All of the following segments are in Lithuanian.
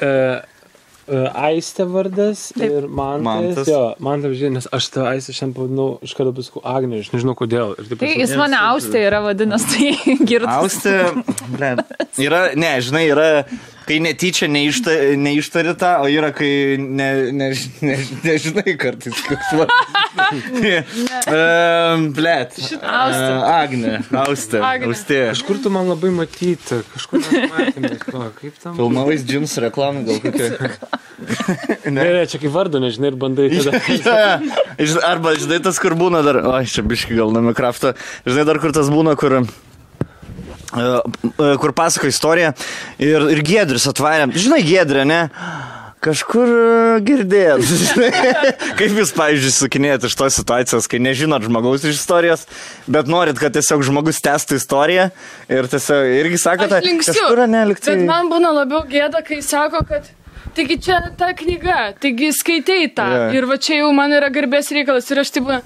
Uh, Aistė vardas Taip. ir man. Mantas. Jo, man tai žinai, nes aš tą Aistę šiandien pavadinau, iš karto pasakau Agnė, aš nežinau kodėl. Tai pasakau, jis mane Austė yra vadinęs, tai girtas. Austi, ble, yra, ne, žinai, yra, kai netyčia neišta, neištari tą, o yra, kai ne, ne, ne, nežinai kartais, koks vardas. Blet. Austė. Agne, Austė. Austė. Kažkur tu man labai matyti, kažkur ko, kaip tam. Filmavais džinsų reklamą gal kokia. Ne, ne, čia kaip vardu, nežinai, ir bandai tada. Arba, žinai, tas, kur būna dar, o, čia biški gal nuo Minecraft'o, žinai, dar kur tas būna, kur, kur pasako istoriją ir, ir Gedris atvarė, žinai, Gedrė, ne? Kažkur e, girdėjot. Kaip jūs, pavyzdžiui, sukinėjate iš tos situacijos, kai nežinot žmogaus iš istorijos, bet norit, kad tiesiog žmogus testų istoriją ir tiesiog irgi sakote, kažkur nelikti. Bet man būna labiau gėda, kai sako, kad taigi čia ta knyga, taigi skaitai tą. Jo. Ir va čia jau man yra garbės reikalas ir aš taip būna.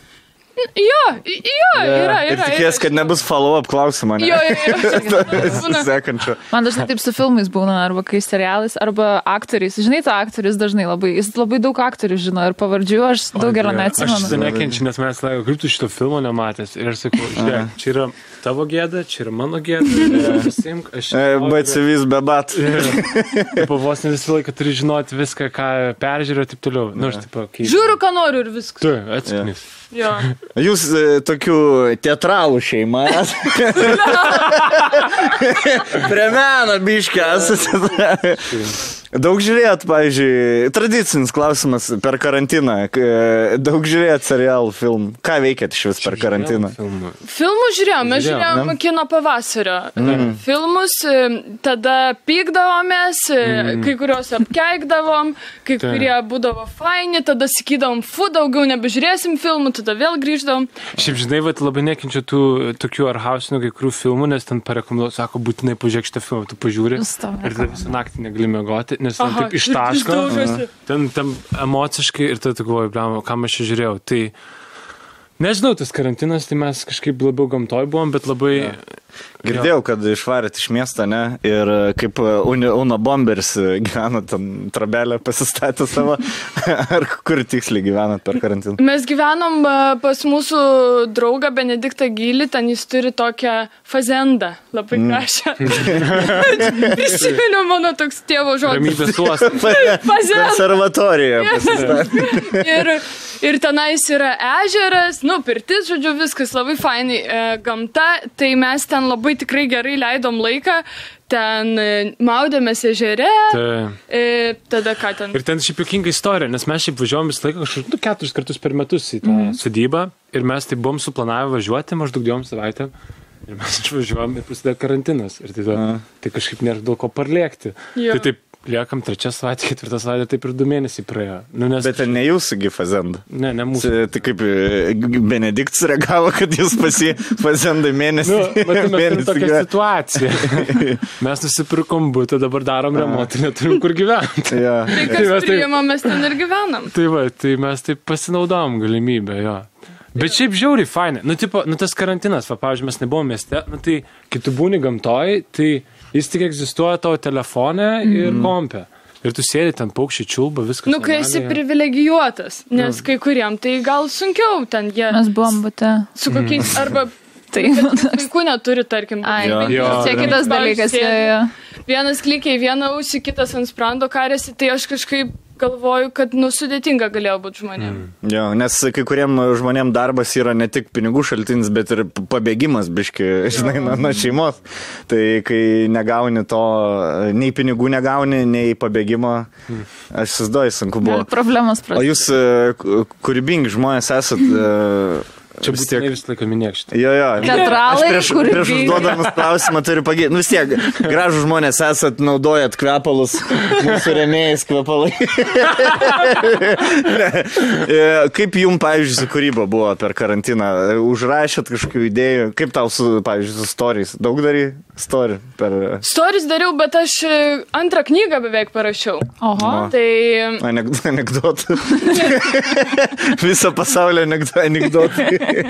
Jo, jo, yra, Ir yra. tikės, yra. kad nebus follow-up klausimą. ne? Jo, jo, jo. Sekančio. Man dažnai taip su filmais būna, arba kai serialais, arba aktoriais. Žinai, tą aktorius dažnai labai, jis labai daug aktorių žino ir pavardžių aš daugelio Aš neatsimenu. šitą nekenčiu, nes mes laiko, kaip tu šito filmo nematęs. Ir aš sakau, žiūrėk, čia yra tavo gėda, čia yra mano gėda. Pasimk, aš E, Batsivis be bat. Taip, vos ne visą laiką turi žinoti viską, ką peržiūrė ir taip toliau. Nu, aš taip, kai... Žiūriu, ką noriu ir viskas. Tu, atsiknis. Jo. Jūs e, tokių teatralų šeima esate. Prie meno biškė esate. Daug žiūrėt, pavyzdžiui, tradicinis klausimas per karantiną. K- Daug žiūrėt serialų, filmų. Ką veikėt iš vis per karantiną? Filmų. Filmus žiūrėjom, mes Žiūrėjom, žiūrėjom kino pavasario mm. filmus, e, tada pykdavomės, mm. kai kuriuos apkeikdavom, kai Taip. kurie būdavo faini, tada sakydavom, fu, daugiau nebežiūrėsim filmų, tada vėl grįždavom. Šiaip žinai, vat, labai nekenčiu tų tokių arhausinių kai kurių filmų, nes ten parekomenduoju, sako, būtinai pažiūrėk šitą filmą, tu pažiūri. Nustojo Ir tada visą naktį negali mėgoti, nes ten Aha, taip ištaško. Ten, ten emociškai ir tada tu galvoji, blem, kam aš čia žiūrėjau. Tai nežinau, tas karantinas, tai mes kažkaip labiau gamtoj buvom, bet labai... Ja. Girdėjau, kad išvarėt iš miesto, ne? Ir e, kaip e, Una Bomberis e, gyvena ten trabelę pasistatę savo. Ar kur tiksliai gyvenat per karantiną? Mes gyvenom pas mūsų draugą Benediktą Gylį, ten jis turi tokią fazendą, labai gražią. Prisimenu mano toks tėvo žodis. Ramybės uostas. Fazenda. Konservatorija. Ir, ir tenais yra ežeras, nu, pirtis, žodžiu, viskas labai fainai. E, gamta, tai mes ten labai tikrai gerai leidom laiką, ten e, maudėmės ežere. Tai... E, tada ką ten? Ir ten šiaip jokinga istorija, nes mes šiaip važiuojam visą laiką kažkur, nu, keturis kartus per metus į tą mm. sodybą ir mes tai buvom suplanavę važiuoti maždaug dviem savaitėm. Ir mes išvažiuojam ir prasideda karantinas. Ir tai, ta, tai kažkaip nėra dėl ko parlėkti. Jo. Tai taip liekam trečią savaitę, ketvirtą savaitę, taip ir du mėnesiai praėjo. Nu, nes, Bet ten ne jūsų gi fazenda. Ne, ne mūsų. Tai kaip e, Benediktas reagavo, kad jūs pasi fazendai mėnesį. Nu, matai, mes turim mėnesį tokią gyvena. situaciją. Mes nusipirkom būtą, dabar darom remontą, neturim kur gyventi. Tai tai kas mes taip- priima, mes ten ir gyvenam. Tai va, tai mes taip pasinaudom galimybę, jo. Bet šiaip žiauriai fainai. Nu, tipo, nu tas karantinas, va, pavyzdžiui, mes nebuvome mieste, nu, tai kai tu būni gamtoj, tai jis tik egzistuoja tavo telefone ir kompe. Ir tu sėdi ten paukščiai čiulba, viskas. Nu, kai esi privilegijuotas, nes kai kuriem tai gal sunkiau ten jie Mes buvom bute. su kokiais, arba Tai, vaikų neturi, tarkim. ai, Jo. Jo. čia kitas dalykas. Jo, jo. Vienas klikiai vieną ausį, kitas ant sprando karėsi, tai aš kažkaip galvoju, kad nu sudėtinga galėjo būti žmonėm. Mm. Jo, nes kai kuriem žmonėm darbas yra ne tik pinigų šaltinis, bet ir pabėgimas, biški, žinai, nuo, nuo šeimos. Tai kai negauni to, nei pinigų negauni, nei pabėgimo, aš įsivaizduoju, sunku buvo. Gali Problemas O jūs e, kūrybingi žmonės esat. e, Čia vis tiek- visą laiką minėk šitą. Jo, jo. Teatralai, prieš, prieš užduodamas klausimą turiu pagėti. Nu vis tiek, gražų žmonės esat, naudojat kvepalus, mūsų remėjais kvepalai. E, Kaip jums, pavyzdžiui, su kūryba buvo per karantiną? Užrašėt kažkokių idėjų? Kaip tau, su, pavyzdžiui, su stories? Daug darai story per... Stories dariau, bet aš e, antrą knygą beveik parašiau. Oho. Tai Anekdotų. Visą pasaulio anekdotų.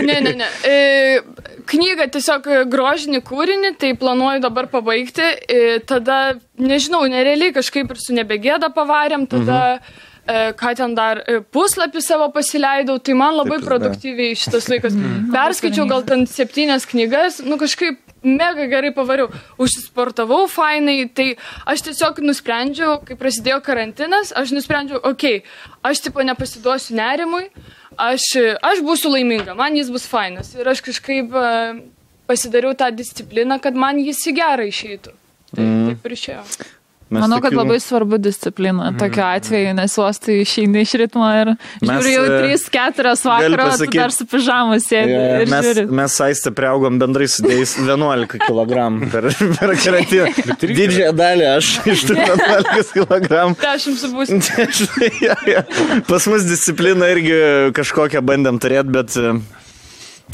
Ne, ne, ne. E, knygą tiesiog e, grožinį kūrinį, tai planuoju dabar pabaigti. E, tada, nežinau, nerealiai kažkaip ir su nebegėda pavarėm, tada... Mhm. E, ką ten dar e, puslapį savo pasileidau, tai man labai Taip, produktyviai šitas laikas. Perskaičiau gal ten septynias knygas, nu kažkaip mega gerai pavariau. Užsisportavau fainai, tai aš tiesiog nusprendžiau, kai prasidėjo karantinas, aš nusprendžiau, okei, okay, aš tipo nepasiduosiu nerimui, aš, aš būsiu laiminga, man jis bus fainas. Ir aš kažkaip e, pasidariau tą discipliną, kad man jis į gerą išeitų. Tai mm. taip ir išėjo. Mes Manau, kad tokių- labai svarbu disciplina tokiu atveju, nes vos tai išeini iš ritmo ir žiūri jau e, 3-4 vakaro, tu pasakyt- dar su pižamu sėdi ir Mes, žiūri. mes aistę prieaugom bendrai sudėjus 11 kg per, per karantiną. Didžiąją dalį aš iš tų 11 kg. Dešimt su būsiu. Žinai, jo, jo. Pas mus disciplina irgi kažkokią bandėm turėti, bet, e,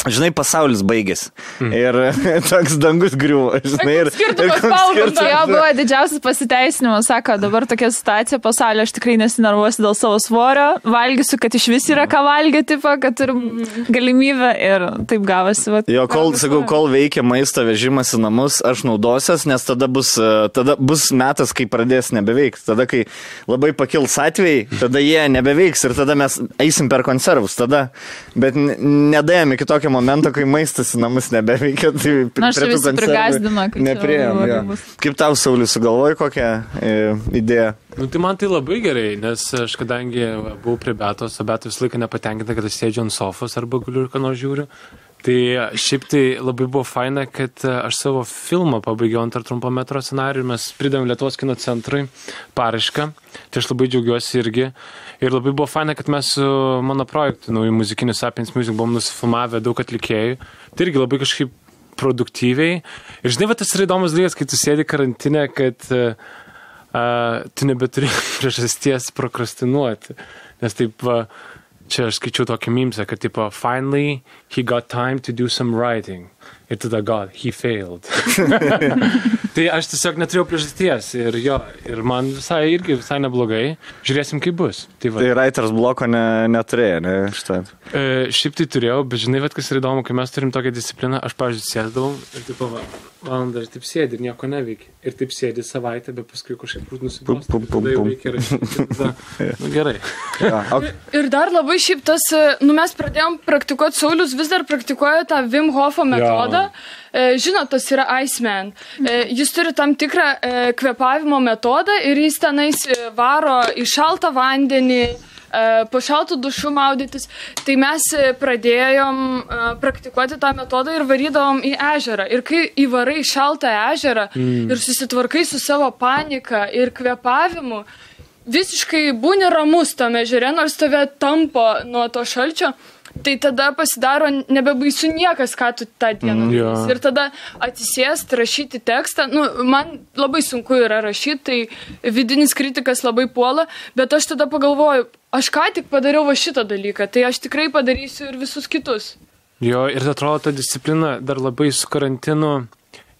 žinai, pasaulis baigėsi. Ir toks dangus griuvo, žinai. Ir, koks skirtumas jo buvo didžiausias pasiteisinimas, sako, dabar tokia situacija pasaulyje, aš tikrai nesinervuosiu dėl savo svorio, valgysiu, kad iš vis yra ką valgyti, tipo, kad turiu galimybę ir taip gavosi. Vat. Jo, kol, sakau, kol veikia maisto vežimas į namus, aš naudosios, nes tada bus, e, tada bus metas, kai pradės nebeveikti. Tada, kai labai pakils atvejai, tada jie nebeveiks ir tada mes eisim per konservus. Tada, bet nedėjome iki tokio momento, kai maistas į namus nebeveikia. Tai Na, aš visi prigazdino, kad Neprieėm. bus. Kaip tau, Saulis, sugalvoji kokią e, idėją? Nu, tai man tai labai gerai, nes aš kadangi va, buvau prie Betos, o Beto visą laiką nepatenkinta, kad aš sėdžiu ant sofos arba guliu ir ką nors žiūriu. Tai šiaip tai labai buvo faina, kad e, aš savo filmą pabaigiau ant ar trumpo metro scenarių ir mes pridavėm Lietuvos kino centrui parašką. Tai aš labai džiaugiuosi irgi. Ir labai buvo faina, kad mes su mano projektu, nauju muzikiniu Sapiens Music, buvom nusifilmavę daug atlikėjų. Tai irgi labai kažkaip produktyviai. Ir žinai, va tas yra įdomus dalykas, kai tu sėdi karantinė, kad uh, uh, tu nebeturi priežasties prokrastinuoti. Nes taip, va, čia aš skaičiau tokį mimsą, kad tipo, finally he got time to do some writing. Ir tada, god, he failed. tai aš tiesiog neturėjau priežasties. Ir jo, ir man visai irgi visai neblogai. Žiūrėsim, kaip bus. Tai va, Tai writers bloko ne, neturėjo, ne? Šitą. E, šiaip tai turėjau, bet žinai, bet kas yra įdomu, kai mes turim tokią discipliną, aš, pavyzdžiui, sėdau ir taip va, valandą ir taip sėdi ir nieko neveikia. Ir taip sėdi savaitę, bet paskui kažkaip kur nusibosta. Pum, pum, pum, Tada. Ir Nu, gerai. Ja, okay. Ir dar labai šiaip tas, e, nu mes pradėjom praktikuoti, Saulis vis dar praktikuoja tą Wim Hofo metodą. E, Žinot, tas yra Iceman. E, Jis turi tam tikrą e, kvepavimo metodą ir jis tenais e, varo į šaltą vandenį. e, Po šaltų dušų maudytis. Tai mes e, pradėjom praktikuoti tą metodą ir varydavom į ežerą. Ir kai įvarai šaltą ežerą mm. ir susitvarkai su savo panika ir kvepavimu, visiškai būni ramus tame ežere, nors tave tampo nuo to šalčio, tai tada pasidaro nebebaisu niekas, ką tu tą dieną Mm, darysi. Ir tada atsisėsti, rašyti tekstą. Nu, man labai sunku yra rašyti, tai vidinis kritikas labai puola, bet aš tada pagalvoju, aš ką tik padariau va šitą dalyką, tai aš tikrai padarysiu ir visus kitus. Jo, ir atrodo, ta disciplina dar labai su karantinu,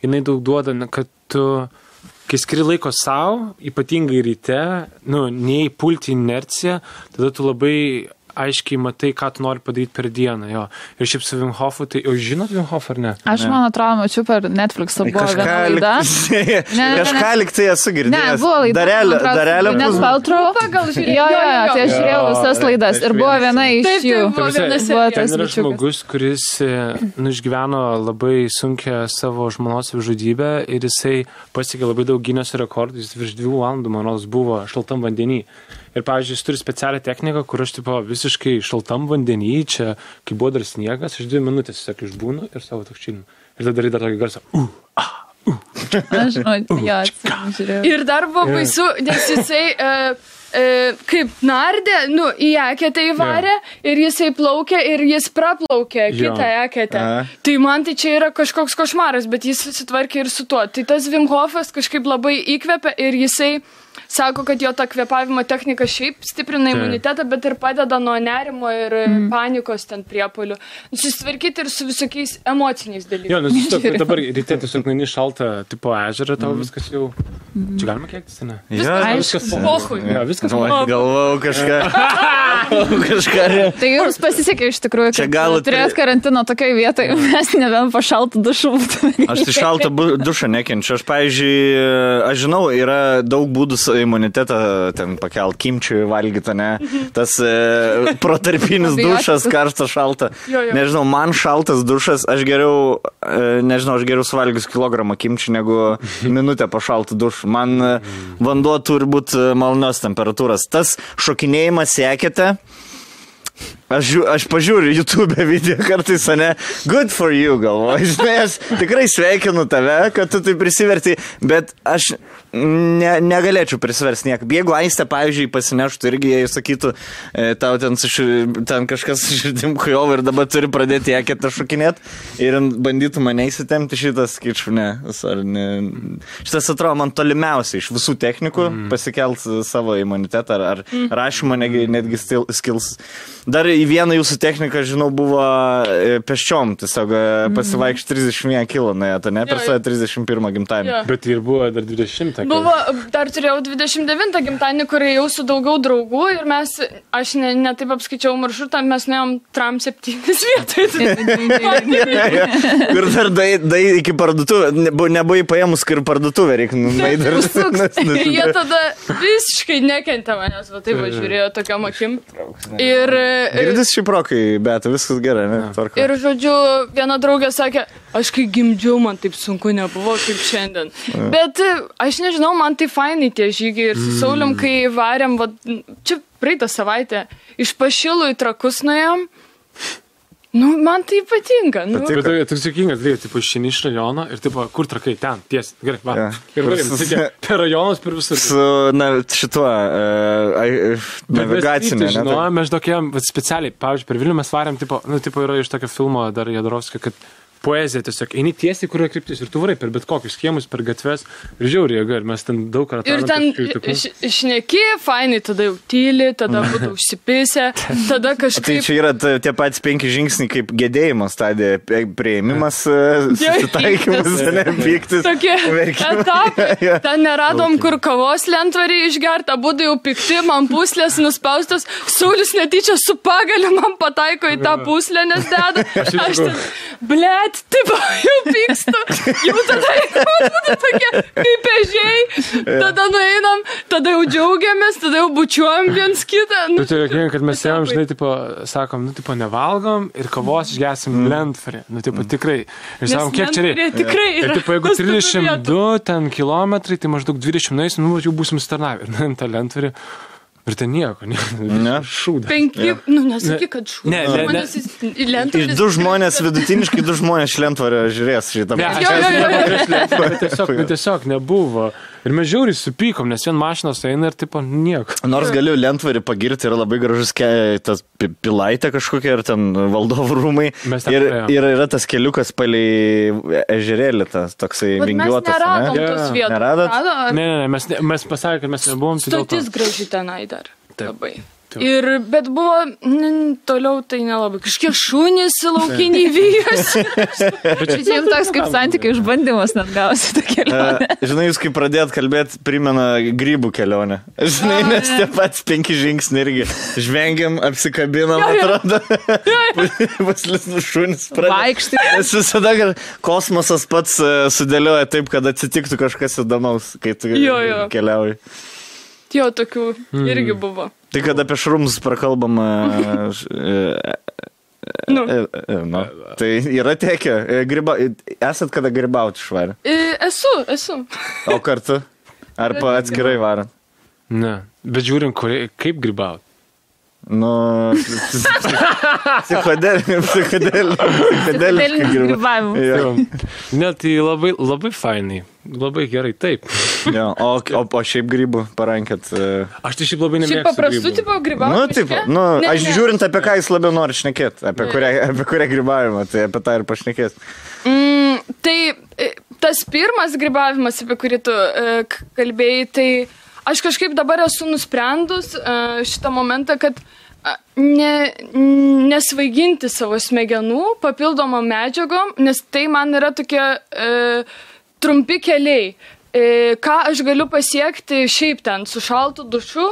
jinai daug duoda, kad tu, kai skiri laiko savo, ypatingai ryte, nu, neįpulti inerciją, tada tu labai aiškiai matai, ką tu nori padaryti per dieną. Jo. Ir šiaip su Wim Hofu, tai jau žinot Wim Hof ar ne? Aš, man atrodo, mačiau per Netflix buvo viena laida. Ne, ne, ne. kažką liktai esu Ne, girdėjęs. buvo laida. Darelio, darelio Gwyneth pus- Paltrow. Pagal Jo, jo, jo, tai aš žiūrėjau visas taip, laidas aš ir buvo vienas. viena iš Taip, jų. taip, buvo Ta prasme, viena Buvo tas žmogus, kuris e, nu, išgyveno labai sunkę savo žmonos žudybę ir jisai pasiekė labai daug gynėsi rekordų, jis virš dviejų valandų, man rodos, buvo šaltam vandenį. Ir, pavyzdžiui, jis turi specialią techniką, kur aš tipo visiškai šaltam vandenį, čia, kai buvo dar sniegas, aš dvi minutės tiesiog išbūnu ir savo tokščinu. Ir tada daryti dar tokį garsą. Uh, Aš, žinau, jo, atsimenu, žiūrėjau. Ir dar buvo baisu, nes jisai e, e, kaip nardė, nu, į eketę įvarė ir jisai plaukė ir jis praplaukė Jo. kitą eketę. Aha. Tai man tai čia yra kažkoks košmaras, bet jis susitvarkė ir su tuo. Tai tas Vimhofas kažkaip labai įkvepia ir jisai sako, kad jo ta kvepavimo technika šiaip stiprina Taip. imunitetą, bet ir padeda nuo nerimo ir mm. panikos ten priepolių. Susitvarkyti ir su visokiais emociniais dalykais. jo, nes tu dabar ryte tiesiog nueini šaltą tipo ežerą, tau viskas jau... Čia galima kiektis, ne? Jo, Aišku. Viskas Pochui. Jo, viskas Oi, Galvau kažką. Kažką. Tai jums pasisekė iš tikrųjų, Čia kad gal turėt tri- karantino tokiai vietai, mes nebent pašaltų dušų. Aš tai šaltą dušą nekenčiu. Aš, pavyzdžiui, aš žinau, yra daug būdų imunitetą ten pakelt kimčiui valgyti, ne? Tas e, protarpinis dušas, ačiū. karšta šalta. Jo, jo. Nežinau, man šaltas dušas, aš geriau, e, nežinau, aš geriau suvalgius kilogramą kimčių negu minutę po šaltą dušą. Man e, vanduo turi būti malonios temperatūros. Tas šokinėjimas sekėte. Aš, žiū, aš pažiūriu YouTube video kartais, ne, good for you, galvoju, žinai, aš tikrai sveikinu tave, kad tu tai prisiverti, bet aš ne, negalėčiau prisiversti nieko. Jeigu Aistė, pavyzdžiui, pasineštų irgi, jei sakytų, e, tau ten, su ši- ten kažkas širdim kujov ir dabar turi pradėti ją kitą šokinėti ir bandytų mane įsitemti šitas, skaičiu, ne, sorry, ne. Šitas atrodo man tolimiausiai iš visų technikų mm. pasikelt savo imunitetą ar, ar mm. rašymą, netgi, netgi stil, skills. Dar į vieną jūsų techniką, žinau, buvo e, peščiom, tiesiog pasivaikščioti 31 kilo, ne, tai ne per savo 31 gimtadienį. Bet ir buvo dar 20. Kad- Buvo, dar turėjau 29 gimtadienį, kur ėjau su daugiau draugų ir mes, aš ne, ne taip apskaičiau maršrutą, mes nuėjom tram 7 vietoj. Kur dar dai, dai iki parduotuvę, nebu, nebuvai paėmus, kur parduotuvę reikia nueiti. Ir jie tada visiškai nekentė manęs, va taip va žiūrėjo tokiam akim. Ir, ir, Girdis šį prokai, bet viskas gerai, ne? Tvarko. ir žodžiu, viena draugė sakė, aš kai gimdžiau, man taip sunku nebuvo kaip šiandien. Bet e, aš nežinau, man tai fainai tie žygiai. Ir su Saulim, kai varėm, va, čia praeitą savaitę, iš pašilų į trakus nuėjom. Nu, man tai patinka. Nu. Patiko. Bet tai toks juokingas, tai tipo išini iš rajono ir tipo, kur trakai, ten, ties, gerai, va. Jo. Ir tokie, per rajonus, per visur. Su, na, šituo, uh, navigacinė, ne? Žinojame, mes vat specialiai, pavyzdžiui, per Vilnių mes varėm, tipo, nu, tipo yra iš tokio filmo dar Jadrovskio, kad poezija tiesiog eini tiesiai, kurio kryptis ir tu varai per bet kokius kiemus, per gatves ir žiauriai jėga ir mes ten daug kartų. Ir ten išneki, fainai, tada jau tyli, tada būtų užsipisę, tada Tai kažkaip... čia yra tie patys penki žingsniai kaip gedėjimo stadija, prieimimas, e, susitaikymas, ne, pyktis. Tokie etapai. Ten neradom, kur kavos lentvarį išgerta, būdų jau pikti, man puslės nuspaustas, Saulis netyčia su pagaliu man pataiko į tą puslę, nes deda. Aš ten, galvoju. Blėt, taip, jau pykstu. Jau tada būtų tokie kaip ežiai. Tada nueinam, tada jau džiaugiamės, tada jau bučiuojam viens kitą. Nu, Bet tai jokinga, kad mes jam, žinai, tipo, sakom, nu, tipo, nevalgom ir kavos išgesim mm. lentvarį. Nu, tipo, tikrai. Ir sakom, kiek čia reikia. Tikrai. Ir tipo, jeigu pastatų vietų. 32 ten kilometrai, tai maždaug 20 nueisim, nu, jau būsim starnavę. Ir tą lentvarį. Ir ten nieko, ne. Ne. Šūda. Penki, nu nesakyk, kad šūdas. Ne, ne, ne. Į lentą. Iš du žmonės, vidutiniškai du žmonės šlentvario žiūrės šitą. Ne, bet tiesiog, bet tiesiog nebuvo. Ir mes žiauriai supykom, nes vien mašinos eina ir tipo nieko. Nors galiu lentvarį pagirti, yra labai gražus ke, tas pi- pilaitė kažkokia ir ten valdovų rūmai. Ten Ir, ir yra tas keliukas palei ežerėlį, tas toksai Bet vingiuotas. neradom? Jo, tos vietos. Neradot? Ne, ne, ne, mes, ne, mes pasakėme, kad mes nebuvom. Stotis graži tenai. Taip. Labai. Taip. Ir, bet buvo, n, toliau tai nelabai. Kažkiek šunys laukiniai vyjosi. Bet jums toks kaip santykių išbandymas net gausi tą kelionę. E, Žinai, jūs kai pradėt kalbėti, primena grybų kelionę. Žinai, nes tie patys penki žingsniai irgi. Žvengiam, apsikabinam, Jo, jo. atrodo. Paslis šunis pradeda. Vaikštai. Nes visada kosmosas pats e, sudėlioja taip, kad atsitiktų kažkas įdomaus, kai tu Jo, jo. keliauji. Jo, tokių irgi buvo. Tai kad apie šrumus prakalbam. e, š- e, Nu. e, e, nu. Tai yra tekę. e, Gryba, esat kada grybauti švarę. E, Esu, esu. O kartu? Ar atskirai varant? Ne, bet žiūrim, kurie, kaip grybauti. Nu, psichodelinė, psichodelinė, psichodelinė Grybavimu. Jo, Ne, tai labai, labai fainai, labai gerai, taip. jo. O, o, o šiaip grybų parankėt. e, Aš tai šiaip labai Šiaip nemėgstu. paprastų grybų. tipo grybauti. Nu, taip, nu, Ne, aš ne. žiūrint, apie ką jis labiau nori šnekėti, apie, kurią, apie kurią grybavimą, tai apie tą ir pašnekės. Mm, tai e, tas pirmas grybavimas, apie kurį tu e, kalbėjai, tai aš kažkaip dabar esu nusprendus e, šitą momentą, kad e, ne, nesvaiginti savo smegenų papildomom medžiagom, nes tai man yra tokie e, trumpi keliai. E, ką aš galiu pasiekti šiaip ten su šaltu dušu,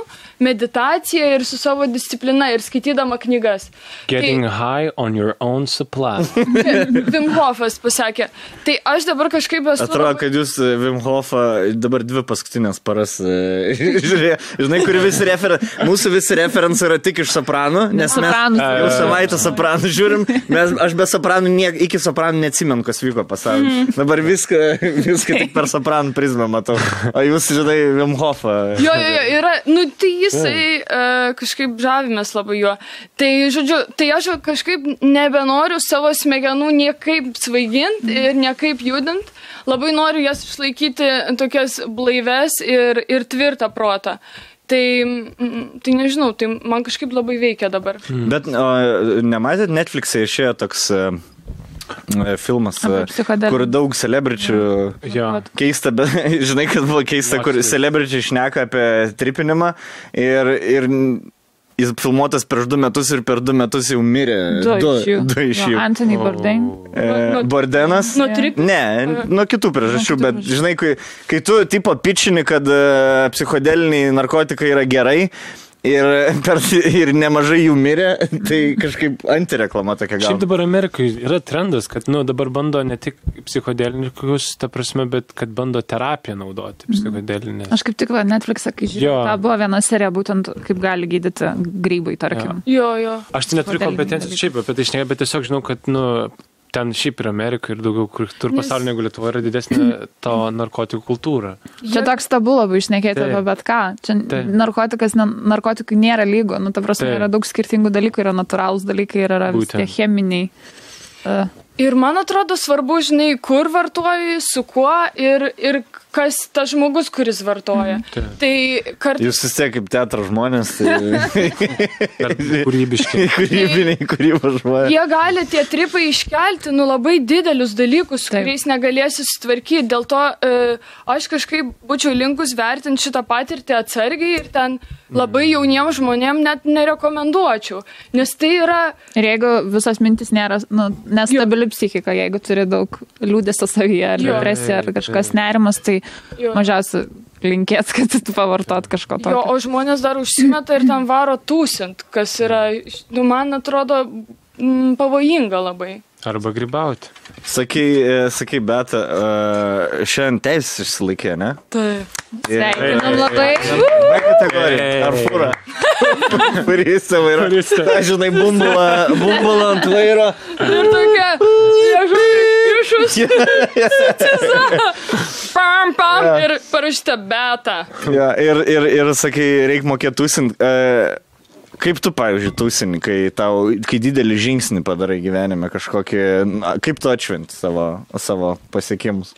meditacija ir su savo disciplina ir skaitydama knygas. Getting high on your own supply. Tai Vim Hofas pasakė. Tai aš dabar kažkaip esu... Atrodo, kad jūs e, Vim Hofą dabar dvi paskutinės paras e, žiūrėjo. Žinai, kur visi refer... mūsų visi referencai yra tik iš sopranų, nes mes Sopranus. jau savaitę sopranų žiūrim. Mes, aš be sopranų niek, iki sopranų neatsimenu, kas vyko pasaulyje. Dabar viską, viską tik per sopranų prizmę matau. O jūs, žinai, Vim Hofą. Jo, jo, jo, yra, nu tai jisai uh, kažkaip žavimės labai juo. Tai, žodžiu, tai aš kažkaip nebenoriu savo smegenų niekaip svaiginti ir niekaip judinti. Labai noriu jas išlaikyti tokias blaives ir, ir tvirtą protą. Tai, mm, tai nežinau, tai man kažkaip labai veikia dabar. Bet o, nematėt Netflix'e išėjo toks e, filmas, Apie e, kur daug celebričių Jo. keista, bet žinai, kad buvo keista, kur Mačiau. celebričiai šneka apie tripinimą ir, ir jis filmuotas prieš du metus ir per du metus jau mirė. Du iš jų. Du iš jų. Anthony Bourdain. E, Nuo- Bordenas? Nuo trip- Ne, nuo kitų priežasčių, bet žinai, kai, kai tu tipo pičini, kad e, psichodeliniai narkotikai yra gerai ir, per, ir nemažai jų mirė, tai kažkaip antireklama tokia Šiaip gal. dabar Amerikoje yra trendas, kad, nu, dabar bando ne tik psichodelinikus, ta prasme, bet kad bando terapiją naudoti psichodelinę. Aš kaip tik va, Netflix'e, kai žiūrėjau, Jo. ta buvo viena serija, būtent kaip gali gydyti grybai, tarkim. Jo, jo. Aš tai neturiu kompetencijos šiaip apie tai šneka, bet tiesiog žinau, kad, nu, ten šiaip ir Amerikoje ir daugiau kur tur Nes- pasaulyje negu Lietuvoje yra didesnė to narkotikų kultūra. Čia toks tabu labai išnekėti apie bet ką. Čia Taip. narkotikas, narkotikai nėra lygo. Nu, ta prasme, Taip. yra daug skirtingų dalykų, yra natūralūs dalykai ir yra vis tie cheminiai. Uh, Ir man atrodo svarbu, žinai, kur vartoji, su kuo ir, ir kas tas žmogus, kuris vartoja. Taip. Tai kartais... Jūs vis tiek kaip teatro žmonės, tai kūrybiški. kūrybiniai, kūrybos žmonės. Jie gali tie tripai iškelti, nu, labai didelius dalykus, Taip. kuriais negalėsi sutvarkyti. Dėl to e, aš kažkaip būčiau linkus vertinti šitą patirtį atsargiai ir ten labai jauniems žmonėms net nerekomenduočiau. Nes tai yra, ir jeigu visas mintis nėra nu, nestabili psichika, jeigu turi daug liūdėsio savyje, ar Jo. depresija, ar kažkas nerimas, tai Jo. mažiausiai linkėt, kad tu pavartot kažko jo, tokio. o žmonės dar užsimeta ir ten varo tūsint, kas yra, nu, man atrodo, mm, pavojinga labai. E, Arba gribauti. Sakai, e, sakai, bet uh, šiandien teisės išsilaikė, ne? Taip. Sveikinam labai. B kategorija. Ei. Ar fūra? Furista vairuoja. Furista. Ta, žinai, bumbulą, bumbulą ant vairo. Ir tokia, išus, pam, pam, ir parašyta beta. Ja, ir, ir, ir sakai, reikia mokėti tūsint. Uh, kaip tu, pavyzdžiui, tūsini, kai, tau, kai didelį žingsnį padarai gyvenime kažkokį, na, kaip tu atšventi savo, savo pasiekimus?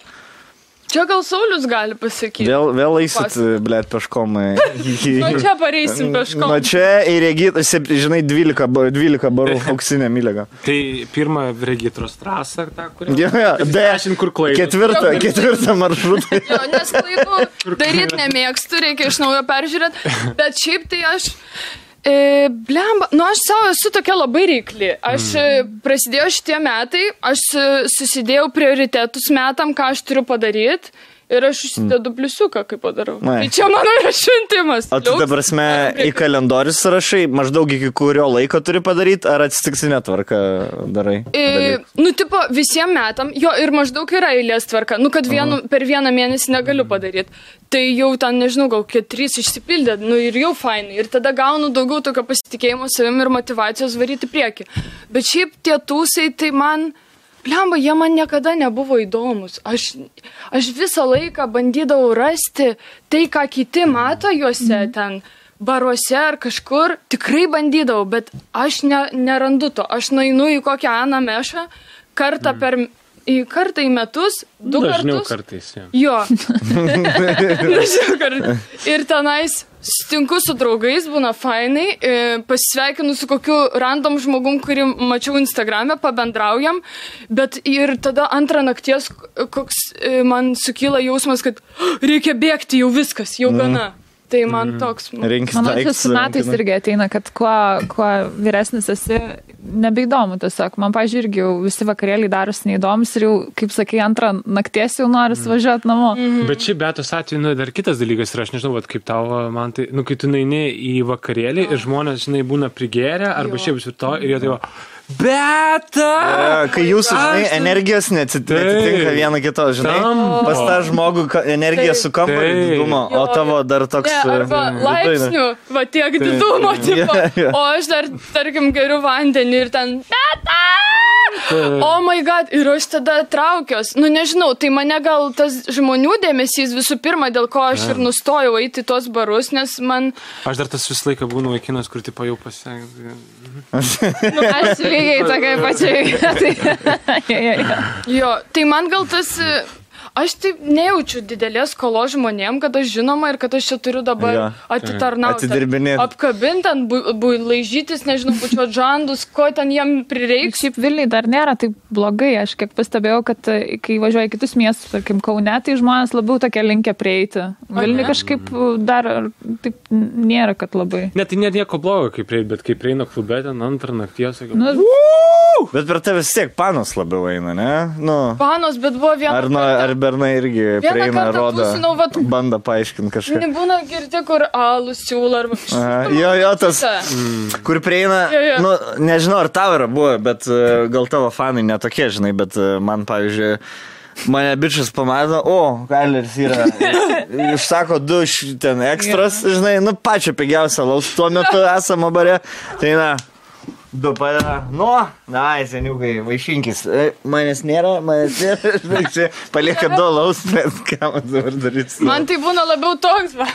Čia gal Saulis gali pasakyti. Vėl, vėl eisit, blėt, peškom. Nuo čia pareisim peškom. Nuo čia į regit, žinai, 12, ba- 12 barų auksinė myliga. Tai pirmą regitros trasą, tą, kurią... Jo, jo, D. Dešim kur klaidos. Ketvirtą, ketvirtą maršrutą. Jo, nes klaidų daryti nemėgstu, reikia iš naujo peržiūrėti. Bet šiaip tai aš... E, blemba, nu aš savo esu tokia labai reikli. Aš e, prasidėjo šitie metai, aš susidėjau prioritetus metam, ką aš turiu padaryti. Ir aš užsidedu pliusiuką, kaip padarau. Ai. Tai čia mano yra šventimas. O tu dabar sme į kalendorių surašai, maždaug iki kurio laiko turi padaryti, ar atsitiktinę tvarką darai? E, nu, tipo, visiems metam, jo, ir maždaug yra eilės tvarka, nu, kad vienu, per vieną mėnesį negaliu padaryti. Tai jau ten, nežinau, gal kiek trys išsipildė, nu, ir jau fainai. Ir tada gaunu daugiau tokio pasitikėjimo savim ir motivacijos varyti į priekį. Bet šiaip tie tūsai, tai man, blemba, jie man niekada nebuvo įdomus. Aš, aš visą laiką bandydavau rasti tai, ką kiti mato juose ten baruose ar kažkur, tikrai bandydavau, bet aš ne, nerandu to. Aš nueinu į kokią Aną Mešą kartą per... Į kartą į metus, du Dažniau kartus. kartais. Ja. Jo. Dažniau kartais. Ir tenais stinku su draugais, būna fainai, e, pasisveikinu su kokiu random žmogum, kurį mačiau Instagram'e, pabendraujam, bet ir tada antrą nakties koks e, man sukyla jausmas, kad "Oh, reikia bėgti, jau viskas, jau gana. Tai man toks. Rinkis Manau, čia su metais irgi ateina, kad kuo, kuo vyresnis esi, nebeįdomu tiesiog. Man, pažiūrėjau, irgi jau visi vakarėliai darosi neįdomus ir jau, kaip sakai, antrą nakties jau nori važiuoti namo. Mhm. Bet šiaip betos atveju, nu, dar kitas dalykas yra, aš nežinau, vat, kaip tau, man tai, nu, kai tu naini į vakarėlį ir žmonės, žinai, būna prigėrę arba šiaip ir to ir jie tai, beta! E, Kai jūsų, žinai, Aš- energijos neatitinka viena kito, žinai, Tampa. pas tą žmogų energija sukampa didumo, o tavo dar toks... Ne, arba e, laipsnių, va tiek didumo, tipo. Jo, jo. O aš dar, tarkim, geriu vandenį ir ten. Beta! O my god, ir aš tada traukios. Nu nežinau, tai mane gal tas žmonių dėmesys visų pirma, dėl ko aš ir nustojau eiti į tos barus, nes man... Aš dar tas visą laiką būnu vaikinas, kur tipo jau pasiekia. Aš lygiai tokia pačiai. Jo, tai man gal tas... Aš taip nejaučiu didelės skolos žmonėm, kad aš žinoma ir kad aš čia turiu dabar Jo. atitarnauti. Atidirbinėt. Apkabinti ant bu, bu, laižytis, nežinau, pučio žandus, ko ten jiem prireiks. Šiaip Vilniui dar nėra taip blogai. Aš kiek pastebėjau, kad e, kai važiuoju į kitus miestus, tarkim, Kaune, tai žmonės labiau tokie linkia prieiti. Vilniui kažkaip dar taip nėra, kad labai. Ne, tai net nieko blogo, kaip prieina, bet kai prieina klube ten antrą nakties, sakau. Nu, Bet per tave vis tiek panos labiau eina, ne? Nu, Panos, bet buvo viena. ar, nu, ar bernai irgi prieina, rodo, tūsinau, vat- banda paaiškinti kažką. Nebūna girti, kur alų siūlo arba... Aha, Jo, jo, tas, Ta. kur prieina, Jo, jo. nu, nežinau, ar tau yra buvę, bet e, gal tavo fanai netokie, žinai, bet e, man, pavyzdžiui, mane bičias pamato, o, Kaileris yra, išsako du ten ekstras, žinai, nu, pačią pigiausią laus, tuo metu esamo bare, tai na. Du padeda, nu, na, seniukai, vaišinkis. E, Manęs nėra, manęs nėra, čia palieka du laus, bet ką man dabar daryti. Man tai būna labiau toks, va.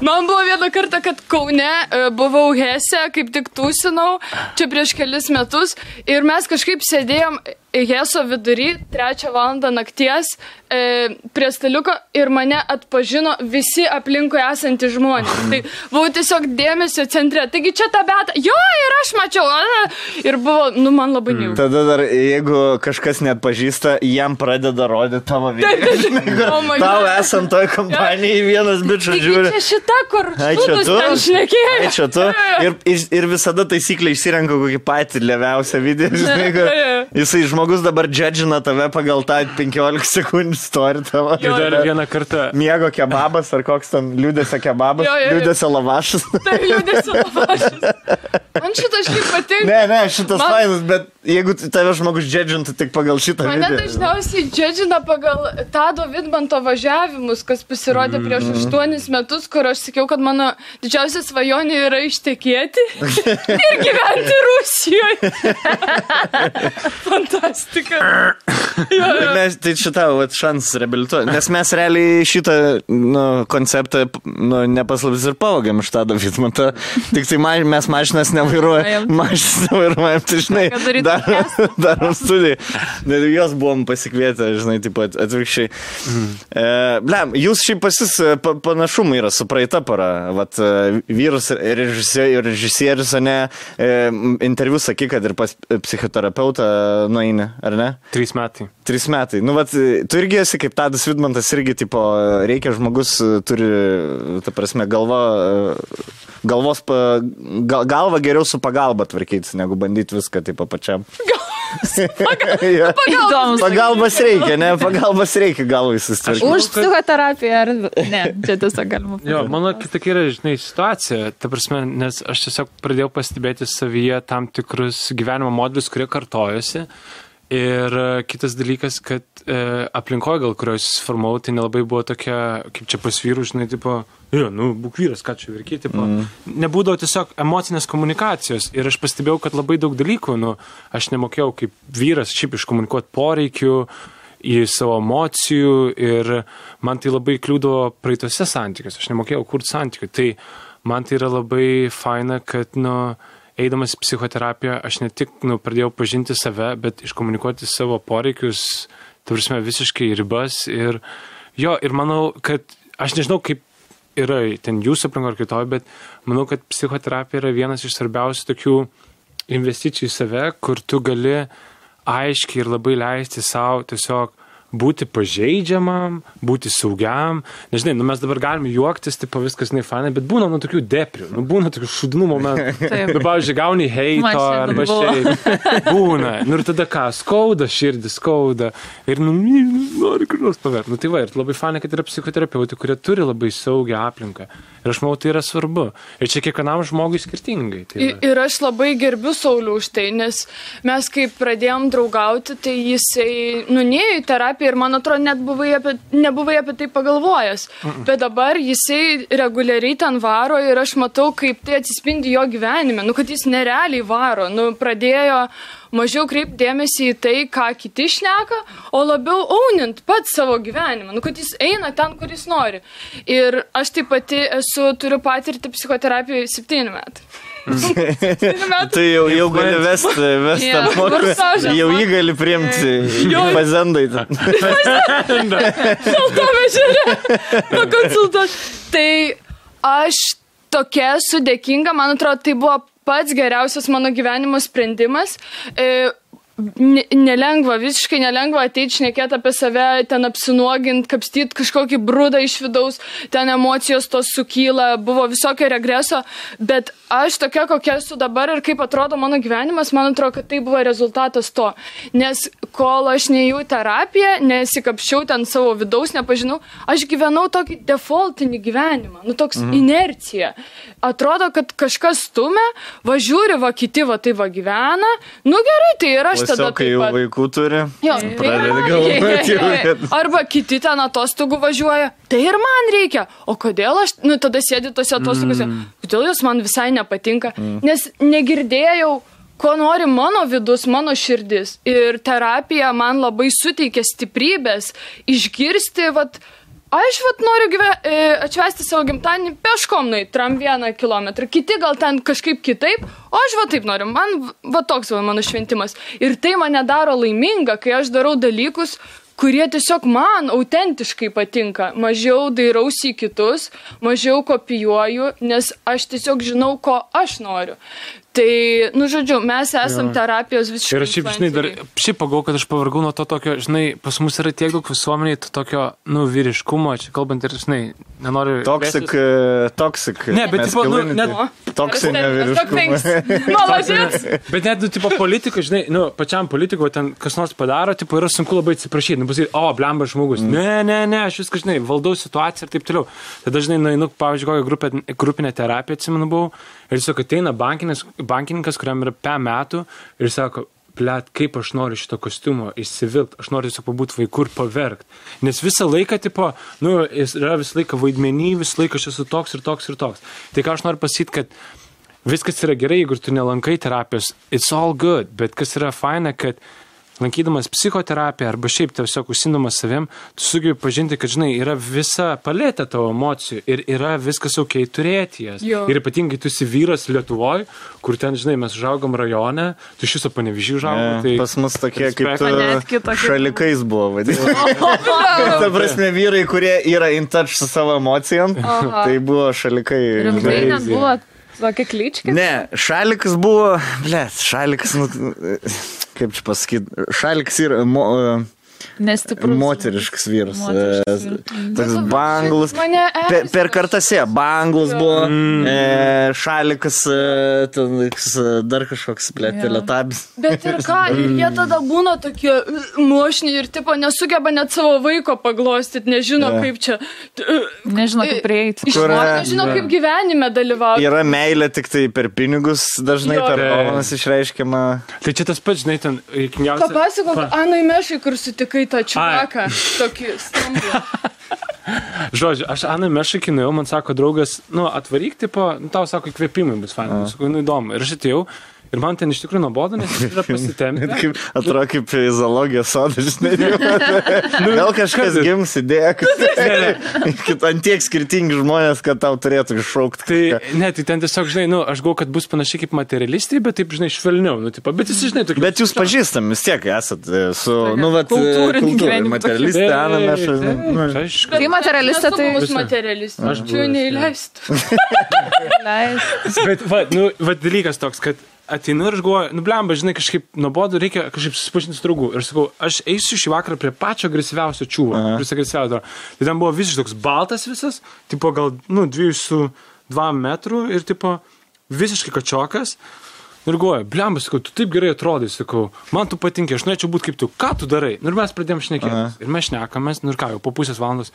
Man buvo vieną kartą, kad Kaune e, buvau Hese, kaip tik tūsinau, čia prieš kelis metus, ir mes kažkaip sėdėjom Heso vidury, trečią valandą nakties, e, prie staliuko ir mane atpažino visi aplinkui esantys žmonės. Tai buvau tiesiog dėmesio centre. Taigi čia ta beta, jo, ir aš mačiau, a, ir buvo, nu, man labai nejauku. Tada dar, jeigu kažkas net pažįsta, jam pradeda rodyti tavo kur Oh Tau esant toj kompanijai vienas bičias žiūri. čia šita, kur tu? ten šnekėjo. Ai, čia tu. Ir, ir, visada taisyklė išsirenka kokį patį leviausią video. Žinai, jo. jisai žmogus dabar džedžina tave pagal tą 15 sekundžių story tavo. Ir dar vieną kartą. Miego kebabas ar koks ten liūdėsio kebabas, liūdėsio lavašas. Tai liūdėsio lavašas. Man šitas šiaip patinka. Ne, ne, šitas Man- fainas, bet jeigu tave žmogus džedžintų tik pagal šitą Mane video. dažniausiai džedžina pagal Tado Vidmanto važiavimus, kas pasirodė prieš Mhm. aštuonis metus, kur aš sakiau, kad mano didžiausia svajonė yra ištekėti ir gyventi Rusijoje. Fantastika. Jo, jo. Tai Mes, tai šitą vat, šansas reabilituoti. Nes mes realiai šitą nu, konceptą nu, nepaslaptis ir pavogėm iš tą Vidmantą. Tik tai ma, mes mašinas nevairuojam. Vairuojam. Mašinas nevairuojam, tai žinai. Dar, darom studiją. Ir jos buvom pasikvietę, žinai, taip pat atvirkščiai. Mm. E, blem, jūs šiaip pasis e, pa, panašumai yra su praeita para. Vat, e, vyrus režisierius, režisierius, o ne, e, interviu sakai, kad ir pas psichoterapeutą nueini, ar ne? Trys metai. Tris metai. Nu, vat, tu irgi esi kaip Tadas Vidmantas, irgi, tipo, reikia žmogus, turi, ta prasme, galva, galvos, pa, gal, galva geriau su pagalba tvarkyti, negu bandyti viską, tipo, pačiam. Jo. Įdomus. Pagalbas reikia, ne, pagalbas reikia galvai susitvarkyti. Už psichoterapiją ar ne? Čia tiesiog galima. Jo, mano kitokia yra, žinai, situacija. Ta prasme, nes aš tiesiog pradėjau pastebėti savyje tam tikrus gyvenimo modelius, kurie kartojosi. Ir e, kitas dalykas, kad e, aplinkoje, gal kurioje susiformavau, tai nelabai buvo tokia, kaip čia pas vyrų, žinai, tipo, jo, nu, būk vyras, ką čia virkyti, tipo. Mm. Nebūdavo tiesiog emocinės komunikacijos. Ir aš pastebėjau, kad labai daug dalykų, nu, aš nemokėjau kaip vyras šiaip iškomunikuoti poreikių į savo emocijų ir man tai labai kliūdavo praeitose santykiuose, aš nemokėjau kurti santykių. Tai man tai yra labai faina, kad, nu, eidamas į psichoterapiją, aš ne tik, nu, pradėjau pažinti save, bet iškomunikuoti savo poreikius, tavarsime, visiškai ribas ir jo, ir manau, kad aš nežinau, kaip yra ten jūsų aplinko ar kitoje, bet manau, kad psichoterapija yra vienas iš svarbiausių tokių investicijų į save, kur tu gali aiškiai ir labai leisti savo tiesiog būti pažeidžiamam, būti saugiam. Nežinai, nu, mes dabar galime juoktis, tipo viskas nefainai, bet būna nu tokių deprių, nu, būna tokių šudinų momentų. Nu, pavyzdžiui, gauni heito arba šiaip. Būna. Nu, ir tada ką, skauda, širdį skauda. Ir, nu, nori kur nors paverti. Nu, tai va, ir labai fainai, kad yra psichoterapeutai, kurie turi labai saugią aplinką. Ir aš manau, tai yra svarbu. Ir čia kiekvienam žmogui skirtingai. Tai I- yra. Ir aš labai gerbiu Saulių už tai, nes mes kaip pradėjom draugauti, tai jisai nunėjo į terapiją ir man atrodo net buvai apie, nebuvai apie tai pagalvojęs. Bet dabar jisai reguliariai ten varo ir aš matau, kaip tai atsispindi jo gyvenime. Nu, kad jis nerealiai varo. Nu, pradėjo mažiau kreipdėmėsi į tai, ką kiti šneka, o labiau aunint pats savo gyvenimą. Nu, kad jis eina ten, kur jis nori. Ir aš taip pati esu, turiu patirti psichoterapijoje 7 metai. 7 metai. Tai jau, jau gali vesti, vesti yeah, kursažą jau jį gali priimti. Jo. Pazendai. Šaltame žiūrė. Pakonsultuot. Tai aš tokia esu dėkinga, man atrodo, tai buvo pats geriausias mano gyvenimo sprendimas. E, Nelengva, visiškai nelengva ateiti šnekėti apie save, ten apsinuogint, kapstyti kažkokį brūdą iš vidaus, ten emocijos tos sukyla, buvo visokio regreso, bet aš tokia, kokia esu dabar ir kaip atrodo mano gyvenimas, man atrodo, kad tai buvo rezultatas to. Nes kol aš neėjau į terapiją, nesikapščiau ten savo vidaus, nepažinau, aš gyvenau tokį defaultinį gyvenimą, nu toks mhm. inercija. Atrodo, kad kažkas stumia, važiuoja, va kiti va tai va gyvena, nu gerai, tai ir aš tada kai jau pat. vaikų turi. Jo, Pradedi tai- galvoti Arba kiti ten atostogų važiuoja, tai ir man reikia. O kodėl aš, nu tada sėdi tose atostogose, mm. kodėl jos man visai nepatinka, mm. nes negirdėjau, ko nori mano vidus, mano širdis. Ir terapija man labai suteikia stiprybės išgirsti, vat, Aš vat noriu gyve, e, atšvesti savo gimtadienį peškom, nueit tram vieną kilometrą, kiti gal ten kažkaip kitaip, o aš va taip noriu, man va toks va mano šventimas. Ir tai mane daro laiminga, kai aš darau dalykus, kurie tiesiog man autentiškai patinka. Mažiau dairausi į kitus, mažiau kopijuoju, nes aš tiesiog žinau, ko aš noriu. Tai, nu žodžiu, mes esam terapijos visiškai. Ir aš šiaip, žinai, dar, šiaip pagau, kad aš pavargau nuo to tokio, žinai, pas mus yra tiek daug visuomeniai, to tokio, nu, vyriškumo, čia kalbant ir, žinai, nenoriu. Plėstis. e, toxic. Ne, bet tipo, nu, net- Toksinė vyriškumas. Malažės. Bet net, nu, tipo, politikai, žinai, nu, pačiam politikui ten kas nors padaro, tipo, yra sunku labai atsiprašyti, nu, pasakyti, o, blemba žmogus. Mm. Ne, ne, ne, aš viską, žinai, valdau situaciją ir taip toliau. Tada, žinai, nueinu, pavyzdžiui, kokią grupę, grupinę terapiją, atsimenu, buvau, ir tiesiog ateina bankininkas, kuriam yra pe metų, ir sako, Blet, kaip aš noriu šito kostiumo įsivilkti, aš noriu tiesiog pabūti vaikų ir paverkti. Nes visą laiką, tipo, nu, jis yra visą laiką vaidmenį, visą laiką aš esu toks ir toks ir toks. Tai ką aš noriu pasakyti, kad viskas yra gerai, jeigu tu nelankai terapijos, it's all good, bet kas yra faina, kad lankydamas psichoterapiją arba šiaip tiesiog užsinumas savim, tu sugebi pažinti, kad, žinai, yra visa palėtė tavo emocijų ir yra viskas ok turėti jas. Jo. Ir ypatingai tu esi vyras Lietuvoje, kur ten, žinai, mes užaugom rajone, tu iš viso panevižį užaugom. Tai... Pas mus tokie kaip tu šalikais buvo vadinami. Ta prasme, vyrai, kurie yra in touch su savo emocijom, tai buvo šalikai. Rimtai net buvo tokia kličkė. Ne, šalikas buvo, ble, šalikas, nu, kaip čia pasakyti, šalikas yra mo, Nestiprus. moteriškas vyras. Moteriškas e, vyras. Toks banglus. Mane Per, per kartase, banglus buvo, e, šalikas, e, ten, e, dar kažkoks, ble, Jo. teletabis. Bet ir ką, ir jie tada būna tokie mošni ir tipo nesugeba net savo vaiko paglostyti, nežino Jo. kaip čia. Nežinau, kaip prieiti. E, nežino jo. kaip gyvenime dalyvauti. Yra meilė tik tai per pinigus, dažnai Jo. per Jo. dovanas išreiškiama. Tai čia tas pats, žinai, ten, reikingiausia. Papasakok, Anai Mešai, kur sutikai tą čiaką. Tokį stambų. Žodžiu, aš Anai Mešakį nuėjau, man sako draugas, nu, atvaryk, tipo, nu, tau sako, įkvėpimai bus fainai. Sakau, nu, įdomu. Ir aš atėjau. Ir man ten iš tikrųjų nuobodu, nes jis yra pasitempęs. Atrodo kaip į zoologijos sodą, žinai. Gal kažkas kas- gims idėja, kad ant tiek skirtingi žmonės, kad tau turėtų iššaukti. Tai, ne, tai ten tiesiog, žinai, nu, aš galvoju, kad bus panašiai kaip materialistai, bet taip, žinai, švelniau, nu, tipo, bet jis, žinai, tokia. Bet jūs pažįstam vis tiek esat e, su, nu, vat, kultūrinį gyvenimą materialistė, Ana, mes. nu. Kai materialistė, tai Bus Visa. materialistas. Aš čia neįleistų. leis. Bet, va, nu, va, dalykas toks, kad ateinu ir aš galvoju, nu blemba, žinai, kažkaip nuobodu, reikia kažkaip susipažinti su draugu. Ir sakau, aš eisiu šį vakarą prie pačio agresyviausio čiūvo, kuris agresyviausias. Tai ten buvo visiškai toks baltas visas, tipo gal, nu, dviejų su dvam metrų ir tipo visiškai kačiokas. Ir galvoju, blemba, sakau, tu taip gerai atrodai, sakau, man tu patinka, aš norėčiau būti kaip tu, ką tu darai. Nu, ir mes pradėjom šnekėti. Ir mes šnekamės, nu ir ką, jau po pusės valandos.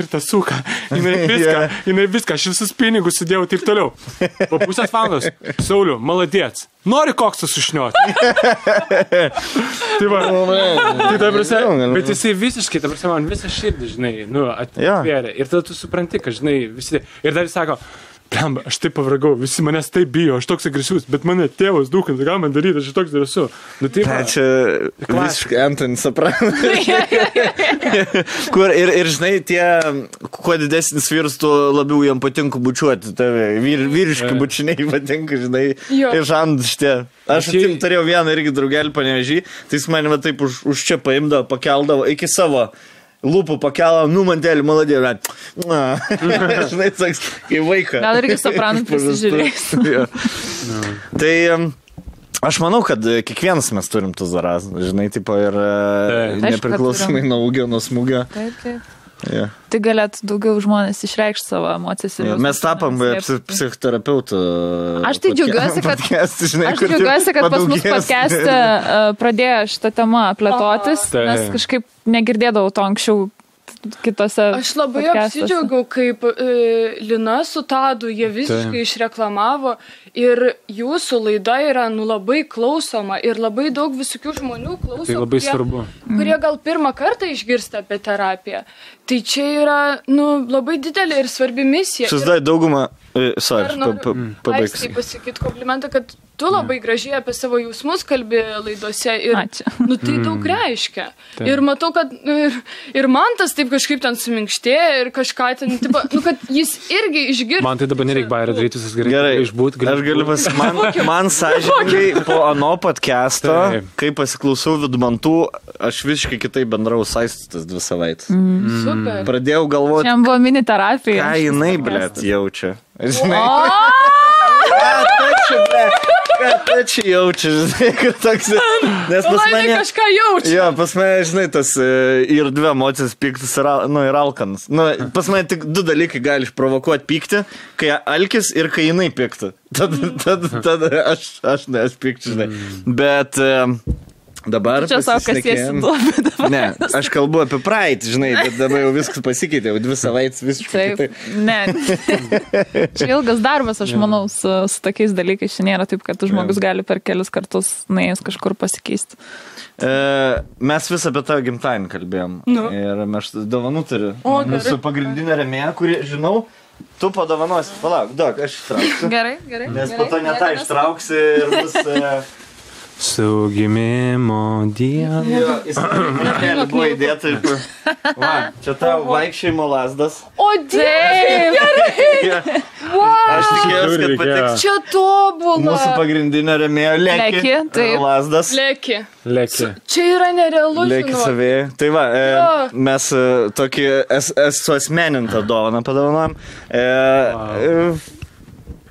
Ir ta suka, jinai viską, Yeah. jinai viską, aš visus pinigus sudėjau taip toliau. Po pusės valandos, Sauliu, maladėts. Nori koks tu sušnioti. tai va, tai ta prasme, bet jisai visiškai, ta prasme, man visą širdį, žinai, nu, atvėrė. Ir tada tu supranti, kad, žinai, visi. Ir dar jis sako, Blemba, aš taip pavragau, visi manęs taip bijo, aš toks agresyvus, bet mane tėvas dūkins, ką man daryti, aš toks esu. Nu, taip, Ne, va. čia visiškai Anthony Soprano. Kur ir, ir žinai, tie, kuo didesnis vyras, tuo labiau jam patinka bučiuoti tave. Vyr, vyriški Jo. bučiniai patinka, žinai, iš ant šitie. Aš jie- atim, turėjau vieną irgi draugelį panevežį, tai jis mane taip už, už čia paimdavo, pakeldavo iki savo. Lūpų pakelą, nu mantelį, maladė, bet. Žinai, toks, kai vaiką. Gal irgi Sopranų prisižiūrės. Jo. Tai em, aš manau, kad e, kiekvienas mes turim tų zaraz, žinai, tipo ir e, Taip. Nepriklausomai nuo ūgio, nuo smūgio. Taip, taip. Ja. Tai galėtų daugiau žmonės išreikšti savo emocijas. Ja, mes slėpti. psichoterapeutų. Aš tai džiaugiuosi, kad- Podcast, žinai, Aš džiaugiuosi, kad pas mus podcast'e pradėjo šitą temą plėtotis, nes kažkaip negirdėdavau to anksčiau kitose. Aš labai apsidžiaugiau, kaip e, Lina su Tadu jie visiškai išreklamavo ir jūsų laida yra nu labai klausoma ir labai daug visokių žmonių klauso. Tai labai kurie- svarbu. Kurie gal pirmą kartą išgirsta apie terapiją. Tai čia yra nu, labai didelė ir svarbi misija. Ir Susidai daugumą. e, pa- pabaigs. Aistei pasakyti komplimentą, kad tu labai gražiai apie savo jausmus kalbi laidose ir Ačiū. nu, tai daug reiškia. Taip. Ir matau, kad nu, ir, ir man tas taip kažkaip ten suminkštė ir kažką ten, tipo, nu, kad jis irgi išgirdo. Man tai dabar nereikia bairą daryti, viskas gerai. Gerai, išbūti. Aš galiu pas... Man, man sąžininkai po ano podcast'o, kai pasiklausau vidumantų, aš visiškai kitaip bendrau saistas dvi savaitės. Mm. Super. Pradėjau galvoti, Šiandien buvo mini terapija. ką jinai, blėt, jaučia. Žinai, O, ką ta čia, blėt, ką ta čia jaučia, žinai, kad toks... Nes pas Laimė mane... kažką jaučia. Jo, pas mane, žinai, tas e, ir dvi emocijos piktis ir, nu, ir alkanas. Nu, pas mane tik du dalykai gali išprovokuoti pyktį, kai alkis ir kai jinai pikti. Tada, tada, tada aš, aš ne, aš pikti, žinai. Bet e, dabar... čia savo pasišnekėjom- duobi dabar. Ne, aš kalbu apie praeitį, žinai, bet dabar jau viskas pasikeitė, jau dvi savaitės visiškai Taip, ne. Čia ilgas darbas, aš manau, su, su tokiais dalykais. Čia nėra taip, kad žmogus gali per kelis kartus nuėjęs kažkur pasikeisti. E, mes vis apie tą gimtadienį kalbėjom. Nu. Ir mes dovanų turiu. O, Mūsų gerai. pagrindinė remėja, kuri, žinau, tu padovanosi. Palauk, daug, aš ištrauksiu. Gerai, gerai. Nes po to ne tą ištrauksi ir bus... E, Su gimimo diena. jo, Įsivaizduoju, buvo įdėta ir... Va, čia tavo vaikščiojimo lasdas. O dieve, Ja. Aš tikėjausi, kad patiks čia tobula. mūsų pagrindinio remėjo Leki. Leki, taip. Lasdas. Leki. Lėki. Čia yra nerealu. Žinok. savėjai. Tai va, e, mes e, tokį es, esu asmenintą dovaną padovanojom. E, e,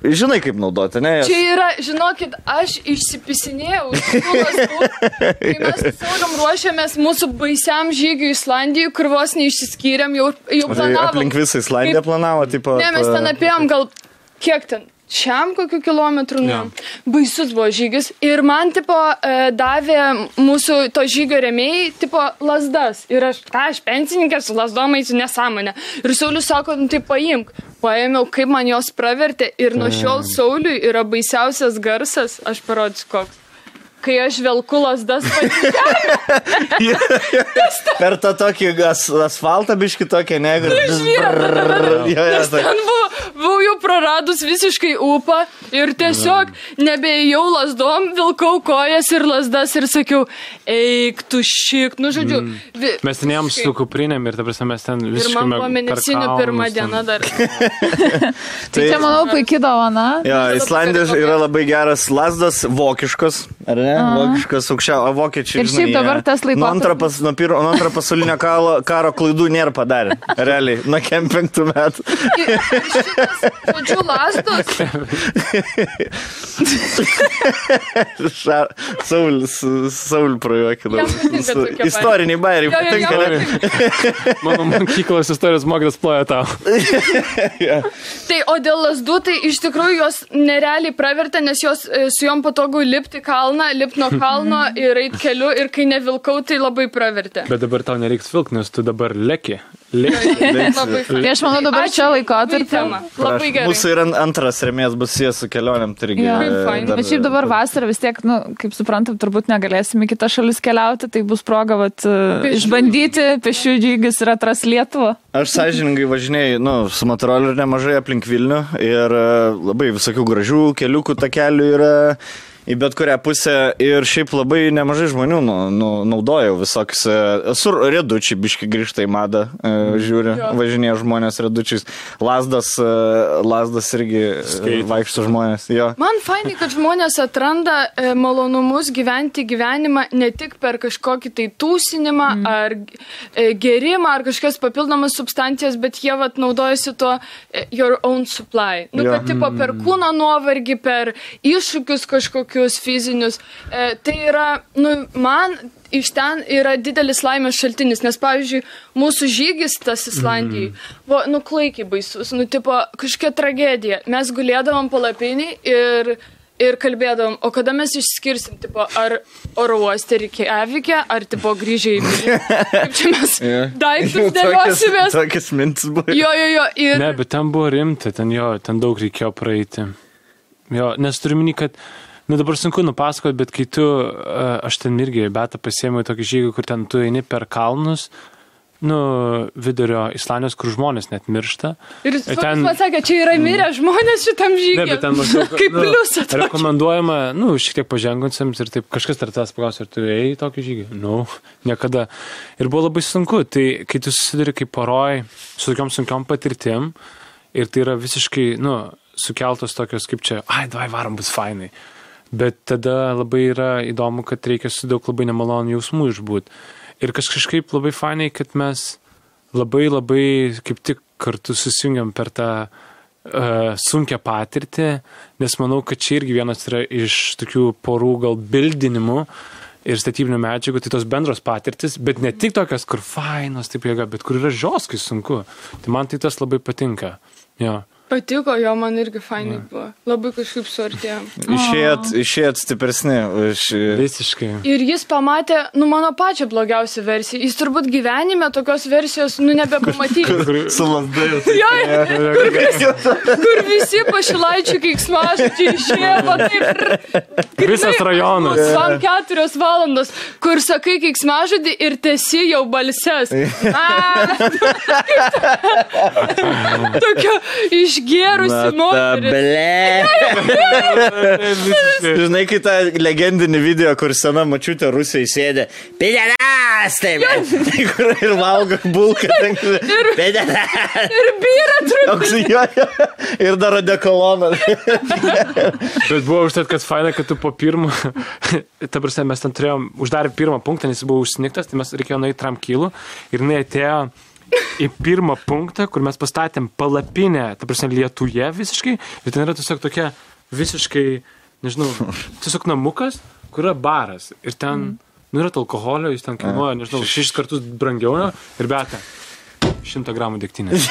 žinai, kaip naudoti, ne? Čia yra, žinokit, aš išsipisinėjau. Kai mes su Saulium ruošiamės mūsų baisiam žygiui į Islandiją, kur vos neišsiskyrėm, jau, jau Tai planavom. aplink visą Islandiją Kaip- planavo, tipo... Ne, mes ten apėjom gal kiek ten. Šiam kokiu kilometru, ne. Baisus buvo žygis. Ir man, tipo, e, davė mūsų to žygio remėjai, tipo, lasdas. Ir aš, ką, aš pensininkė su lasdom eisiu nesąmonę. Ir Saulis sako, nu tai paimk. Paėmiau, kaip man jos pravertė. Ir nuo šiol Sauliui yra baisiausias garsas. Aš parodysiu koks. Kai aš velku lasdas, pati Per tą tokį as, asfaltą biški tokią negą. Nes ten buvo, buvau jau praradus visiškai upą ir tiesiog nebejau lasdom, vilkau kojas ir lasdas ir sakiau, eik tu šik, nu žodžiu. Vi, Mes ten ėjom su kuprinėm ir, ta prasme, mes ten ir visiškai... man buvo kalnus pirmą dieną dar. Tai čia, manau, puikiai dovana. Jo, Islandija yra labai geras lasdas, vokiškos, Ar ne? Vokiškas aukščiau, o vokiečiai. Ir šiaip žinai, dabar tas laikotarpis- Nuo antro, pas, nuo, pirmo, nuo antro pasaulinio karo, karo klaidų nėra padarę. Realiai, nuo kem penktų metų. Žodžiu, lasdos. Ša- Saulis, Saul prajuokino. Istoriniai bairiai patinka. ne? Mano mokyklos istorijos mokytas ploja tau. Tai o dėl lasdų, tai iš tikrųjų jos nerealiai pravertė, nes jos e, su jom patogu lipti kalną, lipti nuo kalno ir eiti keliu ir kai nevilkau, tai labai pravertė. Bet dabar tau nereiks vilkti, nes tu dabar leki. Leki. Labai Tai aš manau dabar Ačiū, čia labai laikotarpį. Labai gerai. Mūsų yra antras remės bus sies su kelioniam, tai irgi. Jo. e, dar- Bet šiaip dabar vasarą vis tiek, nu, kaip suprantam, turbūt negalėsime į kitas šalis keliauti, tai bus proga vat, Pėsčiųjų. išbandyti pešių žygis ir atras Lietuvą. Aš sąžiningai važinėjau, nu, su motoroliu nemažai aplink Vilnių ir e, labai visokių gražių keliukų takelių yra į bet kurią pusę ir šiaip labai nemažai žmonių nu, nu, naudoja visokius. e, Esu redučiai, biški grįžta į madą, e, žiūri, Jo. važinėja žmonės redučiais. Lasdas, e, lasdas irgi Skate. vaikšto žmonės. Jo. Man fainai, kad žmonės atranda malonumus gyventi gyvenimą ne tik per kažkokį tai tūsinimą mm. ar gerimą ar kažkokias papildomas substancijas, bet jie vat naudojasi tuo your own supply. Nu, Jo. kad tipo per kūno nuovargį, per iššūkius kažkokius fizinius. E, tai yra, nu, man iš ten yra didelis laimės šaltinis, nes, pavyzdžiui, mūsų žygis tas Islandijai buvo, nu, klaikiai baisus, nu, tipo, kažkokia tragedija. Mes gulėdavom palapinį ir, ir kalbėdavom, o kada mes išskirsim, tipo, ar oro uoste Reikjavike, ar, tipo, grįžę į Vilnių. Kaip čia mes daiktus dėliosimės. Tokias mintis buvo. Jo, jo, jo. Ir... Ne, bet ten buvo rimta, ten jo, ten daug reikėjo praeiti. Jo, nes turiu minį, kad, nu dabar sunku nupasakoti, bet kai tu, aš ten irgi betą pasiėmiau tokį žygį, kur ten tu eini per kalnus, nu, vidurio Islandijos, kur žmonės net miršta. Ir jis ten- man sakė, čia yra mirę žmonės šitam Ne, žygiui. bet ten maždaug. Kaip nu, pliusą. Rekomenduojama, nu, šiek tiek pažengusiams ir taip kažkas ar tas paklausė, ar tu ėjai tokį žygį? Nu, niekada. Ir buvo labai sunku, tai kai tu susiduri kaip poroj su tokiom sunkiom patirtim ir tai yra visiškai, nu, sukeltos tokios kaip čia, ai, davai varom bus fainai. Bet tada labai yra įdomu, kad reikia su daug labai nemalonių jausmų išbūti. Ir kaž- kažkaip labai fainai, kad mes labai labai kaip tik kartu susijungiam per tą uh, sunkę patirtį, nes manau, kad čia irgi vienas yra iš tokių porų gal bildinimų ir statybinių medžiagų, tai tos bendros patirtis, bet ne tik tokios, kur fainos, taip jėga, bet kur yra žioskai sunku. Tai man tai tas labai patinka. Jo. Patiko, jo, man irgi fainai buvo. Labai kažkaip suartėjom. Išėjot, išėjot stipresni. Iš... Visiškai. Ir jis pamatė, nu, mano pačią blogiausią versiją. Jis turbūt gyvenime tokios versijos, nu, nebepamatys. Su lasdai. Jo, kur, visi, kur visi pašilaičių keiksmažodžiai išėjo, va taip. Visas rajonas. Vam keturios valandos, kur sakai keiksmažodį ir tesi jau balses. A, Tokia išgėrusi moteris. Visiškai. Žinai, kai tą legendinį video, kur sena mačiutė Rusija įsėdė. Pėderas, taip. Kur ir valgo bulką. Pėderas. Ir vyra truputį. Ir dar odekoloną. Bet buvo užtat, kad faina, kad tu po pirmo, ta prasme, mes ten turėjom, uždarė pirmą punktą, nes jis buvo užsniktas, tai mes reikėjo nueiti tram kilų ir jinai atėjo į pirmą punktą, kur mes pastatėm palapinę, ta prasme, lietuje visiškai, ir ten yra tiesiog tokia visiškai, nežinau, tiesiog namukas, kur yra baras. Ir ten, nu, yra to alkoholio, jis ten kainuoja, nežinau, šešis kartus brangiau ir beta. 100 gramų degtinės.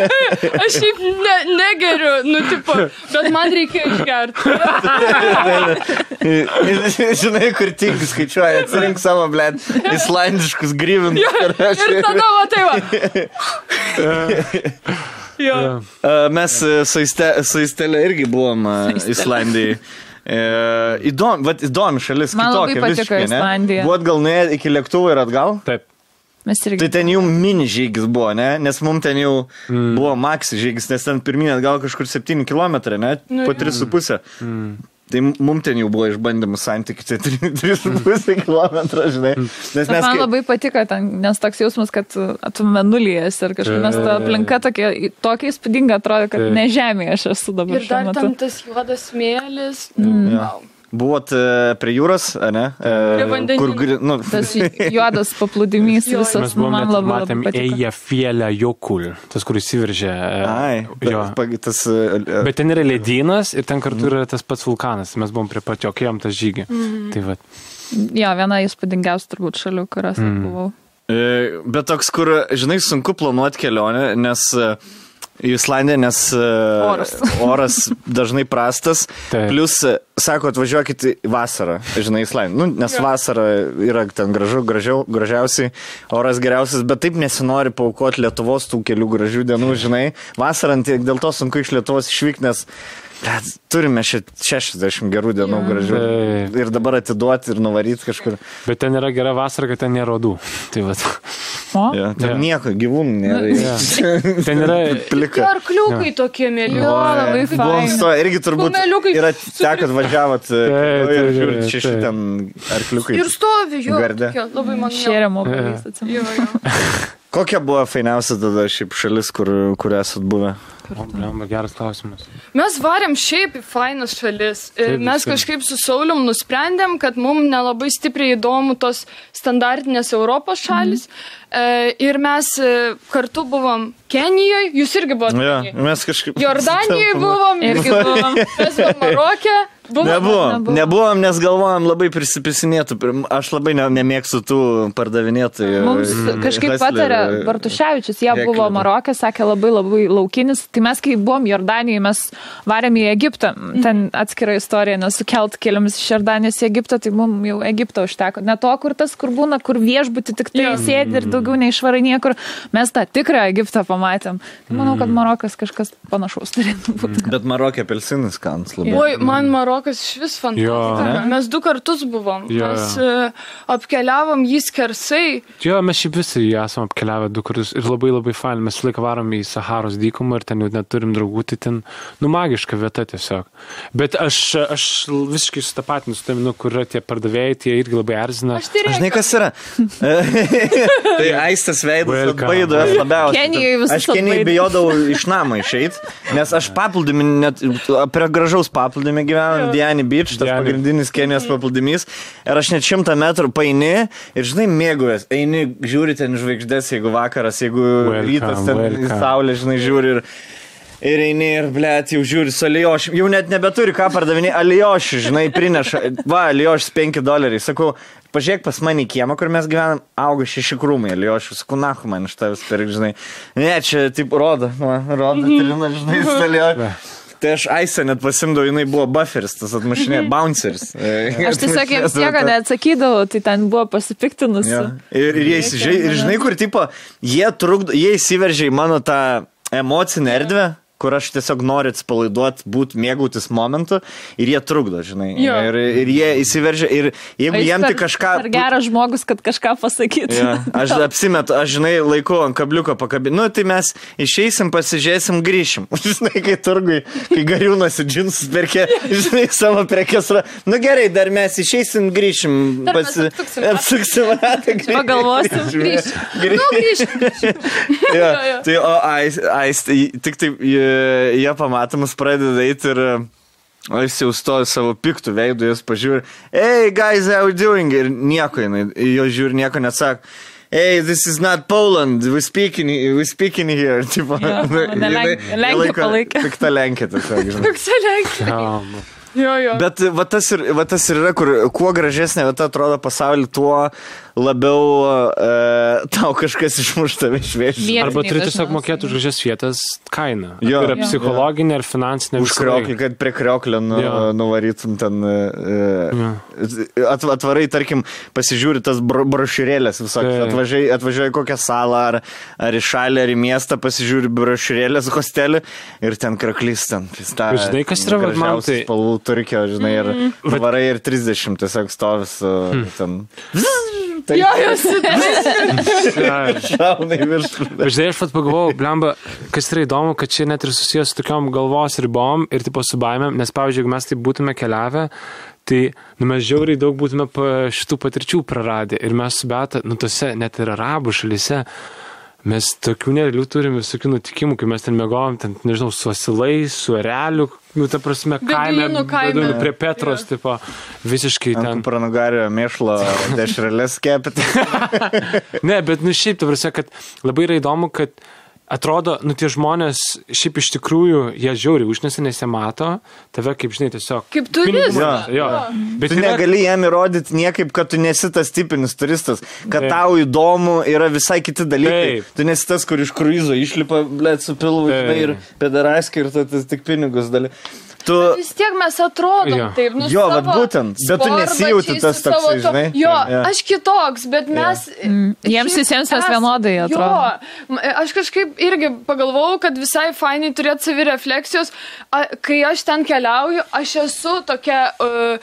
Aš šiaip ne, negeriu, nu, tipo, bet man reikėjo išgerti. Žinai, kur tingi skaičiuoja, atsirink savo, blė, islandiškus gryvinus. Ir tada, va, tai va. Jo. Mes e, su Aiste- su Istelė irgi buvom e, Islandijai. E, įdomi, vat, įdomi šalis. Man labai kitokia patiko visiškai, ne? Islandija. Buvot gal nuėję iki lėktuvo ir atgal? Taip. Mes irgi. Tai ten jau mini žygis buvo, ne? Nes mums ten jau mm. buvo maksi žygis, nes ten pirminė gal kažkur 7 km, ne? Nu, Po jo. 3,5. Mm. Tai mums ten jau buvo išbandymų santykių, tai 3,5 km, žinai. Nes Bet mes man labai patiko, ten, nes toks jausmas, kad tu menulyjas ir kažkaip, nes ta aplinka tokia, tokia įspūdinga atrodo, kad ne žemėje aš esu dabar Ir dar tam tas juodas mėlis. Nu, wow. Buvot e, prie jūros, ar ne? E, Prie vandenyno. Kur, gri- nu, Tas juodas paplūdimys visas, Mes buvom man labai, matėm. Eija Fielę Jokul, tas, kuris įsiveržė. e, ai, jo. bet, tas, e, e, Bet ten yra ledynas ir ten kartu yra tas pats vulkanas. Mes buvom prie pat jo, kai jam tą žygį. Tai va. Jo, viena įspūdingiausių turbūt šalių, kuriuose Mm. buvau. E, Bet toks, kur, žinai, sunku planuoti kelionę, nes e, į Islandiją, nes e, Oras. oras dažnai prastas. Taip. Plus, e, sako, atvažiuokit vasarą, žinai, Islandiją. Nu, nes vasara yra ten gražu, gražiau, gražiausiai, oras geriausias, bet taip nesinori paukoti Lietuvos tų kelių gražių dienų, žinai. Vasarą tiek dėl to sunku iš Lietuvos išvykti, nes bet, turime šit 60 gerų dienų gražių. Taip. Ir dabar atiduoti ir nuvaryti kažkur. Bet ten yra gera vasara, kad ten nėra odų. Tai va. O? Ja, ten Jo. nieko, gyvūnų nėra. Ten yra. Plika. Arkliukai tokie mėly. Jo, labai Buvom faina. su, irgi turbūt Kumeliukai yra teko atvažiavot e, ir žiūrit šeši ten arkliukai. Ir stovi. Garde. tokie, Labai man Šėrimo pavyzdys, jo. Kokia buvo fainiausia tada šiaip šalis, kur, kur esat buvę? O, blemba, geras klausimas. Mes varėm šiaip į fainas šalis. Ir Taip, Mes visi. kažkaip su Saulium nusprendėm, kad mums nelabai stipriai įdomu tos standartinės Europos šalis. E, Ir mes e, kartu buvom Kenijoje, jūs irgi buvote. Ja, mes kažkaip. Jordanijai buvom, Irgi buvom. Mes buvom Marokė. Buvom. Nebuvom, Nebuvom. nebuvom, nes galvojom labai prisipisinėtų. Aš labai ne, nemėgstu tų pardavinėtojų. Mums kažkaip patarė Bartuševičius, jie Heklerių. buvo Marokė, sakė labai labai laukinis. Tai mes, kai buvom Jordanijoje, mes varėm į Egiptą. Ten atskira istorija, nes sukelt keliamis iš Jordanijos į Egiptą, tai mums jau Egipto užteko. Ne to, kur tas, kur būna, kur viešbutį tik tai sėdi ir daugiau neišvarai niekur. Mes tą tikrą Egiptą pamatėm. Tai manau, kad Marokas kažkas panašaus turėtų būti. Bet Marokė apelsinis skans labai. Oi, man Marokas iš vis Jo. fantastika. Mes du kartus buvom. Jo, Mes e, apkeliavom jį skersai. Jo, mes šiaip visi jį esame apkeliavę du kartus ir labai labai fain. Mes visą laiką varom į Saharos dykumą ir ten jau neturim draugų, tai ten, nu, magiška vieta tiesiog. Bet aš, aš visiškai sutapatinu su tavimi, nu, kur yra tie pardavėjai, tie irgi labai erzina. Aš tai Žinai, kas yra? tai aistas veidas atbaido aš labiausiai. Kenijoj visus Aš Kenijai atbaido. bijodavau iš namą išeit, nes aš paplūdimį, net prie gražaus paplūdimį gyvenau, Diani Beach, tas Diani. pagrindinis Kenijos paplūdimys. Ir aš net šimtą metrų paini ir, žinai, mėgavęs. Eini, žiūri ten žvaigždės, jeigu vakaras, jeigu Welcome, rytas ten welcome. saulę, žinai, žiūri. Ir, Ir eini ir, blėt, jau žiūri su alijošiu. Jau net nebeturi ką pardavinėti. Alijošiu, žinai, prineša. Va, alijošis 5 doleriai. Sakau, pažiūrėk pas mane į kiemą, kur mes gyvenam, auga šeši krūmai alijošiu. Sakau, na, man iš tavęs per, žinai. Ne, čia taip rodo, va, rodo, trina, žinai, su alijošiu. Tai aš Aisę net pasimdavau, jinai buvo bufferis, tas atmušinė, bounceris. Aš tiesiog jiems nieko neatsakydavau, tai ten buvo pasipiktinusi. Ja. Ir, ir, jie ir žinai, kur tipo, jie, trukdo, jie įsiveržia į mano tą emocinę erdvę, kur aš tiesiog noriu atsipalaiduoti, būti mėgautis momentu ir jie trukdo, žinai. Jo. Ir, ir jie įsiveržia ir jeigu jiem per- tik kažką... Per geras žmogus, kad kažką pasakytų. Ja, aš apsimetu, aš žinai, laiku ant kabliuko pakabinu, nu tai mes išeisim, pasižiūrėsim, grįšim. Žinai, kai turgui, kai gariūnas į džinsus perkė, žinai, savo prekes. Nu gerai, dar mes išeisim, grįšim. Dar mes apsuksim ratą. grįšim. Pagalvosim, Grįšim. Nu, grįžk. Jo, Jo, jo. tai, o, ais, ais, tai, tik taip, jie, pamatomus pradeda eiti ir o jis jau stovi savo piktų veidų, jis pažiūri, hey guys, how you doing? Ir nieko, jinai, jo žiūri, nieko nesak. Hey, this is not Poland, we speaking, we speaking here. Tipo, Jo, ne jinai- Lenk- Lenkiją jie laiko palaikė. Pikta Lenkija, tiesiog, žinai. Toks Um, Jo, jo. Bet va tas, ir, va tas ir yra, kur kuo gražesnė vieta atrodo pasaulyje, tuo labiau e, tau kažkas išmušta iš vėžių. Arba turi tiesiog mokėti už gražias vietas kainą. Jo. Tai yra Jo. psichologinė ir finansinė. Už krioklį, kad prie krioklio nu, Jo. nuvarytum ten. e, At, atvarai, tarkim, pasižiūri tas bro, brošiūrėlės visokias. Taip. Atvažiuoji, kokią salą ar, ar į šalį, ar į miestą, pasižiūri brošiūrėlės hostelį ir ten kraklys ten. Bet žinai, kas yra, man tai- Spalvų turkio, žinai, ir varai ir 30 tiesiog stovis Hmm. ten. Jo, jos. Šauna į viršų. Žinai, aš pat pagalvojau, blemba, kas yra įdomu, kad čia net ir susijęs su tokiom galvos ribom ir tipo su baimėm, nes pavyzdžiui, jeigu mes taip būtume keliavę, tai nu, mes žiauriai daug būtume pa šitų patirčių praradę ir mes su Beta, nu, tose net ir arabų šalyse, Mes tokių nerealių turim visokių nutikimų, kai mes ten mėgojom, ten, nežinau, su asilais, su ereliu, nu, ta prasme, kaime, kaime. prie Petros, Jo. tipo, visiškai Ant ten. pranugario mėšlo dešrelės kepėte. Ne, bet, nu, šiaip, ta prasme, kad labai yra įdomu, kad atrodo, nu, tie žmonės, šiaip iš tikrųjų, jie žiauri užnesi, nes jie mato tave, kaip žinai, tiesiog. Kaip turistas. Jo, Jo. jo. Bet Tu yra- negali jam įrodyti niekaip, kad tu nesi tas tipinis turistas, kad Taip. tau įdomu yra visai kiti dalykai. Taip. Tu nesi tas, kur iš kruizo išlipa, blėt, su pilvu ir pedaraskį ir tas tik pinigus daly. Tu... Vis tiek mes atrodom Jo. taip, nu, Jo, savo vat būtent. Bet tu nesijauti tas su savo toksai, to- žinai? Jo, Jo. aš kitoks, bet mes... Jiems šiaip visiems mes vienodai atrodo. Jo, aš kažkaip irgi pagalvojau, kad visai fainai turėti savirefleksijos. Kai aš ten keliauju, aš esu tokia uh,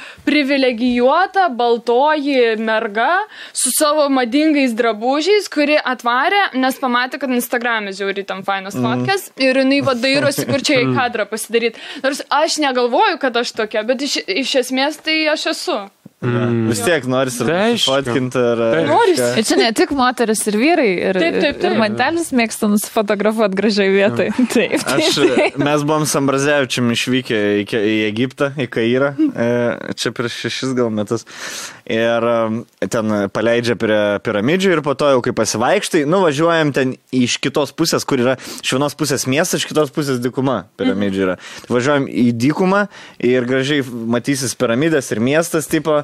privilegijuota, baltoji merga su savo madingais drabužiais, kuri atvarė, nes pamatė, kad Instagram'e žiūri tam fainas Mhm. fotkės ir jinai vadairosi, kur čia į kadrą pasidaryti. Nors aš negalvoju, kad aš tokia, bet iš, iš esmės tai aš esu. Mm. Vis tiek nori ir Tai aišku. fotkinti. Ar, Taip. Norisi. Ir čia ne tik moteris ir vyrai, ir, Taip, taip, taip. ir mantelis mėgsta nusifotografuoti gražiai vietai. Taip, taip. Aš, mes buvom Sambrazevičiam išvykę į, į Egiptą, į Kairą, e, čia prieš šešis gal metus. Ir e, ten paleidžia prie piramidžių ir po to jau kai pasivaikštai, nuvažiuojam ten iš kitos pusės, kur yra iš vienos pusės miestas, iš kitos pusės dykuma piramidžių yra. Važiuojam į dykumą ir gražiai matysis piramidės ir miestas tipo.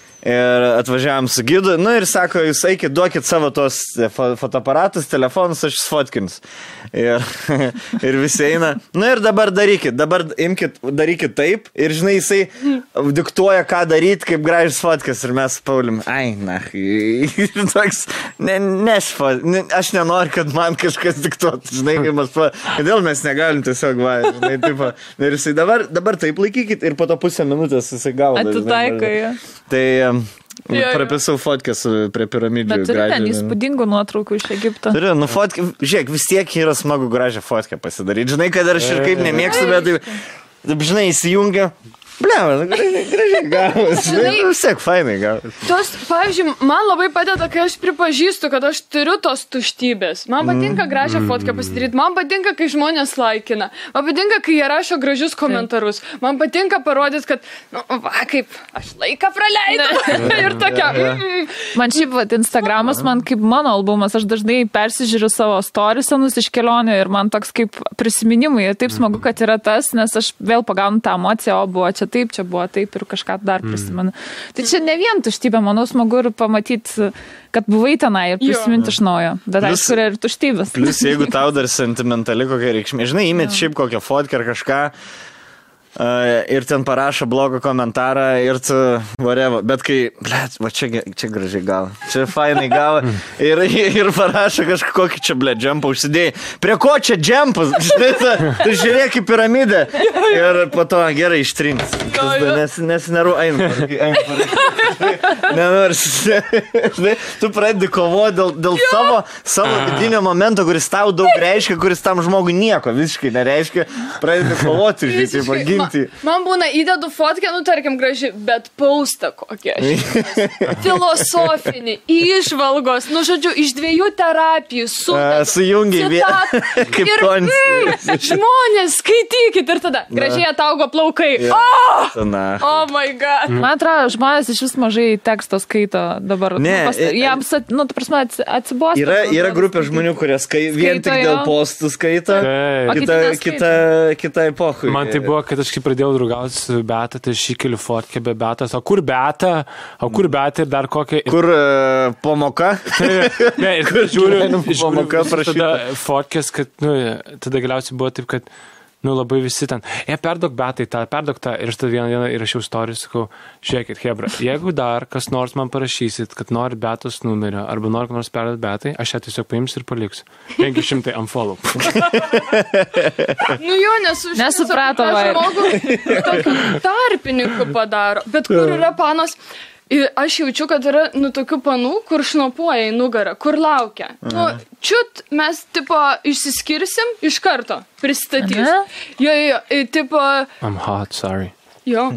Ir atvažiavam su gidu, nu ir sako, jūs eikit, duokit savo tos fo fotoaparatus, telefonus, aš fotkins. Ir, ir visi eina, nu ir dabar darykit, dabar imkit, darykit taip. Ir žinai, jisai diktuoja, ką daryti, kaip gražus fotkas. Ir mes paulim, ai, na, ir toks, ne, nesfot, ne, aš nenoriu, kad man kažkas diktuotų, žinai, kaip aš, pa- kodėl mes negalim tiesiog, va, žinai, taip. Ir jisai dabar, dabar taip laikykit ir po to pusę minutės jisai gauna. jo. Tai jo. prapisau fotkę prie piramidžių. Bet turi ten įspūdingų nuotraukų iš Egipto. Turiu, nu fotkę, žiūrėk, vis tiek yra smagu gražią fotkę pasidaryti. Žinai, kad aš ir kaip nemėgstu, bet tai, taip, žinai, įsijungia. Blem, nu, gražiai, gražiai gavus. Žinai, nu, vis tiek fainai gavus. Tos, pavyzdžiui, man labai padeda, kai aš pripažįstu, kad aš turiu tos tuštybės. Man patinka gražią fotkę pasidaryti, man patinka, kai žmonės laikina, man patinka, kai jie rašo gražius komentarus, man patinka parodyti, kad, nu, va, kaip aš laiką praleidau. ir tokia. Mm, Man šiaip, vat, Instagramas, man kaip mano albumas, aš dažnai persižiūriu savo stories senus iš kelionių ir man toks kaip prisiminimai. Ir taip smagu, kad yra tas, nes aš vėl pagaunu tą emociją, o buvo čia taip, čia buvo taip ir kažką dar prisimenu. Tai čia ne vien tuštybė, manau, smagu ir pamatyti, kad buvai tenai ir Jo. prisiminti iš naujo. Bet Plius- aišku, yra ir tuštybės. Plus, jeigu tau dar sentimentali kokia reikšmė, žinai, įmet šiaip kokią fotkę ar kažką. Ir ten parašo blogą komentarą ir tu vareva. Bet kai, blėt, va čia, čia gražiai gavo, čia fainai gavo. Ir, ir parašo kažkokį čia, blėt, džempą užsidėjai. Prie ko čia džempas? Žinai, tu, tu žiūrėk į piramidę. Ir po to gerai ištrins. Nes, nesineru, einu. Nenors. Tu pradedi kovoti dėl, dėl savo, savo vidinio momento, kuris tau daug reiškia, kuris tam žmogui nieko visiškai nereiškia. Pradedi kovoti ir visiškai. žiūrėti, ginti. Ma, man būna įdedu fotkę, nu tarkim, graži, bet paustą kokią. Filosofinį, išvalgos, nu žodžiu, iš dviejų terapijų su... A, Sujungi vieną. Kaip ir, konci. mm, žmonės, skaitykit ir tada gražiai ataugo plaukai. Jo. O, Na. oh my god. Man atrodo, žmonės iš vis mažai teksto skaito dabar. Ne, nu, pas, e- e- jiems, at- nu, tu prasme, atsibosta. Yra, yra grupė žmonių, kurie skai, vien tik dėl postų skaito. Taip. O kiti Kita, neskaito. kita, kita epocha. Man tai buvo, kad aš kai pradėjau draugauti su Beta, tai aš įkeliu fotkę be Betas. O kur Beta? O kur Beta ir dar kokia... Kur uh, pamoka? Ne, ir žiūriu, pamoka parašyta. tada fotkės, kad, nu, tada galiausiai buvo taip, kad, nu, labai visi ten, e, perdok betai tą, perdok tą, ir aš tada vieną dieną įrašiau istoriją, sakau, žiūrėkit, Hebra, jeigu dar kas nors man parašysit, kad nori betos numerio, arba nori, kad nors perduot betai, aš ją tiesiog paimsiu ir paliksiu. 500 unfollow. Nu jo, nesu Nesuprato, žmogų tarpininkų padaro. Bet kur yra panos? Ir aš jaučiu, kad yra, nu, tokių panų, kur šnopuoja į nugarą, kur laukia. Nu, čiut mes, tipo, išsiskirsim, iš karto pristatys. Aha. Jo, jo, jo, tipo, I'm hot, sorry. jo.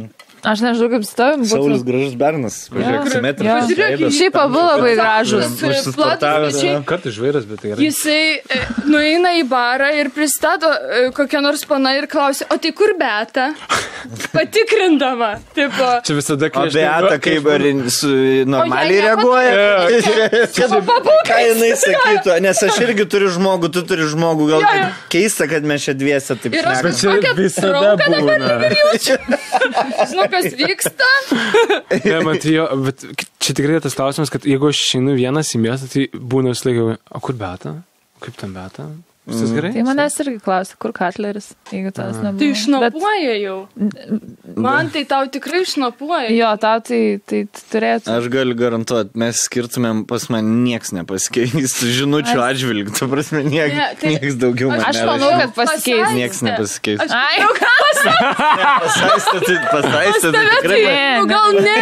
Aš nežinau, kaip su tavim Saulis būtų. gražus bernas. Pažiūrėk, Jo. simetriškas Jo. veidas. Šiaip abu labai gražus. Platus. Kartais žvairas, bet tai gerai. Jisai e, nueina į barą ir pristato e, kokią nors pana ir klausia, o tai kur beta? Patikrindama. Tipo, Čia visada O Beata kaip ar normaliai reaguoja? Pabūkais. ką jinai sakytų, nes aš irgi turiu žmogų, tu turi žmogų, gal Jo, jo. keista, kad mes čia dviese taip Ir aš- visada būna. kas vyksta. Ne, man tai jo, bet čia tikrai tas klausimas, kad jeigu aš išeinu vienas į miestą, tai būna visą laiką, o kur beta? Kaip ten beta? Viskas gerai? Tai manęs irgi klausia, kur Katleris, jeigu tas nebūtų. Tai išnapuoja jau. Man tai tau tikrai išnapuoja. Jo, tau tai, tai turėtų. Aš galiu garantuoti, mes skirtumėm, pas man nieks nepasikeistų žinučių atžvilgių, tu prasme, niek, Ne, tai- nieks daugiau man Aš manau, kad pasikeis. Nieks nepasikeis. Aš Ai, Pasaistė, tai pasaistė, tai tave tikrai. tai, ne. nu, gal ne.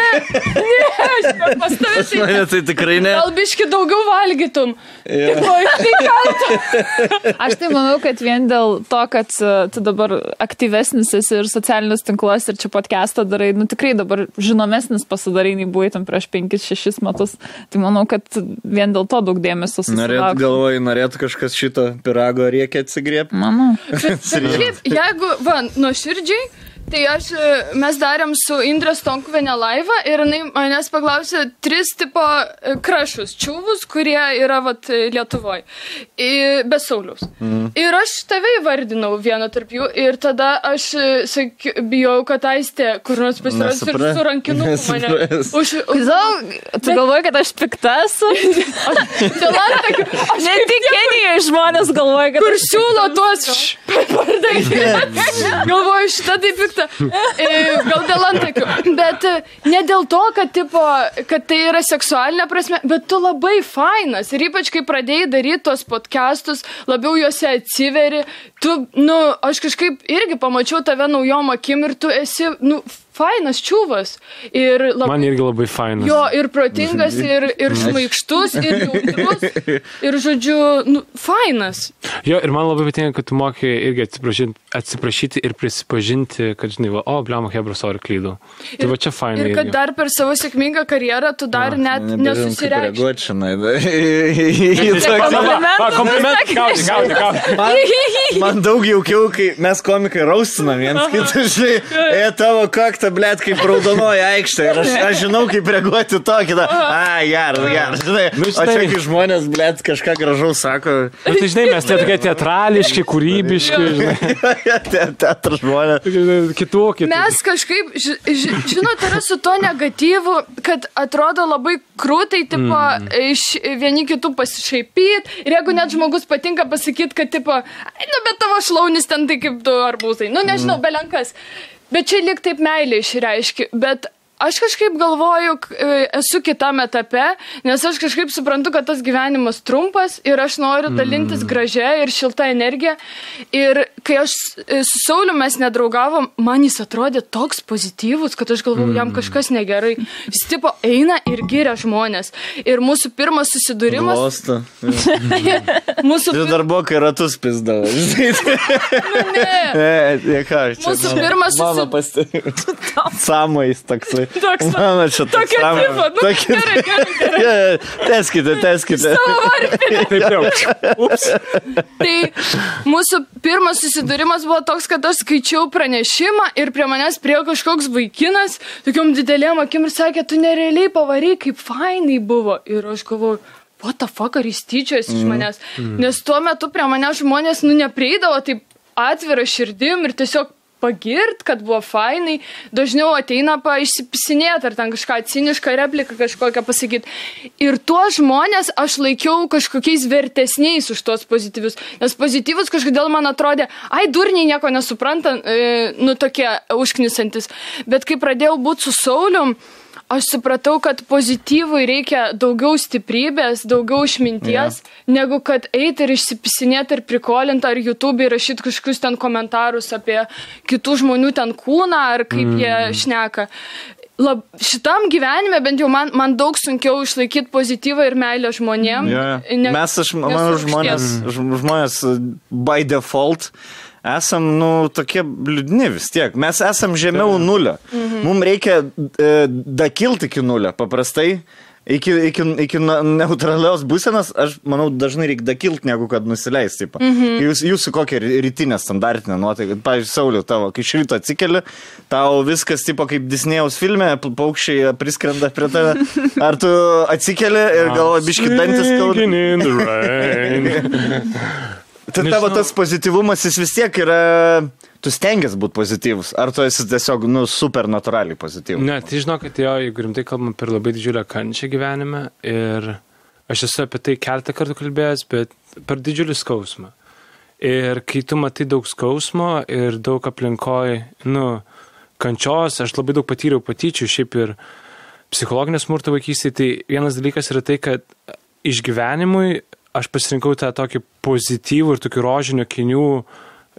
Ne, aš ne, pas tave Pas tai. mane tikrai ne. Gal biški daugiau valgytum. Tipo, tai Aš tai manau, kad vien dėl to, kad uh, tu dabar aktyvesnis esi ir socialinius tinklus ir čia podcastą darai, nu tikrai dabar žinomesnis pasidarai, nei buvai tam prieš 5-6 metus. Tai manau, kad vien dėl to daug dėmesio Norėt, susilauksi. galvoju, norėtų kažkas šito pirago reikia atsigriepti. Manau. Bet šiaip, jeigu, va, nuo širdžiai, tai aš, e, mes darėm su Indrė Stonkuvenė laivą ir jinai manęs paklausė tris tipo e, krašus, čiūvus, kurie yra, vat, Lietuvoje, be Sauliaus. Mm. Ir aš tave įvardinau vieną tarp jų ir tada aš e, sak, bijau, kad aistė kur nors pasirodys ir Nesupra- su rankinuku mane. Už, už, Žinau, tu galvoji, kad aš piktas? Aš Ne tik Kenijoje žmonės galvoja, kad kur siūlo tuos pardavti. Galvoju, šitą tai piktą. E, Gal dėl antakių. Bet e, ne dėl to, kad, tipo, kad tai yra seksualinė prasme, bet tu labai fainas. Ir ypač, kai pradėjai daryti tos podcastus, labiau juose atsiveri. Tu, nu, aš kažkaip irgi pamačiau tave naujom akim ir tu esi, nu, fainas čiūvas. Ir labai... Man irgi labai fainas. Jo, ir protingas, ir, ir šmaikštus, ir jautrus, ir, žodžiu, nu, fainas. Jo, ir man labai patinka, kad tu moki irgi atsiprašyti, atsiprašyti ir prisipažinti, kad, žinai, va, o, blemo, hebra, sorry, klydau. Tai va čia fainai. Ir kad irgi. dar per savo sėkmingą karjerą tu dar net gauti, gauti, gauti. Man, daug jaukiau, kai mes komikai raustinam viens kitą, žinai, e tavo kaktą, blėt, kaip raudonoji aikštė. Ir aš, aš žinau, kaip reaguoti to kitą. A, geras, geras, žinai. Nu, O čia, žinai. kai žmonės, blėt, kažką gražaus sako, Nu, tai žinai, mes tie tokie teatrališki, kūrybiški, žinai, te- teatro žmonės. tokie kitokie. Mes kažkaip, ži, ži, žinot, yra su to negatyvu, kad atrodo labai krūtai, tipo, mm. iš vieni kitų pasišaipyti. Ir jeigu net žmogus patinka pasakyti, kad, tipo, "Ai, nu, bet tavo šlaunis ten tai kaip du arbūzai. Nu, nežinau, mm. belenkas. Bet čia lik taip meilė išreiški. Bet aš kažkaip galvoju, e, esu kitame etape, nes aš kažkaip suprantu, kad tas gyvenimas trumpas ir aš noriu dalintis gražia ir šilta energija. Ir kai aš e, su Sauliu mes nedraugavom, man jis atrodė toks pozityvus, kad aš galvoju, jam kažkas negerai. Jis tipo eina ir giria žmonės. Ir mūsų pirmas susidūrimas. Glosto. Mūsų, Ir dar buvo, kai ratus pizdavo. žinai. ne, Ne, ne, ką, čia Mūsų mano- pirmas Mano susi- pastebėjimas. Samais toksai. Toks Mano čia toks tokia tipo, nu, Tokia- gerai, gerai, gerai. Jo, Teskite, teskite. Taip, jau. Ups. Tai mūsų pirmas susidūrimas buvo toks, kad aš skaičiau pranešimą ir prie manęs priejo kažkoks vaikinas, tokiom didelėm akim ir sakė, tu nerealiai pavary, kaip fainai buvo. Ir aš galvoju, what the fuck, ar jis tyčiojasi iš manęs. Nes tuo metu prie manęs žmonės, nu, neprieidavo taip atvira širdim ir tiesiog pagirt, kad buvo fainai, dažniau ateina pa išsipisinėti ar ten kažką cinišką repliką kažkokią pasakyti. Ir tuos žmonės aš laikiau kažkokiais vertesniais už tuos pozityvius. Nes pozityvus kažkodėl man atrodė, ai durniai nieko nesupranta, e, nu tokie užknisantis. Bet kai pradėjau būti su Saulium, aš supratau, kad pozityvui reikia daugiau stiprybės, daugiau išminties, yeah. negu kad eiti ir išsipisinėti ir prikolinti ar YouTube rašyti kažkokius ten komentarus apie kitų žmonių ten kūną ar kaip mm. jie šneka. Lab, šitam gyvenime bent jau man, man daug sunkiau išlaikyti pozityvą ir meilę žmonėm. Jo, jo. ne- Mes, aš manau, žmonės, ž- žmonės uh, by default esam, nu, tokie liūdni vis tiek. Mes esam žemiau nulio. Mhm. Mums reikia e, dakilti iki nulio paprastai. Iki, iki, iki neutralios būsenos, aš manau, dažnai reikia dakilti, negu kad nusileisti. Mhm. Jūs, jūsų kokia ry- rytinė standartinė nuotaika? Pavyzdžiui, Sauliu, tavo, kai iš ryto atsikeli, tau viskas tipo kaip Disnėjaus filme, pa- paukščiai priskrenda prie tave. Ar tu atsikeli ir galvoji, biški dantis skauda? Tai tavo tas pozityvumas jis vis tiek yra, tu stengiasi būti pozityvus, ar tu esi tiesiog, nu, super natūraliai pozityvus? Ne, tai žinok, kad jo, jeigu rimtai kalbam per labai didžiulę kančią gyvenime ir aš esu apie tai keltą kartų kalbėjęs, bet per didžiulį skausmą. Ir kai tu matai daug skausmo ir daug aplinkoj, nu, kančios, aš labai daug patyriau patyčių, šiaip ir psichologinio smurto vaikystėje, tai vienas dalykas yra tai, kad išgyvenimui aš pasirinkau tą tokį pozityvų ir tokį rožinio kinių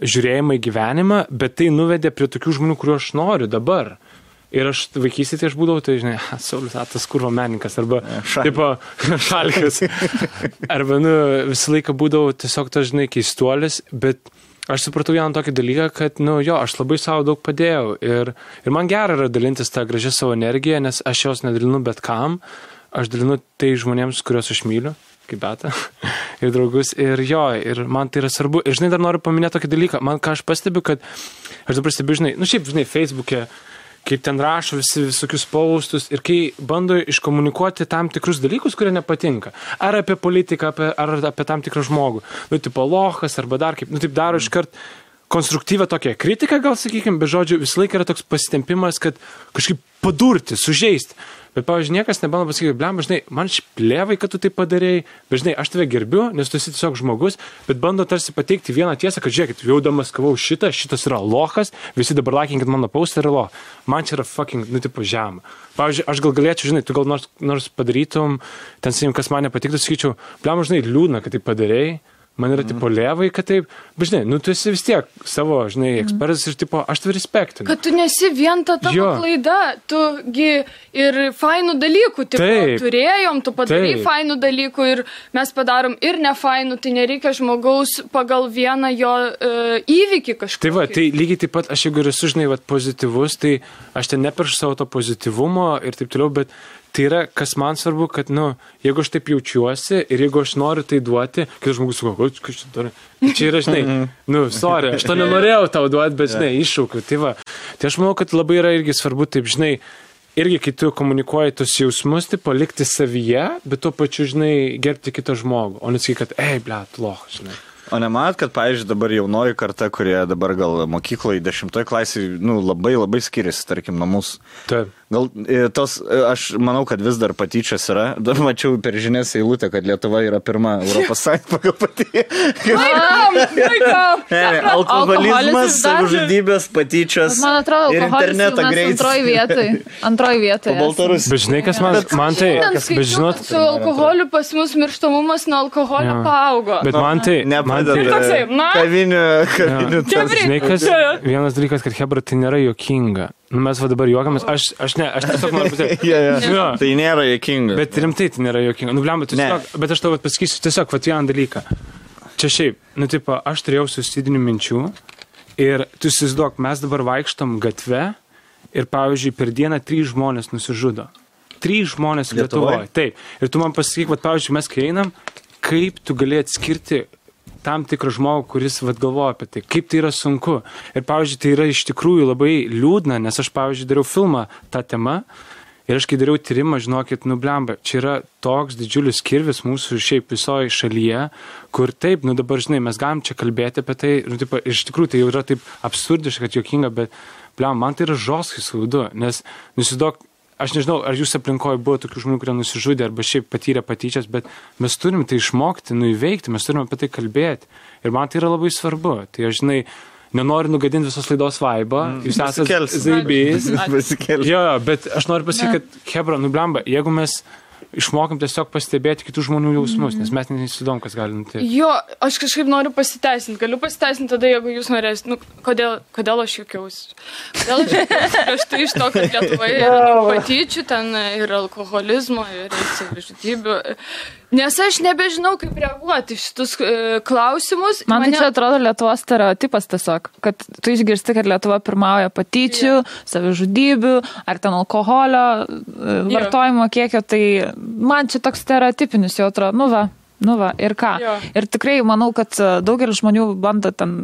žiūrėjimą į gyvenimą, bet tai nuvedė prie tokių žmonių, kuriuo aš noriu dabar. Ir aš vaikystėje tai aš būdavau, tai žinai, Saulis, a, tas kurvo menininkas, arba, šal- tipo, šalikas. Arba, nu, visą laiką būdavau tiesiog tas, žinai, keistuolis, bet aš supratau vieną tokį dalyką, kad, nu, jo, aš labai savo daug padėjau. Ir, ir man gera yra dalintis tą gražią savo energiją, nes aš jos nedalinu bet kam. Aš dalinu tai žmonėms, kuriuos aš myliu, kaip beta, ir draugus. Ir jo, ir man tai yra svarbu. Ir žinai, dar noriu paminėti tokį dalyką. Man ką aš pastebiu, kad aš dabar stebiu, žinai, nu šiaip, žinai, Facebook'e kaip ten rašo visi visokius paustus ir kai bando iškomunikuoti tam tikrus dalykus, kurie nepatinka. Ar apie politiką, apie, ar apie tam tikrą žmogų. Nu, tipo lohas, arba dar kaip, nu, taip daro iškart konstruktyvę tokią kritiką, gal sakykime, be žodžių, visą laiką yra toks pasitempimas, kad kažkaip padurti, sužeisti. Bet, pavyzdžiui, niekas nebando pasakyti, blem, žinai, man šplėvai, kad tu tai padarėjai, bet, žinai, aš tave gerbiu, nes tu esi tiesiog žmogus, bet bando tarsi pateikti vieną tiesą, kad, žiūrėkit, jau damas kavau šitą, šitas yra lohas, visi dabar lakinkit mano paustą yra loh. Man čia yra fucking, nu, tipo, žemė. Pavyzdžiui, aš gal galėčiau, žinai, tu gal nors, nors padarytum, ten, sakykim, kas man nepatiktų, sakyčiau, blem, žinai, liūdna, kad tai padarėjai. Man yra tipo lėvai, kad taip, bet žinai, nu tu esi vis tiek savo, žinai, ekspertas ir tipo, aš tave respektinu. Kad tu nesi vien ta tavo Jo. klaida, tugi ir fainų dalykų tipo, Taip. turėjom, tu padarai Taip. fainų dalykų ir mes padarom ir nefainų, tai nereikia žmogaus pagal vieną jo uh, įvykį kažkokį. Tai va, tai lygiai taip pat aš jeigu esu, žinai, vat, pozityvus, tai aš ten neperšu savo to pozityvumo ir taip toliau, bet tai yra, kas man svarbu, kad, nu, jeigu aš taip jaučiuosi ir jeigu aš noriu tai duoti, kitas žmogus sako, "O, kas čia darai. Tai čia yra, žinai, nu, sorry, aš to nenorėjau tau duoti, bet, žinai, iššaukiu. Tai va, tai aš manau, kad labai yra irgi svarbu, taip, žinai, irgi, kai tu komunikuoji tus jausmus, tai palikti savyje, bet tuo pačiu, žinai, gerbti kitą žmogų, o nesakai, kad, ei, ble, loh, žinai. O nemat, kad, pavyzdžiui, dabar jaunoji karta, kurie dabar gal mokykloje, dešimtoje klasėje, nu, labai labai skiriasi, tarkim, nuo mūsų. Taip. Gal e, tos, e, aš manau, kad vis dar patyčias yra. Dar mačiau per žinias eilutę, kad Lietuva yra pirma Europos Sąjunga pagal patyčią. Alkoholizmas, savižudybės, patyčios. Man atrodo, ir mes greitis. antroji vietoj. Antroji vietoj. Po Baltarusijos. Bet žinai, kas man, man tai, bet žinot, su alkoholiu pas mus mirštamumas nuo alkoholio paaugo. bet man tai, man tai, Toksai, na. Kavinių, kavinių. Žinai, kas, vienas dalykas, kad Hebra tai nėra jokinga. Nu, mes va dabar juokiamės, aš, aš ne, aš tiesiog noriu pasakyti. Jo, jo. Jo. Tai nėra jokinga. Bet rimtai tai nėra jokinga. Nu, blem, bet, Ne. tiesiog, bet aš tau pasakysiu tiesiog vat vieną dalyką. Čia šiaip, nu, tipo, aš turėjau susidinių minčių ir tu įsivaizduok, mes dabar vaikštom gatve ir, pavyzdžiui, per dieną trys žmonės nusižudo. Trys žmonės Lietuvoj? Lietuvoje. Taip. Ir tu man pasakyk, vat, pavyzdžiui, mes kai einam, kaip tu gali atskirti tam tikrą žmogų, kuris vad galvoja apie tai, kaip tai yra sunku. Ir, pavyzdžiui, tai yra iš tikrųjų labai liūdna, nes aš, pavyzdžiui, dariau filmą tą temą ir aš kai dariau tyrimą, žinokit, nublemba, čia yra toks didžiulis kirvis mūsų šiaip visoje šalyje, kur taip, nu dabar, žinai, mes galim čia kalbėti apie tai, nu, taip, iš tikrųjų tai jau yra taip absurdiška, kad jokinga, bet, blem, man tai yra žoskai skaudu, nes, nusidok, aš nežinau, ar jūsų aplinkoje buvo tokių žmonių, kurie nusižudė arba šiaip patyrė patyčias, bet mes turim tai išmokti, nuveikti, mes turime apie tai kalbėti. Ir man tai yra labai svarbu. Tai aš, žinai, nenoriu nugadinti visos laidos vaibą, mm. jūs esate zaibys. Jo, bet aš noriu pasakyti, kad Hebra, nublemba, jeigu mes išmokom tiesiog pastebėti kitų žmonių jausmus, nes mes neįsidom, kas gali nutikti. Jo, aš kažkaip noriu pasiteisinti. Galiu pasiteisinti tada, jeigu jūs norėsite. Nu, kodėl, kodėl aš juokiausi? Kodėl aš juokiausi prieš tai iš to, kad Lietuvoje yra patyčių, ten ir alkoholizmo, ir savižudybių. Nes aš nebežinau, kaip reaguoti šitus e, klausimus. Man tai čia atrodo Lietuvos stereotipas tiesiog, kad tu išgirsti, kad Lietuva pirmauja patyčių, savižudybių ar ten alkoholio e, vartojimo kiekio, tai man čia toks stereotipinis jau atrodo, nu va, nu va, ir ką. Jo. Ir tikrai manau, kad e, daugelis žmonių bando ten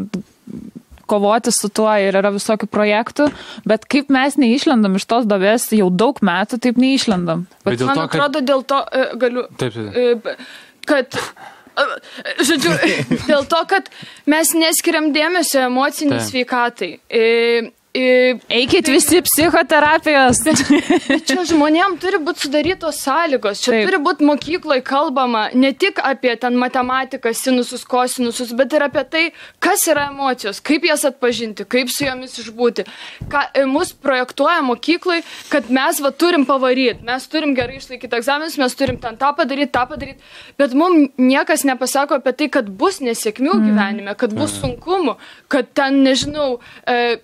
kovoti su tuo ir yra visokių projektų, bet kaip mes neišlendam iš tos davės jau daug metų, taip neišlendam. Bet dėl Man to, kad... atrodo, dėl to e, galiu. Taip, taip. b- kad. e, Žodžiu, dėl to, kad mes neskiriam dėmesio emociniai sveikatai. Eikit visi psichoterapijos. Čia žmonėm turi būti sudarytos sąlygos, čia Taip. Turi būti mokykloje kalbama ne tik apie ten matematiką, sinusus, kosinusus, bet ir apie tai, kas yra emocijos, kaip jas atpažinti, kaip su jomis išbūti. Ką, e, mus projektuoja mokykloje, kad mes va turim pavaryti, mes turim gerai išlaikyti egzaminus, mes turim ten tą padaryti, tą padaryti, bet mums niekas nepasako apie tai, kad bus nesėkmių mm. gyvenime, kad bus sunkumų, kad ten, nežinau, e,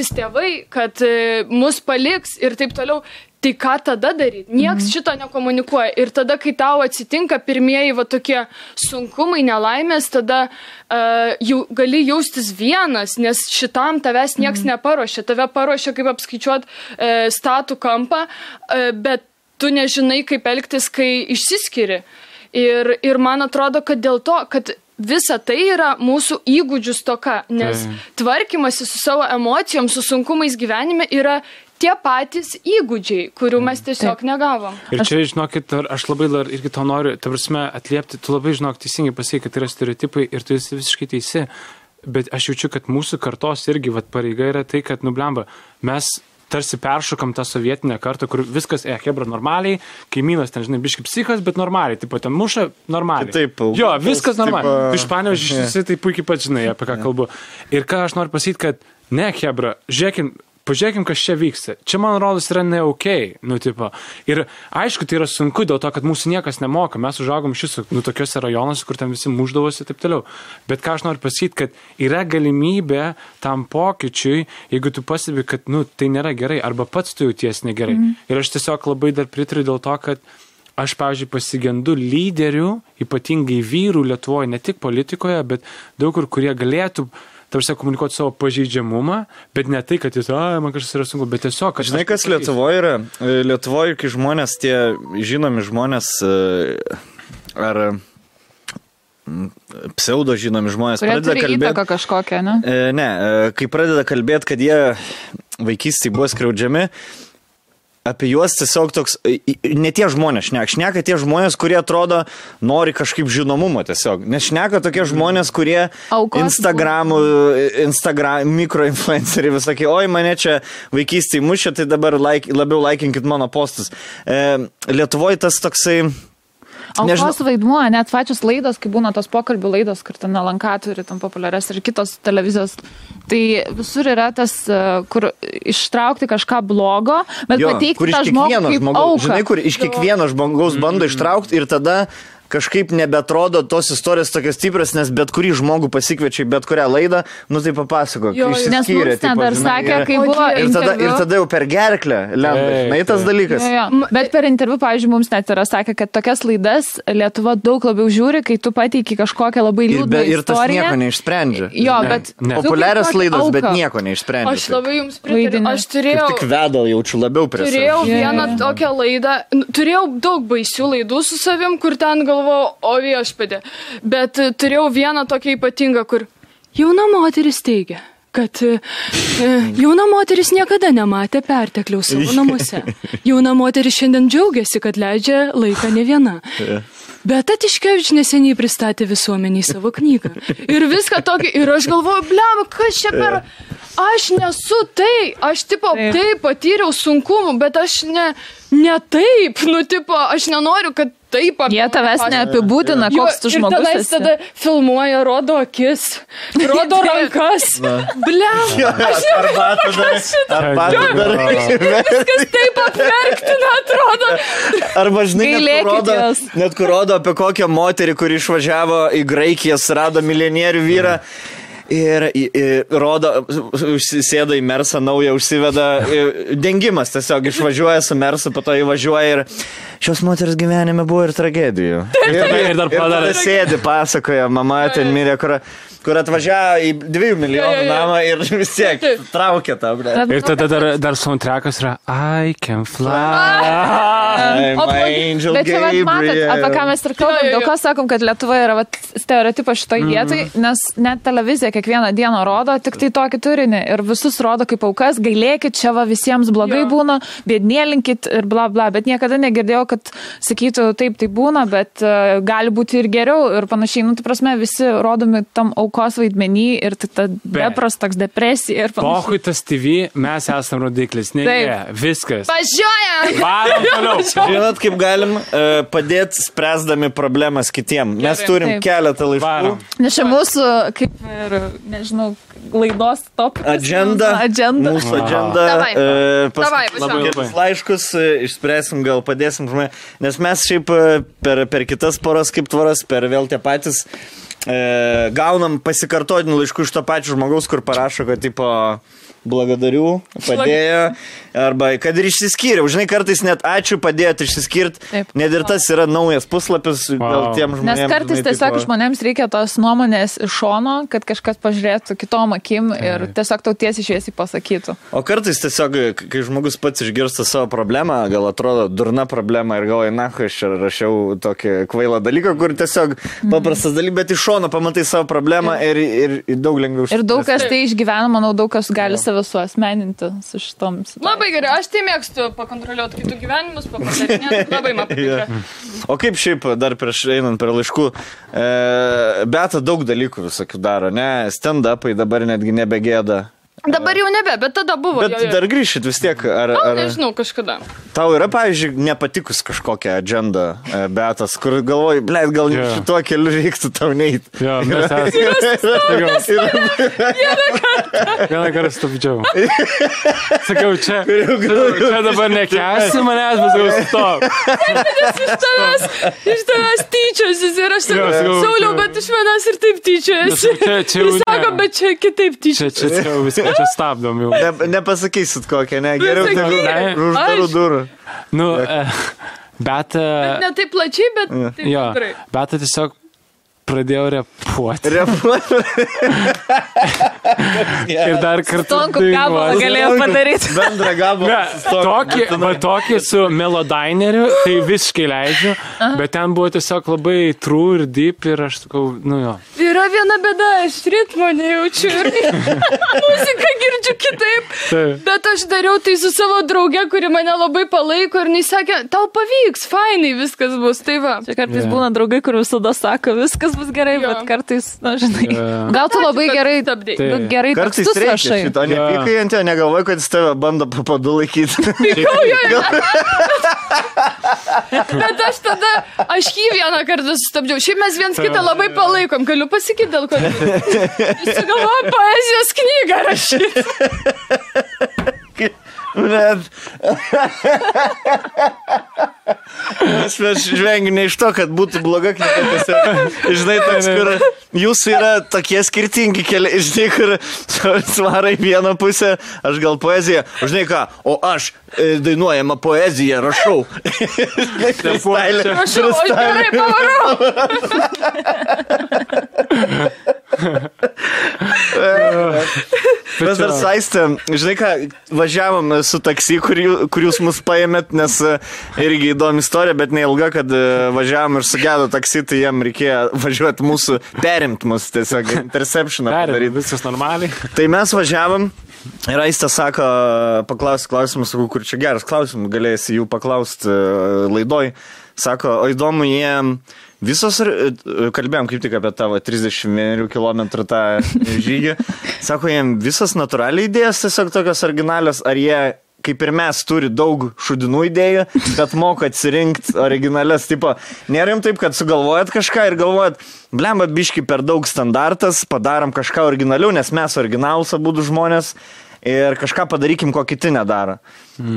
skirsis tėvai, kad e, mus paliks ir taip toliau. Tai ką tada daryti? Niekas mm. šito nekomunikuoja. Ir tada, kai tau atsitinka pirmieji va tokie sunkumai, nelaimės, tada uh, jau gali jaustis vienas, nes šitam tavęs niekas mm. neparuošia. Tave paruošia kaip apskaičiuot uh, statų kampą, uh, bet tu nežinai, kaip elgtis, kai išsiskiri. Ir, ir man atrodo, kad dėl to, kad visa tai yra mūsų įgūdžių stoka, nes Taip. tvarkymasi su savo emocijom, su sunkumais gyvenime yra tie patys įgūdžiai, kurių mes tiesiog Taip. negavom. Ir čia, žinokit, aš labai dar irgi to noriu, ta prasme, atliepti, tu labai, žinok, teisingai pasakai, kad tai yra stereotipai ir tu esi visiškai teisi. Bet aš jaučiu, kad mūsų kartos irgi vat, pareiga yra tai, kad nublemba, mes tarsi peršokam tą sovietinę kartą, kur viskas, e, hebra, normaliai, kaimynas ten, žinai, biški psichas, bet normaliai, taip pat ten muša, normaliai. Taip, jo, viskas normaliai. iš panėžių Jo. visi tai puikiai pat žinai, apie ką kalbu. Ir ką aš noriu pasakyti, kad ne, hebra, žiūrėkim, pažiūrėkim, kas čia vyksta. Čia, man rodos, yra ne ok, nu, tipo. Ir aišku, tai yra sunku dėl to, kad mūsų niekas nemoka. Mes užaugom šis, nu, tokiuose rajonuose, kur ten visi muždavosi ir taip toliau. Bet ką aš noriu pasakyti, kad yra galimybė tam pokyčiui, jeigu tu pasibi, kad, nu, tai nėra gerai, arba pats tu jauties negerai. Mm. Ir aš tiesiog labai dar pritariu dėl to, kad Aš, pavyzdžiui, pasigendu lyderių, ypatingai vyrų Lietuvoje, ne tik politikoje, bet daug kur, kurie galėtų, tarsi, komunikuoti savo pažeidžiamumą, bet ne tai, kad jis, a, man kažkas yra sunku, bet tiesiog, kad... Žinai, kas pakeisiu." Lietuvoje yra? E, Lietuvoje, kai žmonės, tie žinomi žmonės, e, ar pseudo žinomi žmonės, Kurie pradeda kalbėti. kažkokią, ne? E, Ne, kai pradeda kalbėti, kad jie vaikystėje buvo skriaudžiami, apie juos tiesiog toks, ne tie žmonės šnek, šneka tie žmonės, kurie atrodo nori kažkaip žinomumo tiesiog, nes šneka tokie žmonės, kurie Aukos Instagramų, Instagram, mikroinfluenceriai visokie, oi mane čia vaikystėje mušė, tai dabar like, labiau laikinkit mano postus. E, Lietuvoje tas toksai... Aukos Nežinau. vaidmuo, net pačios laidos, kai būna tos pokalbių laidos, kur ten Lanka turi tam populiarias ir kitos televizijos, tai visur yra tas, e, kur ištraukti kažką blogo, bet Jo, pateikti tą žmogų žmogaus, žinai, kur iš kiekvieno žmogaus bando ištraukti ir tada kažkaip nebetrodo tos istorijos tokios stiprios, nes bet kurį žmogų pasikviečia į bet kurią laidą, nu tai papasako, Nes mums ten dar sakė, kai buvo ir tada, ir tada jau per gerklę lenda, žinai, tas dalykas. Jo, jo. Bet per interviu, pavyzdžiui, mums net yra sakę, kad tokias laidas Lietuva daug labiau žiūri, kai tu pateiki kažkokią labai Ir, liūdną be, ir tas istoriją. nieko neišsprendžia. Jo, žinai. bet Ne. kaip Populiarias tokį laidas, bet nieko neišsprendžia. Aš labai jums pritariu. Aš Kaip turėjau... tik vedal jaučiu labiau prie Turėjau vieną tokią laidą, turėjau daug baisių laidų su savim, kur ten galvojau, o viešpadė. Bet e, turėjau vieną tokią ypatingą, kur jauna moteris teigia, kad e, e, jauna moteris niekada nematė pertekliaus savo namuose. Jauna moteris šiandien džiaugiasi, kad leidžia laiką ne viena. Bet Atiškevič neseniai pristatė visuomeniai savo knygą. Ir viską tokį, ir aš galvoju, blem, kas čia per... Aš nesu tai, aš tipo taip patyriau sunkumų, bet aš ne, ne taip, nu tipo, aš nenoriu, kad taip apie Jie tavęs neapibūdina, Jo, koks tu žmogus esi. tada filmuoja, rodo akis, rodo rankas. Blem, Arbatą darai. Arbatą darai. kas taip apverktina atrodo. Arba žinai, net kur, rodo, net kur rodo apie kokią moterį, kuri išvažiavo į Graikiją, surado milijonierių vyrą. Ir, ir, ir rodo, užsisėda į Mersą naują, užsiveda, ir dengimas tiesiog išvažiuoja su Mersu, po to įvažiuoja ir, šios moters gyvenime buvo ir tragedijų. Ir, ir dar padarė. sėdi, pasakoja, mama ten mirė, kur, kur atvažiavo į 2 milijonų Jo, jo, jo. namą ir vis tiek traukė tą, ble. Ir tada dar, dar soundtrackas yra I can fly. I'm O, angel bet čia, vat, matot, apie ką mes ir kalbam, jo. ko sakom, kad Lietuva yra vat, stereotipas šitoj vietoj, nes net televizija kiekvieną dieną rodo tik tai tokį turinį ir visus rodo kaip aukas, gailėkit, čia va visiems blogai Jo. būna, bėdnėlinkit ir bla bla, bet niekada negirdėjau, kad sakytų, taip tai būna, bet uh, gali būti ir geriau ir panašiai, nu, tai prasme, visi rodomi tam aukos vaidmenį ir tai ta depras, toks depresija ir panašiai. Pohui tas TV, mes esame rodiklis. Ne, ne, viskas. Važiuojam! Varom toliau. Žinot, kaip galim uh, padėti spręsdami problemas kitiem. Mes Gerai. turim Taip. keletą laiškų. Nes čia mūsų, kaip ir, nežinau, laidos top. Agenda. Agenda. Mūsų agenda. Davai. e, pas- Davai. Labai, Kelis laiškus e, išspręsim, gal padėsim žmonėms. Nes mes šiaip e, per, per kitas poras kaip tvaras, per vėl tie patys, e, gaunam pasikartotinių laiškų iš to pačio žmogaus, kur parašo, kad tipo blagadarių, padėjo, arba kad ir išsiskyrė. Žinai, kartais net ačiū padėjot išsiskirti, Taip. net ir tas yra naujas puslapis, wow. tiem žmonėms. Nes kartais žinai, tiesiog tipo- žmonėms reikia tos nuomonės iš šono, kad kažkas pažiūrėtų kitom akim ir tiesiog tau tiesiai šviesiai pasakytų. O kartais tiesiog, k- kai žmogus pats išgirsta savo problemą, gal atrodo durna problema ir galvoja, na, aš čia rašiau tokį kvailą dalyką, kur tiesiog Mhm. paprastas dalykas, bet iš šono pamatai savo problemą ir, ir, ir daug lengviau Ir daug kas tai išgyvena, manau, daug kas gali save suasmeninti su šitom. situacijom. Labai gerai, aš tai mėgstu pakontroliuoti kitų gyvenimus, papatarinėti. Labai man patinka. O kaip šiaip dar prieš einant prie laiškų, e, beta daug dalykų visokių daro, ne? Stand-upai dabar netgi nebegėda. Dabar jau nebe, bet tada buvo. Bet jo, jo. dar grįšit vis tiek, ar, ar nežinau, kažkada. tau yra, pavyzdžiui, nepatikus kažkokia agenda, e, betas, kur galvoji, blėt, gal yeah. šituo keliu reiktų tau neiti. Jo, mes esame. Vieną kartą stabdžiau. Sakiau, čia, čia dabar nekesi manęs, bet jau stop. Iš tavęs, iš tavęs tyčiosis ir aš sakau, Sauliau, čia- bet iš manęs ir taip tyčiojasi. Bet čia- čia jau Ir sako, ne. bet čia kitaip Čia, tyčiojasi. čia, čia jau viską čia stabdom jau. Ne, nepasakysit kokią, ne? Geriau tegu Ne. už durų durų. Nu, e, bet... e, Ne taip plačiai, bet taip Jo, bet tiesiog pradėjau repuoti. Repuoti. Ir dar kartu. Tonkų gabalą galėjo padaryti. Bendrą gabalą. Tokį, va, tokį su melodineriu, tai visiškai leidžiu, bet ten buvo tiesiog labai true ir deep ir aš sakau, nu jo. Yra viena bėda, aš ritmo nejaučiu ir muziką girdžiu kitaip. Taip. Bet aš dariau tai su savo drauge, kuri mane labai palaiko ir jis sakė, tau pavyks, fainai viskas bus. Tai va. Čia kartais Jo. būna draugai, kur visada sako, viskas bus gerai, Jo. bet kartais, na, žinai, Jo. gal tu labai gerai, stabdei. Tai- nu, gerai Kartais rašai. Jo. nepykai ant jo, negalvoju, kad jis tave bando papadu laikyti. Pykau jo. Bet aš tada, aš jį vieną kartą sustabdžiau. Šiaip mes viens kitą labai palaikom, galiu pasakyti dėl ko. Jis sugalvojo poezijos knygą rašyti. Bet. Nes mes žvengiu ne iš to, kad būtų bloga knyga, tiesiog, žinai, toks, kur jūsų yra tokie skirtingi keliai, žinai, kur svarai vieną pusę, aš gal poeziją, o žinai ką, o aš e, dainuojama poeziją rašau. Freestyle. Prašau, aš gerai pavarau. Mes dar saistė, žinai ką, važiavom su taksi, kur, jų, kur jūs mus paėmėt, nes e, irgi įdomi istorija, bet neilga, kad e, važiavom ir sugedo taksi, tai jiem reikėjo važiuoti mūsų, perimti mus tiesiog, interceptioną Dar padaryti. viskas normaliai. Tai mes važiavom ir Aistė sako, paklaus klausimus, sakau, kur čia geras klausimas, galėsi jų paklausti e, laidoj. Sako, o įdomu, jie visos, e, kalbėjom kaip tik apie tavo 31 km tą žygį, sako, jiem visas natūraliai idėjas tiesiog tokios originalios, ar jie kaip ir mes turi daug šudinų idėjų, bet moka atsirinkti originalias, tipo, nėra jums taip, kad sugalvojat kažką ir galvojat, blemba biški per daug standartas, padarom kažką originaliau, nes mes originalus abu žmonės ir kažką padarykim, ko kiti nedaro.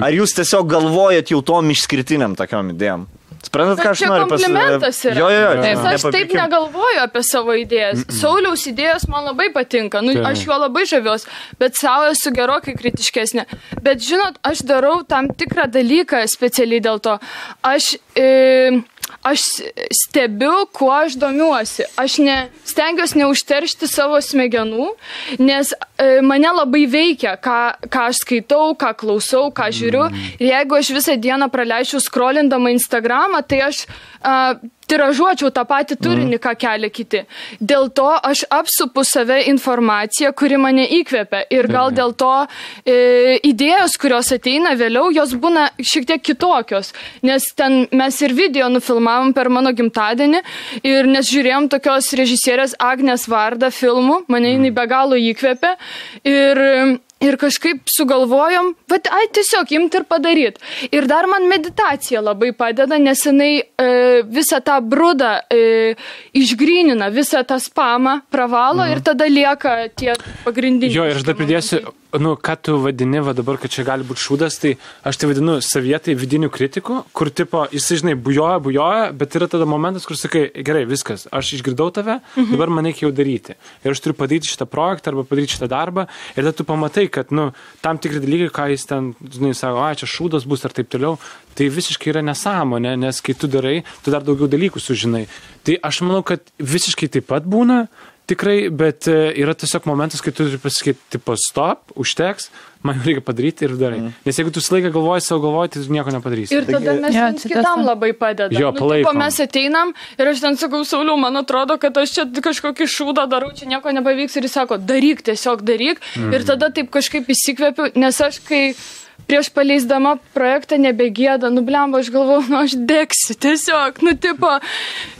Ar jūs tiesiog galvojat jau tom išskirtiniam tokiom idėjom? Suprantat, ką aš noriu komplimentas yra. Jo, jo, jo. Nes aš taip nepapykim. negalvoju apie savo idėjas. Sauliaus idėjos man labai patinka, nu, Taip. aš juo labai žaviuos, bet savo esu gerokai kritiškesnė. Bet žinot, aš darau tam tikrą dalyką specialiai dėl to. Aš, e, aš stebiu, kuo aš domiuosi. Aš ne, stengiuosi neužteršti savo smegenų, nes e, mane labai veikia, ką, ką aš skaitau, ką klausau, ką žiūriu. Ir jeigu aš visą dieną praleisčiau scrollindama Instagramą, tai aš a, tiražuočiau tą patį turinį, ką kelia kiti. Dėl to aš apsupu save informaciją, kuri mane įkvepia. Ir gal dėl to e, idėjos, kurios ateina vėliau, jos būna šiek tiek kitokios. Nes ten mes ir video nufilmavom per mano gimtadienį ir nes žiūrėjom tokios režisierės Agnes Vardą filmų, mane jinai be galo įkvepia. Ir Ir kažkaip sugalvojom, bet ai tiesiog imti ir padaryti. Ir dar man meditacija labai padeda, nes jinai e, visą tą brudą e, išgrynina, visą tą spamą pravalo mhm. ir tada lieka tie pagrindiniai. Jo, ir aš dar pridėsiu, nu, ką tu vadini, va dabar, kad čia gali būti šūdas, tai aš tai vadinu savietai vidinių kritikų, kur tipo, jisai, žinai, bujoja, bujoja, bet yra tada momentas, kur sakai, gerai, viskas, aš išgirdau tave, mhm. dabar man reikia jau daryti. Ir aš turiu padaryti šitą projektą arba padaryti šitą darbą. Ir tada tu pamatai, kad, nu, tam tikri dalykai, ką jis ten, žinai, sako, a, čia šūdas bus ar taip toliau, tai visiškai yra nesąmonė, nes kai tu darai, tu dar daugiau dalykų sužinai. Tai aš manau, kad visiškai taip pat būna. Tikrai, bet e, yra tiesiog momentas, kai tu turi pasakyti, tipo, stop, užteks, man reikia padaryti ir darai. Mm. Nes jeigu tu visą laiką galvoji savo galvoji, tai tu nieko nepadarysi. Ir tada mes čia kitam labai padedam. Jo, Nu, tipo, palaikom. mes ateinam ir aš ten sakau, Sauliau, man atrodo, kad aš čia kažkokį šūdą darau, čia nieko nepavyks. Ir jis sako, daryk, tiesiog daryk. Mm. Ir tada taip kažkaip įsikvėpiu, nes aš kai prieš paleisdama projektą nebegėda, nublemba, aš galvoju, nu aš dėksiu, tiesiog, nu tipo,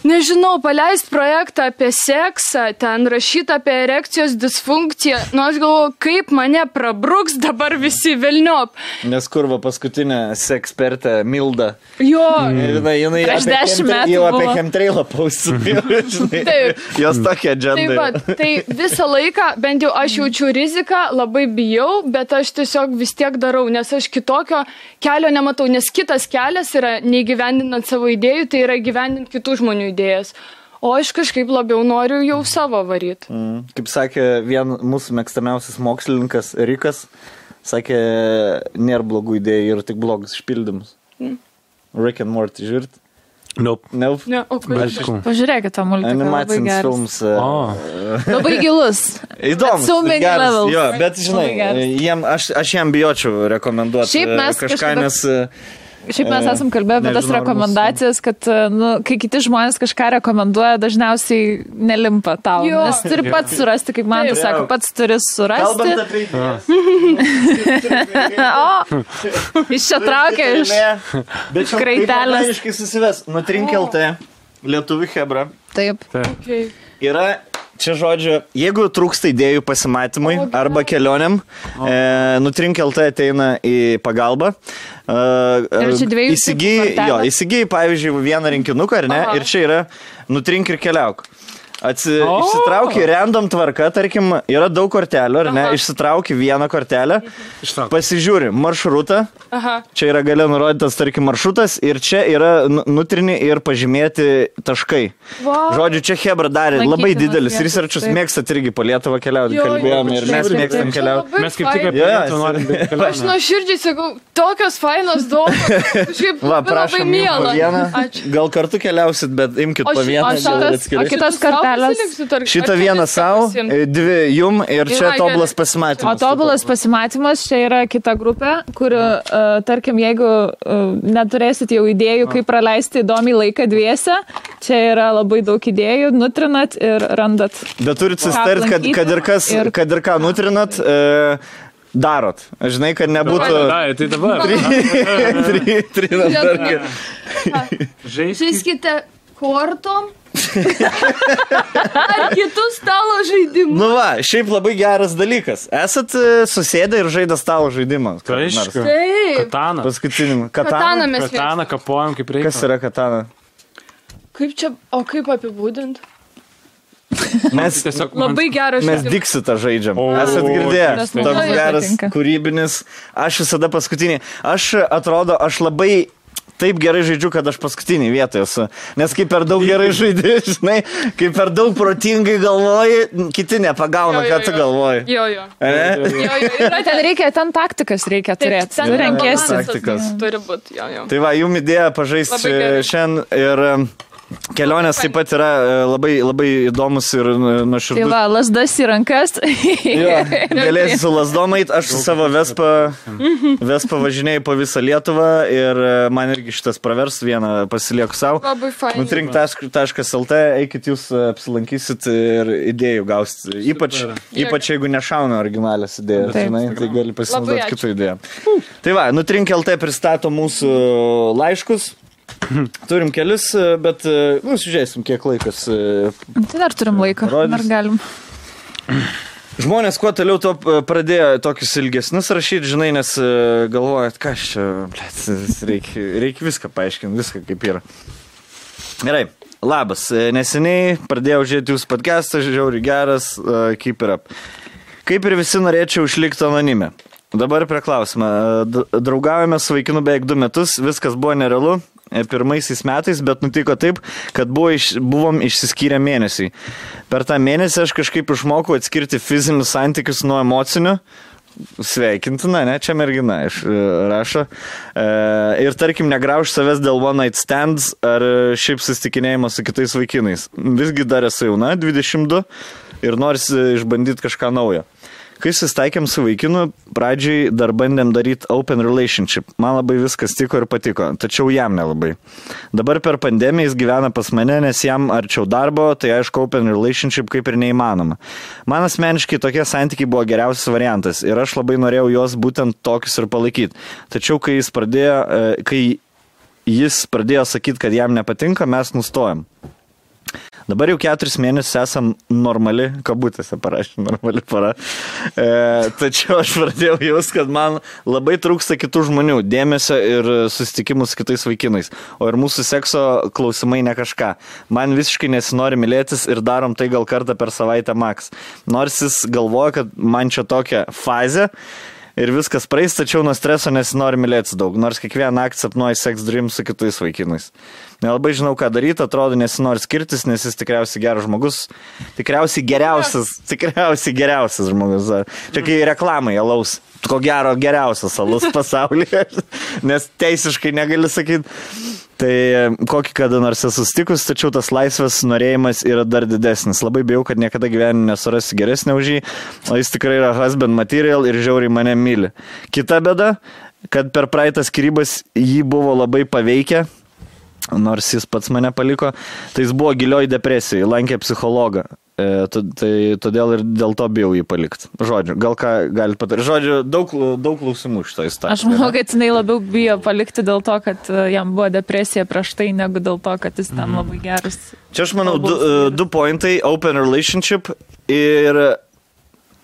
nežinau, paleist projektą apie seksą, ten rašyti apie erekcijos disfunkciją, nu aš galvoju, kaip mane prabruks dabar visi velniop. Nes kurva paskutinė sekspertė Milda. Jo, Jinai, jinai Prieš dešimt metų Jau apie chemtrailą paustų. Taip. Jos tokia Tai, džendai. va, tai visą laiką, bent jau aš jaučiu riziką, labai bijau, bet aš tiesiog vis tiek darau, nes aš kitokio kelio nematau, nes kitas kelias yra neįgyvendinant savo idėjų, tai yra gyvendinant kitų žmonių idėjas. O aš kažkaip labiau noriu jau savo varyti. Mm. Kaip sakė vien mūsų mėgstamiausias mokslininkas Rikas, sakė, nėra blogų idėjų ir tik blogus išpildymus. Rick and Morty žiūrit? Nope. Ne, Ne, o kodėl? Aišku. Pažiūrėkite tą multiką. Animacinis geras. filmas. e, O. Labai gilus. Įdomu. So many levels. Jo, bet žinai, geras. jiem, aš, aš jam bijočiau rekomenduoti Šiaip e, mes kažką, kažkada- nes e, Šiaip mes E, esam kalbėję apie tas rekomendacijas, kad nu, kai kiti žmonės kažką rekomenduoja, dažniausiai nelimpa tau. Jo. Nes turi pats surasti, kaip man Taip. tai sako, pats turi surasti. O, iš čia traukia iš. Bet čia kraitelės. Aiškiai susives. Nutrink LT, lietuvių hebra. Taip. Okay. Yra, čia žodžiu, jeigu trūksta idėjų pasimatymui arba kelioniam, e, nutrink LT ateina į pagalbą. E, tipų įsigyji, jo, įsigyji, pavyzdžiui, vieną rinkinuką, ar ne? Aha. Ir čia yra nutrink ir keliauk. Atsi, O! išsitrauki random tvarka, tarkim, yra daug kortelių, ar ne? Aha. Išsitrauki vieną kortelę, Ištrauk. pasižiūri maršrutą, Aha. Čia yra gale nurodytas, tarkim, maršrutas ir čia yra nu- nutrini ir pažymėti taškai. Wow. Žodžiu, čia Hebra darė Lankytinos labai didelis researchus, mėgstat irgi po Lietuvą keliauti, Jo, jo, kalbėjome ir mes mėgstam keliauti. Mes kaip tik apie Jo, Lietuvą norim daryti Aš kelionę. nuoširdžiai sakau, tokios fainos daug. Kažkaip labai, labai prašom, imk po miela. vieną. Ačiū. Gal kartu keliausit, bet imkit po vieną. o gal šitas- atskirai. o kitas Sau kortelės? pasiliksiu, tar- Šitą ar čia vieną savo, pasiimt? dvi jum ir čia Yra, tobulas pasimatymas. O tobulas pasimatymas čia yra kita grupė, kur, uh, tarkim, jeigu uh, neturėsit jau idėjų, kaip praleisti įdomį laiką dviese, čia yra labai daug idėjų, nutrinat ir randat. Bet turit susitart, kad, kad, ir kas, Ir- kad ir ką nutrinat, e, darot. Žinai, kad nebūtų... Ai, tai dabar. Tri- Trinat dargi. Žaiskit. Žaiskite kortom. Ar kitus stalo žaidimus. Nu va, šiaip labai geras dalykas. Esat e, susėdę ir žaidę stalo žaidimą. Tai? Aišku. Taip. Paskutinim. Katana. Katana. mes Katana kapojam kaip reikia. Kas yra katana? Kaip čia, o kaip apibūdint? Mes, Tiesiog Labai geras mes žaidimas. diksitą žaidžiam. O, Esat girdėję. Toks geras patinka. kūrybinis. Aš visada paskutinį. Aš atrodo, aš labai taip gerai žaidžiu, kad aš paskutinį vietą esu. Nes kai per daug gerai žaidži, žinai, kai per daug protingai galvoji, kiti nepagauna, Jo, jo, ką tu jo. galvoji. Jo, jo. Ane? Jo, jo, yra Ten reikia, ten taktikas reikia turėti. ten renkėsi. Taktikas. Turi būti, jo, jo. Tai va, jum idėja pažaisti šiandien ir em, kelionės taip pat yra e, labai, labai įdomus ir e, Tai nuoširdus. va, lasdas į rankas. Jo, Galėsi su lasdom eit, aš su savo Vespa, Vespa važinėjau po visą Lietuvą ir e, man irgi šitas pravers vieną pasilieku savo. Labai fainai. Nutrink.lt, eikit jūs e, apsilankysit ir idėjų gausit. Ypač, ypač jeigu nešauna originalias idėjas, žinai, tai gali pasinaudoti ačiū. kitų idėjų. Tai va, Nutrink.lt pristato mūsų laiškus. Turim kelis, e, bet, e, nu, žiūrėsim, kiek laikas e, Tai dar turim laiko. Rodys. Dar galim. Žmonės kuo toliau to pradėjo tokius ilgesnius rašyti, žinai, nes galvojat, kas čia, blėt, reikia, reikia viską paaiškinti, viską kaip yra. Gerai, labas. Neseniai pradėjau žiūrėti jūsų podcastą, žiauri geras, keep it up. Kaip ir visi norėčiau išlikti anonime. Dabar prie klausimą. Draugavome su vaikinu beveik du metus, viskas buvo nerealu e, pirmaisiais metais, bet nutiko taip, kad buvo iš, buvom išsiskyrę mėnesį. Per tą mėnesį aš kažkaip išmokau atskirti fizinius santykius nuo emocinių. Sveikintina, ne, čia mergina iš e, rašo. E, ir tarkim, negrauž savęs dėl one night stands ar šiaip susitikinėjimo su kitais vaikinais. Visgi dar esu jauna, 22 ir norisi išbandyti kažką naujo. Kai susitaikėm su vaikinu, pradžiai dar bandėm daryti open relationship. Man labai viskas tiko ir patiko, tačiau jam nelabai. Dabar per pandemiją jis gyvena pas mane, nes jam arčiau darbo, tai aišku, open relationship kaip ir neįmanoma. Man asmeniškai tokie santykiai buvo geriausias variantas ir aš labai norėjau juos būtent tokius ir palaikyti. Tačiau kai jis pradėjo, e, kai jis pradėjo sakyti, kad jam nepatinka, mes nustojom. Dabar jau keturis mėnesius esam normali, kabutėse parašė, normali para. E, tačiau aš pradėjau jaus, kad man labai trūksta kitų žmonių, dėmesio ir susitikimų su kitais vaikinais. O ir mūsų sekso klausimai ne kažką. Man visiškai nesinori mylėtis ir darom tai gal kartą per savaitę maks. Nors jis galvoja, kad man čia tokia fazė. Ir viskas praeis, tačiau nuo streso nesinori mylėtis daug, nors kiekvieną naktį sapnuoju seks dream su kitais vaikinais. Nelabai žinau, ką daryti, atrodo nesinori skirtis, nes jis tikriausiai geras žmogus. Tikriausiai geriausias, tikriausiai geriausias žmogus. Čia kai reklamai alaus, ko gero geriausias alus pasaulyje, nes teisiškai negali sakyti. Tai e, kokį kada nors esu sustikus, tačiau tas laisvės norėjimas yra dar didesnis. Labai bijau, kad niekada gyvenime nesurasi geresnį už jį, o jis tikrai yra husband material ir žiauriai mane myli. Kita bėda, kad per praeitas skirybas jį buvo labai paveikę, nors jis pats mane paliko, tai jis buvo gilioj depresijai, lankė psichologą. E, tai todėl ir dėl to bijau jį palikti. Žodžiu, gal ką galite patarti. Žodžiu, daug, daug klausimų šitą istoriją. Aš manau, kad jinai labiau bijo palikti dėl to, kad e, jam buvo depresija prieš tai, negu dėl to, kad jis ten labai geras. Čia aš manau, du, e, du pointai - open relationship ir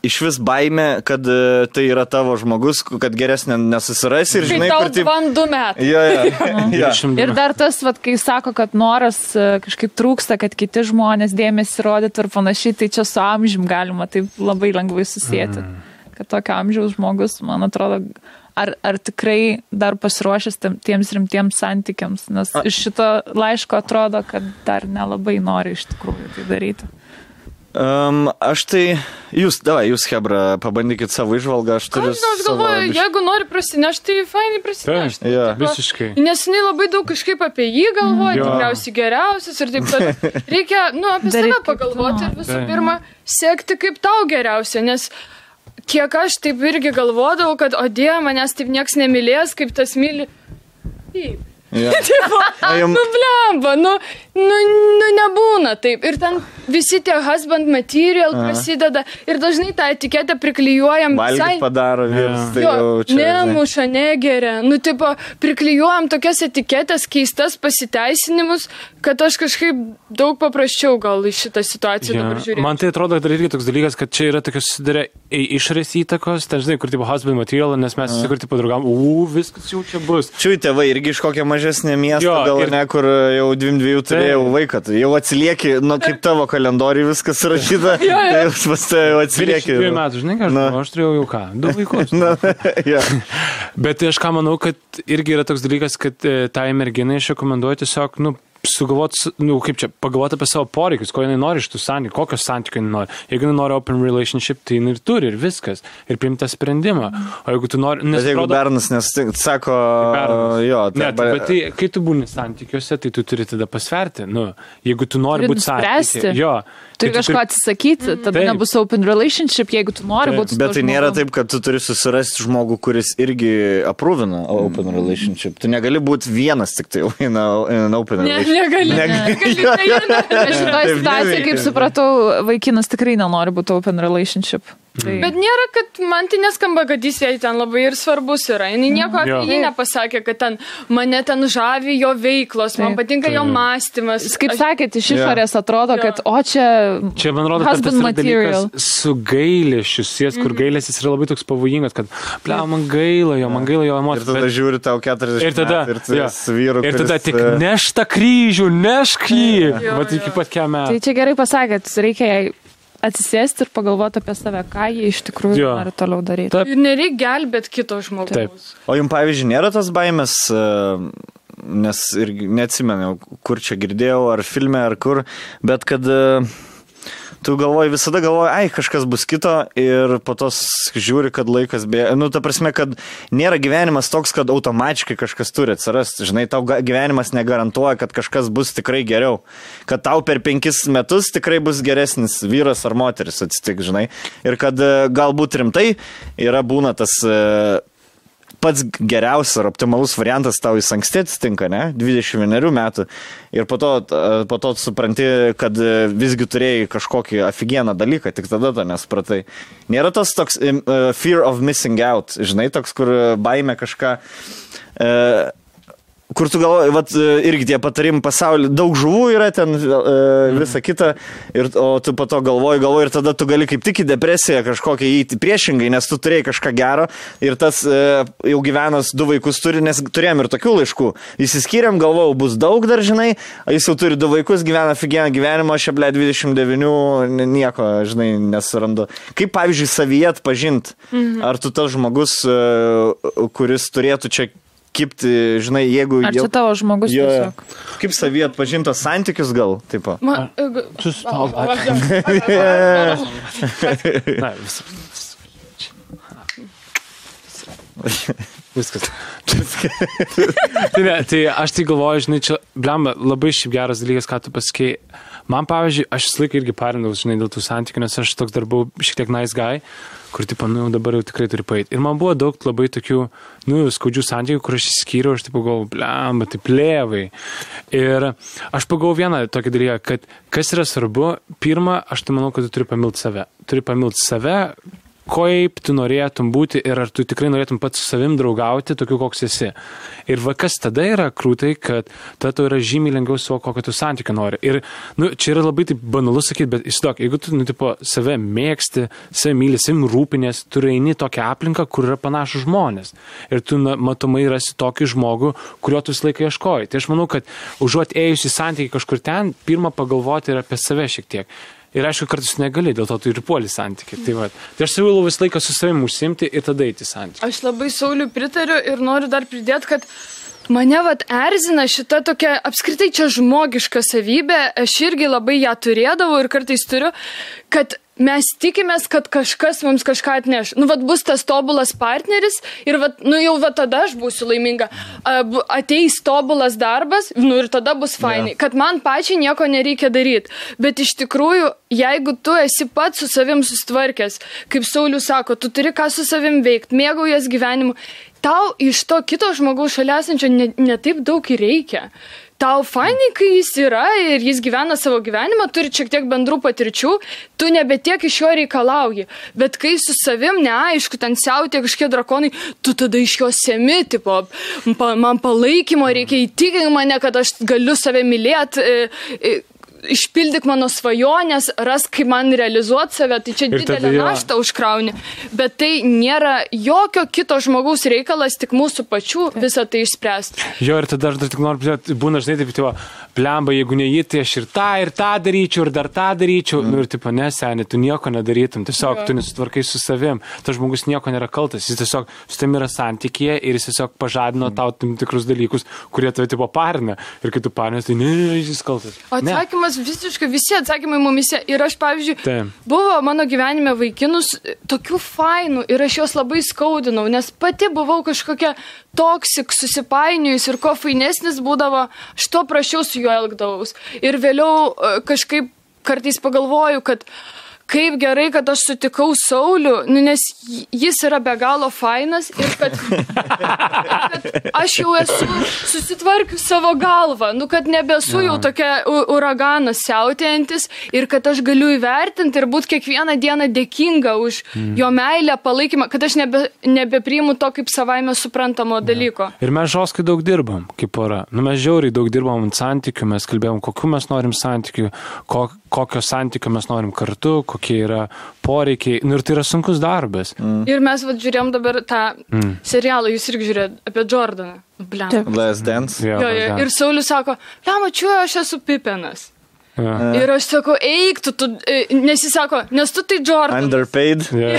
iš vis baime, kad e, tai yra tavo žmogus, kad geresnė nesusirasi ir Kai žinai, tau kur taip. van du metai. Jo, jo. jo. Ir dar tas, vat, kai sako, kad noras e, kažkaip trūksta, kad kiti žmonės dėmesį rodytų ir panašiai, tai čia su amžium galima taip labai lengvai susijęti. Mm. Kad tokio amžiaus žmogus, man atrodo, ar, ar tikrai dar pasiruošęs tiems rimtiems santykiams, nes A- iš šito laiško atrodo, kad dar nelabai nori iš tikrųjų tai daryti. Um, aš tai, jūs, davai, jūs, Hebra, pabandykit savo išvalgą, aš turiu. Aš, aš galvoju, biš- jeigu nori prasinešti, tai fainai prasinešti. Jo. Visiškai. Nes jinai labai daug kažkaip apie jį galvoja, tikriausiai geriausias ir taip toliau. Reikia, nu, apie Daryk, save pagalvoti ir visų Taip. pirma, sekti kaip tau geriausia, nes kiek aš taip irgi galvodavau, kad, o Dieve, manęs taip nieks nemylės, kaip tas myli. Taip. Tipo, A, jum- nu, blemba, nu, nu, nu, nebūna taip. Ir ten visi tie husband material Aha. prasideda ir dažnai tą etiketę priklijuojam Valgyt padaro vyras, tai Jo, jau čia. nemuša, negeria. Nu, tipo, priklijuojam tokias etiketės, keistas pasiteisinimus, kad aš kažkaip daug paprasčiau gal į šitą situaciją Ja. dabar žiūrėjau. Man tai atrodo, kad irgi toks dalykas, kad čia yra tokios susidarė i- išorės įtakos, ten žinai, kur tipo husband material, nes mes visi kur tipo draugam, u, viskas jau čia bus. Čiū tėvai irgi iš kokio mažesnio miesto, Jo, gal ir- ne, kur jau dviem dviejų turėjau vaiką, tai jau atsilieki, nu kaip tavo kalendoriui viskas surašyta, tai jau pas tave jau atsilieki. 22 metų, žinai, ką aš, nu. aš turėjau jau ką, du vaikus. Na, jo. Bet aš ką manau, kad irgi yra toks dalykas, kad e, tai merginai aš rekomenduoju tiesiog, nu, sugalvoti, nu, kaip čia, pagalvoti apie savo poreikius, ko jinai nori iš tų santykių, kokios santykių jinai nori. Jeigu jinai nori open relationship, tai jinai ir turi, ir viskas. Ir priimta sprendimą. O jeigu tu nori... Bet jeigu atrodo- Bernas nesutink, sako, Bernas. jo, Ne, tai, tai, bet tai, kai tu būni santykiuose, tai tu turi tada pasverti. Nu, jeigu tu nori būti santykiuose. Jo. Turi tai kažko atsisakyti, tada Taip. nebus open relationship, jeigu tu nori Taip. būti Bet tai nėra žmogum. taip, kad tu turi susirasti žmogų, kuris irgi aprūvina open relationship. Tu negali būti vienas tik tai in, a, in open Ne, relationship. negali. Negali. jo. negali. Šitoje Taip situacijoje, kaip supratau, vaikinas tikrai nenori būti open relationship. Tai... Bet nėra, kad man tai neskamba, kad jis jai ten labai ir svarbus yra. Jis nieko apie jį nepasakė, kad ten mane ten žavi jo veiklos, man Taip. patinka jo Taip. mąstymas. Jis, kaip sakėt, iš išorės atrodo, Jo. kad o čia... Čia, man atrodo, kad tas material. su gailėšiu, sies, kur gailėsis yra labai toks pavojingas, kad, ble, man gaila jo, man gaila jo Ir emocijų. tada bet- žiūri tau 40 Ir tada, metų ir tu esi vyru. ir tada kuris, tik e, neš tą kryžių, nešk jį. Vat iki pat kiame. Tai čia gerai pasakėt, reikia jai atsisėsti ir pagalvoti apie save, ką jie iš tikrųjų Jo. nori toliau daryti. Taip. Ir nereikia gelbėti kito žmogaus. Taip. O jums, pavyzdžiui, nėra tos baimės, e, nes ir neatsimenu, kur čia girdėjau, ar filme, ar kur, bet kad e, tu galvoji, visada galvoji, ai, kažkas bus kito ir po to žiūri, kad laikas bėga. Nu, ta prasme, kad nėra gyvenimas toks, kad automatiškai kažkas turi atsirasti. Žinai, tau gyvenimas negarantuoja, kad kažkas bus tikrai geriau. Kad tau per penkis metus tikrai bus geresnis vyras ar moteris atsitik, žinai. Ir kad e, galbūt rimtai yra būna tas e, pats geriausias ar optimalus variantas tau jis anksti atsitinka, ne? 21 metų. Ir po to, e, po to supranti, kad e, visgi turėjai kažkokį aфиgeną dalyką, tik tada to nespratai. Nėra tas toks e, fear of missing out, žinai, toks, kur baime kažką. Uh, Kur tu galvoji, vat, e, irgi tie patarimai pasaulyje, daug žuvų yra ten, e, visa kita, ir, o tu po to galvoji, galvoji ir tada tu gali kaip tik į depresiją kažkokią įeiti priešingai, nes tu turėjai kažką gero ir tas e, jau gyvenas du vaikus turi, nes turėjom ir tokių laiškų. Įsiskyrėm, galvojau, bus daug dar, žinai, jis jau turi du vaikus, gyvena figieną gyvenimą, aš ble 29, n- nieko, žinai, nesurandu. Kaip pavyzdžiui, savyje atpažinti, mhm. ar tu tas žmogus, e, kuris turėtų čia kipti, žinai, jeigu Ar čia tavo žmogus Jo, tiesiog? Kaip savie atpažintos santykius gal, taip. Ma, e, Sustok. Viskas. tai, ne, tai aš tai galvoju, žinai, čia, blemba, labai šiaip geras dalykas, ką tu pasakei. Man, pavyzdžiui, aš visą laiką irgi parindavau, žinai, dėl tų santykių, nes aš toks dar buvau šiek tiek nice guy, kur, tipo, nu, dabar jau tikrai turi paėti. Ir man buvo daug labai tokių, nu, skaudžių santykių, kur aš įskyriau, aš, tipo, galvoju, blemba, tai plėvai. Ir aš pagalvojau vieną tokį dalyką, kad kas yra svarbu, pirmą, aš tai manau, kad tu turi pamilti save. Turi pamilti save, kaip tu norėtum būti ir ar tu tikrai norėtum pats su savim draugauti, tokiu koks esi. Ir va kas tada yra krūtai, kad tada tau yra žymiai lengviau su kokio tu santykių nori. Ir nu, čia yra labai taip banalu sakyti, bet įsivaizduok, jeigu tu, nu, tipo, save mėgsti, save myli, savim rūpinės, tu eini tokią aplinką, kur yra panašus žmonės. Ir tu na, matomai rasi tokį žmogų, kurio tu visą laiką ieškoji. Tai aš manau, kad užuot ėjus į santykį kažkur ten, pirmą pagalvoti ir apie save šiek tiek. Ir aišku, kartais negali, dėl to tu ir puoli santykiai. Tai, va. tai aš siūlau visą laiką su savimi užsimti ir tada eiti į santykių. Aš labai Sauliu pritariu ir noriu dar pridėti, kad mane vat erzina šita tokia, apskritai čia žmogiška savybė, aš irgi labai ją turėdavau ir kartais turiu, kad mes tikimės, kad kažkas mums kažką atneš. Nu, vad bus tas tobulas partneris ir, vat, nu, jau va tada aš būsiu laiminga. Ateis tobulas darbas, nu ir tada bus fainai. Kad man pačiai nieko nereikia daryti. Bet iš tikrųjų, jeigu tu esi pats su savim susitvarkęs, kaip Saulis sako, tu turi ką su savim veikti, mėgaujas gyvenimu, tau iš to kito žmogaus šalia esančio ne, ne taip daug ir reikia. Tau fainai, kai jis yra ir jis gyvena savo gyvenimą, turi šiek tiek bendrų patirčių, tu nebe tiek iš jo reikalauji. Bet kai su savim neaišku, ten siautė kažkokie drakonai, tu tada iš jo semi, tipo, man palaikymo reikia įtikinti mane, kad aš galiu save mylėti. Išpildyk mano svajonės, ras, kaip man realizuoti save, tai čia Ir jo. našta užkrauni. Bet tai nėra jokio kito žmogaus reikalas, tik mūsų pačių visą tai išspręsti. Jo, ir tada aš dar tik noriu, būna žinai, taip, tipo, blemba, jeigu ne jį, tai aš ir tą, ir tą daryčiau, ir dar tą daryčiau. Mm. Nu, ir taip, nesenė, tu nieko nedarytum, tiesiog Jo. tu nesutvarkai su savim, tas žmogus nieko nėra kaltas, jis tiesiog su tam yra santykėje ir jis tiesiog pažadino mm. tau tam tikrus dalykus, kurie tave tipo parina. Ir kai tu parinės, tai ne, jis kaltas. Ne. Atsakymas visiškai, visi atsakymai mumise. Ir aš, pavyzdžiui, Taip. buvo mano gyvenime vaikinus tokių fainų ir aš juos labai skaudinau, nes pati buvau kažkokia toksik, susipainiojus ir kuo fainesnis būdavo, aš to prašiau su juo elgdavaus. Ir vėliau e, kažkaip kartais pagalvoju, kad kaip gerai, kad aš sutikau Saulių, nu, nes jis yra be galo fainas ir kad, kad aš jau esu susitvarkius savo galvą, nu, kad nebesu jau tokia uraganas siautėjantis ir kad aš galiu įvertinti ir būti kiekvieną dieną dėkinga už jo meilę, palaikymą, kad aš nebe, nebepriimu to kaip savaime suprantamo dalyko. Ir mes žoskai daug dirbam, kaip pora. Nu, mes žiauriai daug dirbam ant santykių, mes kalbėjom, kokiu mes norim santykių, ko, kokio santykių mes norim kartu, kokie yra poreikiai. Nu, ir tai yra sunkus darbas. Mm. Ir mes vad žiūrėjom dabar tą serialą, jūs irgi žiūrėjot apie Jordaną. Taip. Last Dance. Jo, Jo, jo. Ir Saulis sako, ble, mačiu, aš esu Pipenas. Jo. Ir aš sakau, eik, tu, tu, e, nes jis sako, nes tu tai Jordanas. Underpaid. Jo,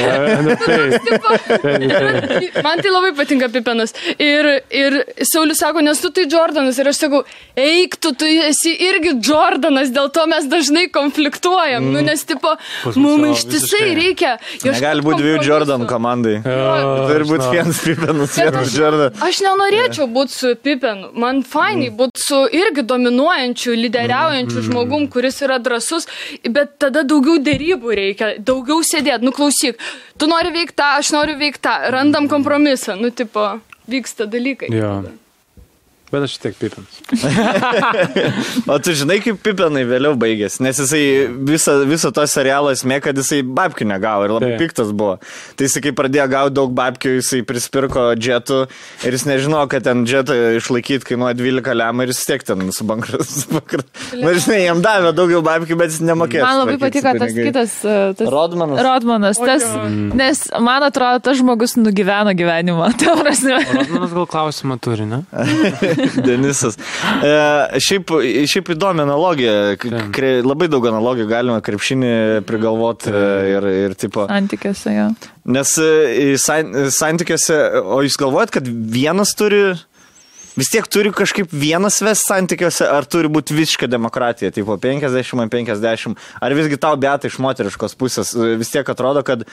nu, tai- Man tai labai patinka Pipenas. Ir, ir Saulis sako, nes tu tai Jordanas. Ir aš sakau, eik, tu, tu esi irgi Jordanas, dėl to mes dažnai konfliktuojam. Mm. Nu, nes, tipo, mums ištisai reikia. Negali būti dviejų kompromisų. Jordan komandai. Jo, Turi būti vienas Pipenas, vienas aš, Jordan. aš nenorėčiau būti su Pipenu. Man fainai būti su irgi dominuojančiu, lyderiaujančiu žmogum, kuris yra drasus, bet tada daugiau dėrybų reikia, daugiau sėdėti. Nu klausyk, tu nori veikti tą, aš noriu veikti tą, randam kompromisą. Nu, tipo, vyksta dalykai. Jo. Bet aš tiek pipins. O tu žinai, kaip Pipenai vėliau baigėsi, nes jisai visą, visą to serialo esmė, kad jisai babkių negavo ir labai Taip. piktas buvo. Tai jisai kai pradėjo gauti daug babkių, jisai prispirko džetų ir jis nežino, kad ten džetą išlaikyti kainuoja 12 lemą ir jis tiek ten subankras. Na, žinai, jam davė daugiau babkių, bet jis nemokėjo. Man labai patiko tas kitas. e, Tas Rodmanas. Rodmanas. Tas, jo. nes man atrodo, tas žmogus nugyveno gyvenimą. Tai. Rodmanas gal klausimą turi, ne? Denisas. E, šiaip, šiaip įdomi analogija. Kre, labai daug analogijų galima krepšinį prigalvoti e, ir, ir tipo. Santykiuose, jo. Nes e, san, santykiuose, o jūs galvojat, kad vienas turi, vis tiek turi kažkaip vienas ves santykiuose, ar turi būti visiška demokratija, tipo 50 ant 50, ar visgi tau beta iš moteriškos pusės e, vis tiek atrodo, kad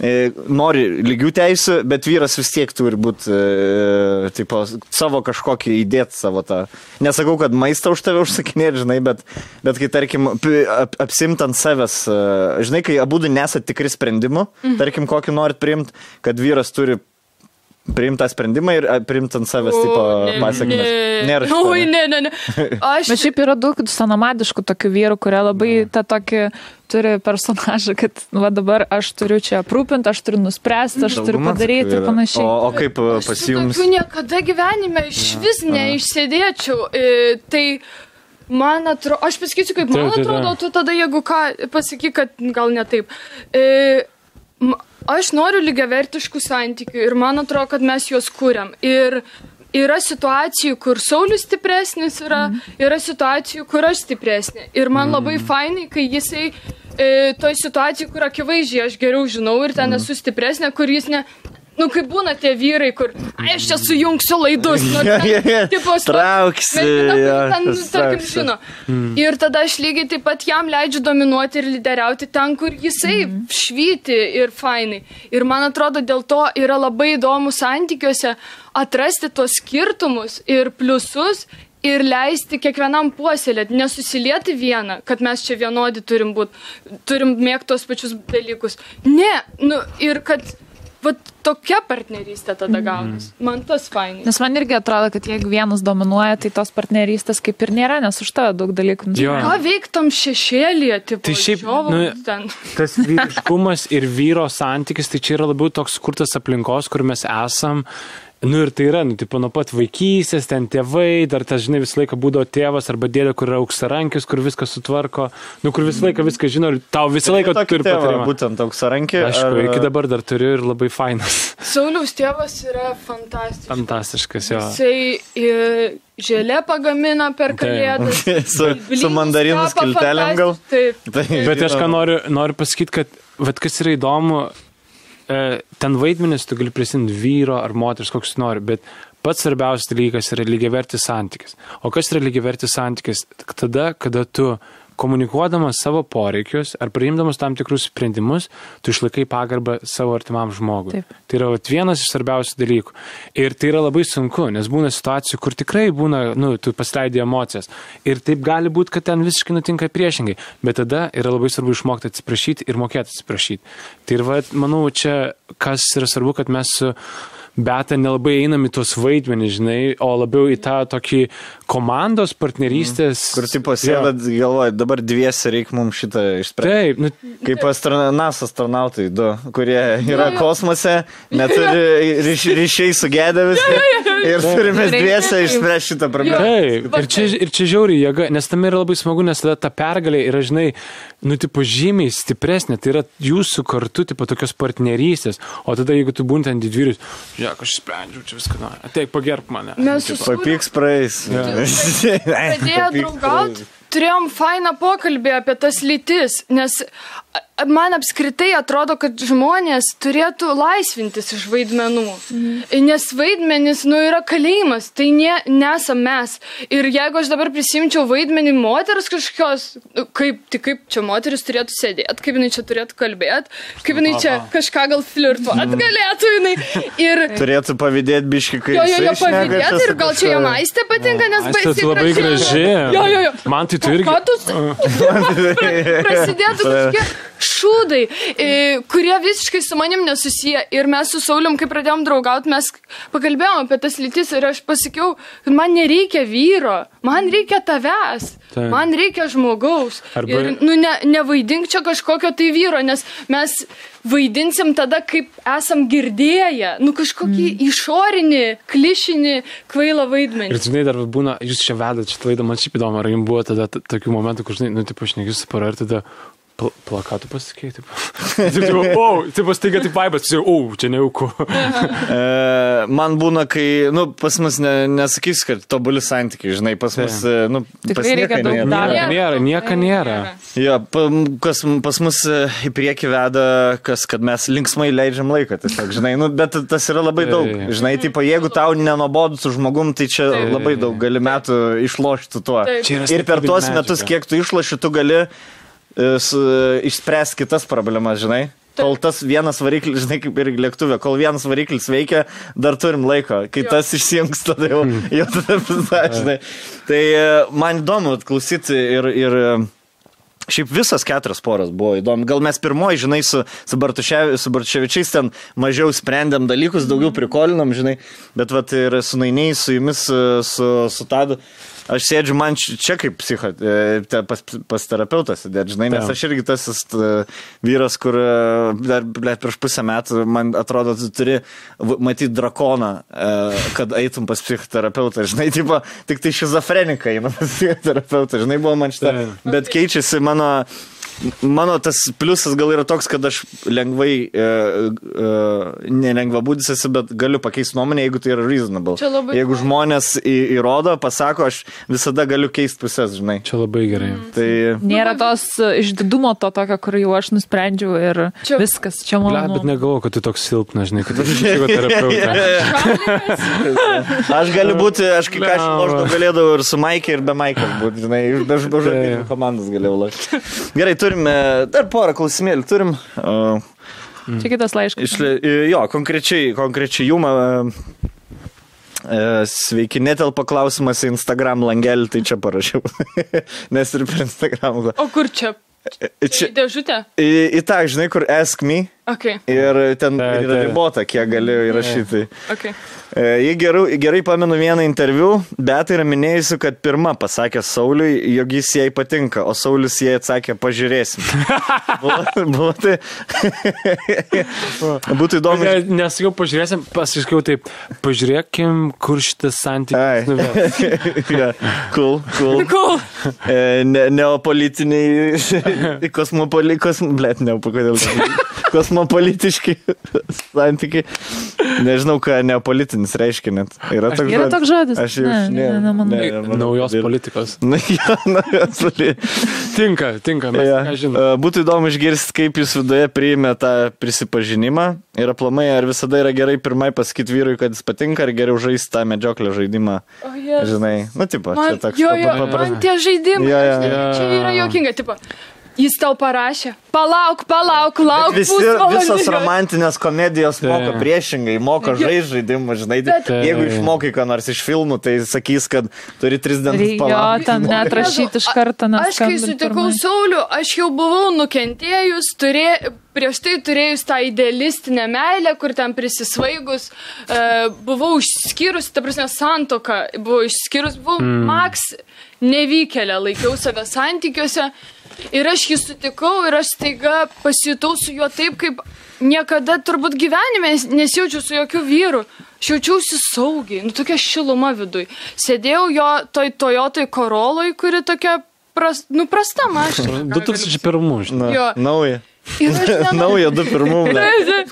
e, nori lygių teisų, bet vyras vis tiek turi būti, e, tipo, savo kažkokį įdėti savo tą. Nesakau, kad maistą už tave užsakinėti, žinai, bet, bet kai, tarkim, ap, apsimt ant savęs, e, žinai, kai abu nesat tikri sprendimu, mhm. tarkim, kokį norit priimti, kad vyras turi priimti tą sprendimą ir a, priimti ant savęs, tipo, pasiekmes. Nėra šito, ne? ne, ne, ne. Aš Bet šiaip yra daug senamadiškų tokių vyrų, kurie labai tą tokį turi personažą, kad nu, va, dabar aš turiu čia aprūpinti, aš turiu nuspręsti, aš turiu Dauguma padaryti ir panašiai. O, o kaip e, pas su jums? tokiu niekada gyvenime iš vis neišsėdėčiau. E, tai man atrodo, aš pasakysiu, kaip man atrodo, tu tada, jeigu ką, pasakyk, kad gal ne taip. E, aš noriu lygiavertiškų santykių ir man atrodo, kad mes juos kūriam. Ir yra situacijų, kur Saulis stipresnis yra, yra situacijų, kur aš stipresnė. Ir man labai fainai, kai jisai e, toj situacijai, kur akivaizdžiai aš geriau žinau ir ten esu stipresnė, kur jis ne... Nu, kaip būna tie vyrai, kur, ai, aš čia sujungsiu laidus, nu, Jo, jo, jo. tipo, Trauksi, ten, tarkim, trauksi. žino. Ir tada aš lygiai taip pat jam leidžiu dominuoti ir lyderiauti ten, kur jisai švyti ir fainai. Ir man atrodo, dėl to yra labai įdomu santykiuose atrasti tos skirtumus ir pliusus. Ir leisti kiekvienam puoselėti, nesusilieti vieną, kad mes čia vienodi turim būti, turim mėgti tos pačius dalykus. Ne, nu ir kad va, tokia partnerystė tada gaunas. Man tas fainai. Nes man irgi atrodo, kad jeigu vienas dominuoja, tai tos partnerystės kaip ir nėra, nes už tave daug dalykų. Jo. Ką veiktam šešėlėje, tipo, Tai šiaip, žiovauti nu, ten. tas vyriškumas ir vyro santykis, tai čia yra labiau toks kurtas aplinkos, kur mes esam. Nu ir tai yra, nu, tipo, nuo pat vaikystės, ten tėvai, dar tas, žinai, visą laiką būdavo tėvas arba dėdė, kur yra auksarankis, kur viską sutvarko, nu, kur visą laiką viską žino ir tau visą laiką Tokį turi patarimą. Būtent auksarankį. Aišku, ar... iki dabar dar turiu ir labai fainas. Sauliaus tėvas yra fantastiškas. Fantastiškas jo. Jisai e, želė pagamina per Taip. kalėdas. su, su mandarinų skiltelėm gal. Taip. Tai, Bet aš ką noriu, noriu pasakyti, kad, vat kas yra įdomu, ten vaidmenis tu gali prisimti vyro ar moters, koks tu nori, bet pats svarbiausias dalykas yra lygiavertis santykis. O kas yra lygiavertis santykis? Tada, kada tu komunikuodamas savo poreikius ar priimdamas tam tikrus sprendimus, tu išlaikai pagarbą savo artimam žmogui. Taip. Tai yra vat, vienas iš svarbiausių dalykų. Ir tai yra labai sunku, nes būna situacijų, kur tikrai būna, nu, tu pasileidai emocijas. Ir taip gali būti, kad ten visiškai nutinka priešingai. Bet tada yra labai svarbu išmokti atsiprašyti ir mokėti atsiprašyti. Tai ir, vat, manau, čia kas yra svarbu, kad mes su Beta nelabai einam į tuos vaidmenys, žinai, o labiau į tą tokį komandos partnerystės. Kur tipo sėdat, galvoja, dabar dviesi reikia mums šitą išspręsti. Taip, nu, Kaip astronaut, NASA astronautai, du, kurie yra kosmose, neturi ryš, ryšiai sugėdę visi. Ir turime dviese išspręsti šitą problemą. Taip, ir čia, ir čia žiauriai jėga, nes tam yra labai smagu, nes tada ta pergalė yra, žinai, nu, tipo, žymiai stipresnė, tai yra jūsų kartu, tipo, tokios partnerystės, o tada jeigu tu būni ten didvyrius, žiūrėk, aš sprendžiu, čia viską, na, ateik, pagerb mane. Mes su Papyks praeis. pradėję draugauti, turėjom fainą pokalbį apie tas lytis, nes man apskritai atrodo, kad žmonės turėtų laisvintis iš vaidmenų. Nes vaidmenis, nu, yra kalėjimas, tai ne, nesam mes. Ir jeigu aš dabar prisimčiau vaidmenį moters kažkokios, nu, kaip, tai kaip čia moteris turėtų sėdėti, kaip jinai čia turėtų kalbėti, kaip jinai čia kažką gal flirtuoti galėtų jinai. Ir Turėtų pavydėti biški, kai Jo, jo, jo, pavydėti ir gal čia kažkuo. jam aistė patinka, nes baisiai tu labai graži. Jo, jo, jo. Man tai tu irgi. Prasidėtų kažkokie šūdai, e, kurie visiškai su manim nesusiję. Ir mes su Saulium, kai pradėjom draugauti, mes pakalbėjom apie tas lytis ir aš pasakiau, kad man nereikia vyro, man reikia tavęs, Taip. man reikia žmogaus. Arba- Ir, nu, ne, nevaidink čia kažkokio tai vyro, nes mes vaidinsim tada, kaip esam girdėję, nu kažkokį mm. išorinį, klišinį, kvailą vaidmenį. Ir žinai, dar būna, jūs čia vedat šitą laidą, man šiaip įdomu, ar jums buvo tada tokių momentų, kur, žinai, nu, tipo, aš negiu su para ir tada pl plakatų pasakė, taip. Taip, o, taip, staiga taip vaibas, jau, o, čia neauku. E, man būna, kai, nu, pas mus ne, nesakys, kad tobuli santykiai, žinai, pas mus, e, nu, pas nieką nėra. Nieko nėra, nieko nėra. Jo, pa, kas pas mus e, į priekį veda, kas, kad mes linksmai leidžiam laiką, tiesiog, žinai, nu, bet tas yra labai daug. Taip. Žinai, tipo, jeigu tau nenobodu su žmogum, tai čia Taip. labai daug gali metų išlošti tuo. Taip. Ir per tuos metus, kiek tu išloši, tu gali e, su, išspręsti kitas problemas, žinai. Kol tas vienas variklis, žinai, kaip ir lėktuvė, kol vienas variklis veikia, dar turim laiko. Kai Jo. tas išsijungs, tada jau, jau tada pisa, žinai. Tai e, man įdomu klausyti ir, ir e, Šiaip visas keturias poras buvo įdomu. Gal mes pirmoji, žinai, su, su, Bartuševi, su Bartuševičiais ten mažiau sprendėm dalykus, daugiau prikolinam, žinai, bet vat ir su Nainiai, su jumis, su, su Tadu. Aš sėdžiu man čia kaip psicho, e, pas, pas terapeutas, žinai, nes aš irgi tas vyras, kur e, dar prieš pusę metų, man atrodo, tu turi matyti drakoną, e, kad eitum pas psichoterapeutą, žinai, tipo, tik tai šizofrenikai eina pas psichoterapeutą, žinai, buvo man šitą, bet keičiasi mano, mano tas pliusas gal yra toks, kad aš lengvai, e, e, nelengva būdis esu, bet galiu pakeisti nuomonę, jeigu tai yra reasonable. Čia labai Jeigu faina. žmonės į, įrodo, pasako, aš visada galiu keisti pusės, žinai. Čia labai gerai. Tai Nėra tos išdidumo to tokio, kur jau aš nusprendžiau ir Čia- viskas, čia mano. Ble, bet negalvoju, kad tu toks silpnas, žinai, kad tu psichoterapeutė. aš galiu būti, aš kai ką aš lošdavau, galėdavau ir su Maikė, ir be Maikės būti, žinai, be žodžių komandos galėjau lošti. Gerai, turime dar porą klausimėlių, turim. Uh, Čia kitas laiškas. Išle, jo, konkrečiai, konkrečiai jum. e, e, Sveiki, netelpa klausimas į Instagram langelį, tai čia parašiau. Nes ir per Instagram. O kur čia? Čia, Į dėžutę? į, į tą, žinai, kur ask me Ok, ir ten Taip, yra taip. ribota, kiek galiu įrašyti. ok. E, Jei gerai, gerai pamenu vieną interviu, bet yra minėjusi, kad pirmą pasakė Sauliui, jog jis jai patinka, o Saulis jai atsakė, pažiūrėsim. buvo, buvo tai. Būtų įdomu. Ne, nes jau pažiūrėsim, pasiškiau taip, pažiūrėkim, kur šitas santykis. ja, cool, cool. Cool. E, ne, neopolitiniai, kosmopoli, kosm, blėt, ne, kodėl. Kosmopolitiški santykiai. Nežinau, ką neopolitinis reiškia net. Yra toks Yra toks žodis? Aš jau Ne, ne, ne, nemanau. manau, Naujos ir- politikos. Na, jo, naujos politikos. Tinka, tinka, mes Ja. ką žinom. E, Būtų įdomu išgirsti, kaip jūs viduje priėmė tą prisipažinimą ir aplamai, ar visada yra gerai pirmai pasakyti vyrui, kad jis patinka, ar geriau žaisti tą medžioklio žaidimą. O, Jėzus. Žinai, nu, tipo, Man, čia toks jo, jo, man tie žaidimai, ne- Jo. čia yra jokinga, tipo, jis tau parašė, palauk, palauk, lauk, Visi, pusvalandį. visos romantinės komedijos moka Taip. priešingai, moka žaisti žaidimą, žinai. Bet- Jeigu Taip. išmokai ką nors iš filmų, tai sakys, kad turi tris dienas Jo, palaukti. ten net rašyti iš karto, nes. Aš kai sutikau Sauliu, aš jau buvau nukentėjus, turė, prieš tai turėjus tą idealistinę meilę, kur ten prisisvaigus, uh, buvau išskyrus, ta prasme, santoką, buvau išskyrus, buvau mm. maks nevykėlę, laikiau save santykiuose. Ir aš jį sutikau ir aš staiga pasijutau su juo taip, kaip niekada turbūt gyvenime nesijaučiu su jokių vyrų. Aš jaučiausi saugiai, nu tokia šiluma viduj. Sėdėjau jo toj Toyotoj Koroloj, kuri tokia pras, nu, prasta mašina. 2001, žinai. Nauja. Nauja 2.1. ble.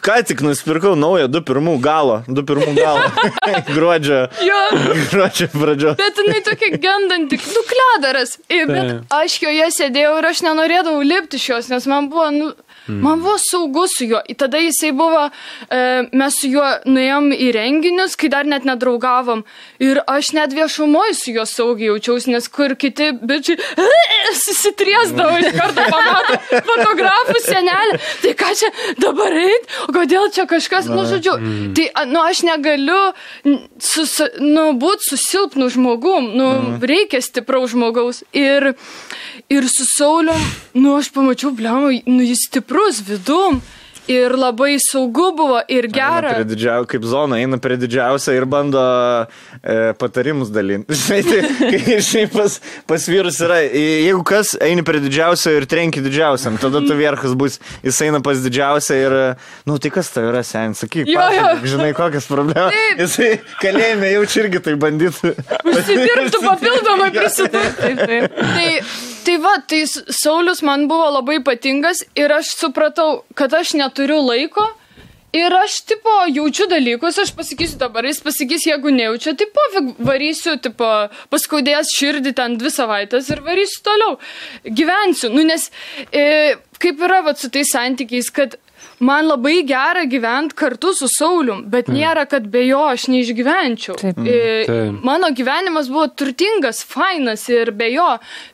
Ką tik nusipirkau naują 2.1 galo. 2.1 galo. gruodžio. Jo. Gruodžio pradžios. Bet jinai tokia gendanti, nu kledaras. Bet aš joje sėdėjau ir aš nenorėdavau lipti iš jos, nes man buvo, nu, man buvo saugu su juo. Ir Tada jisai buvo, e, mes su juo nuėjom į renginius, kai dar net nedraugavom. Ir aš net viešumoje su juo saugiai jaučiausi, nes kur kiti bičiai susitriesdavo iš karto pamato fotografų senelį. Tai ką čia dabar eit? Kodėl čia kažkas, nu, žodžiu. Tai, a, nu, aš negaliu sus, nu, būti su silpnu žmogum. Nu, reikia stipraus žmogaus. Ir, ir su Sauliu, nu, aš pamačiau, blemu, nu, jis stiprus vidum. Ir labai saugu buvo ir Eina gera. Prie didžiau, kaip zona, eina prie didžiausio ir bando e, patarimus dalinti. Žinai, tai, šiaip pas, pas vyrus yra, jeigu kas, eini prie didžiausio ir trenki didžiausiam, tada tu vierchas bus, jis eina pas didžiausią ir, nu tai kas tai yra sen, sakyk, Jo, jo. pasakyk, žinai, kokias problemas. Jisai kalėjime jau čia irgi tai bandytų. Užsidirbtų papildomai prisidurti. Tai, tai va, tai Saulis man buvo labai ypatingas ir aš supratau, kad aš neturiu laiko. Ir aš, tipo, jaučiu dalykus, aš pasakysiu dabar, jis pasakys, jeigu nejaučia, tai pavik, varysiu, tipo, paskaudės širdį ten dvi savaitės ir varysiu toliau. Gyvensiu. Nu, nes e, kaip yra, va, su tais santykiais, kad man labai gera gyventi kartu su Saulium, bet nėra, kad be jo aš neišgyvenčiau. Taip. E, Taip. mano gyvenimas buvo turtingas, fainas ir be jo.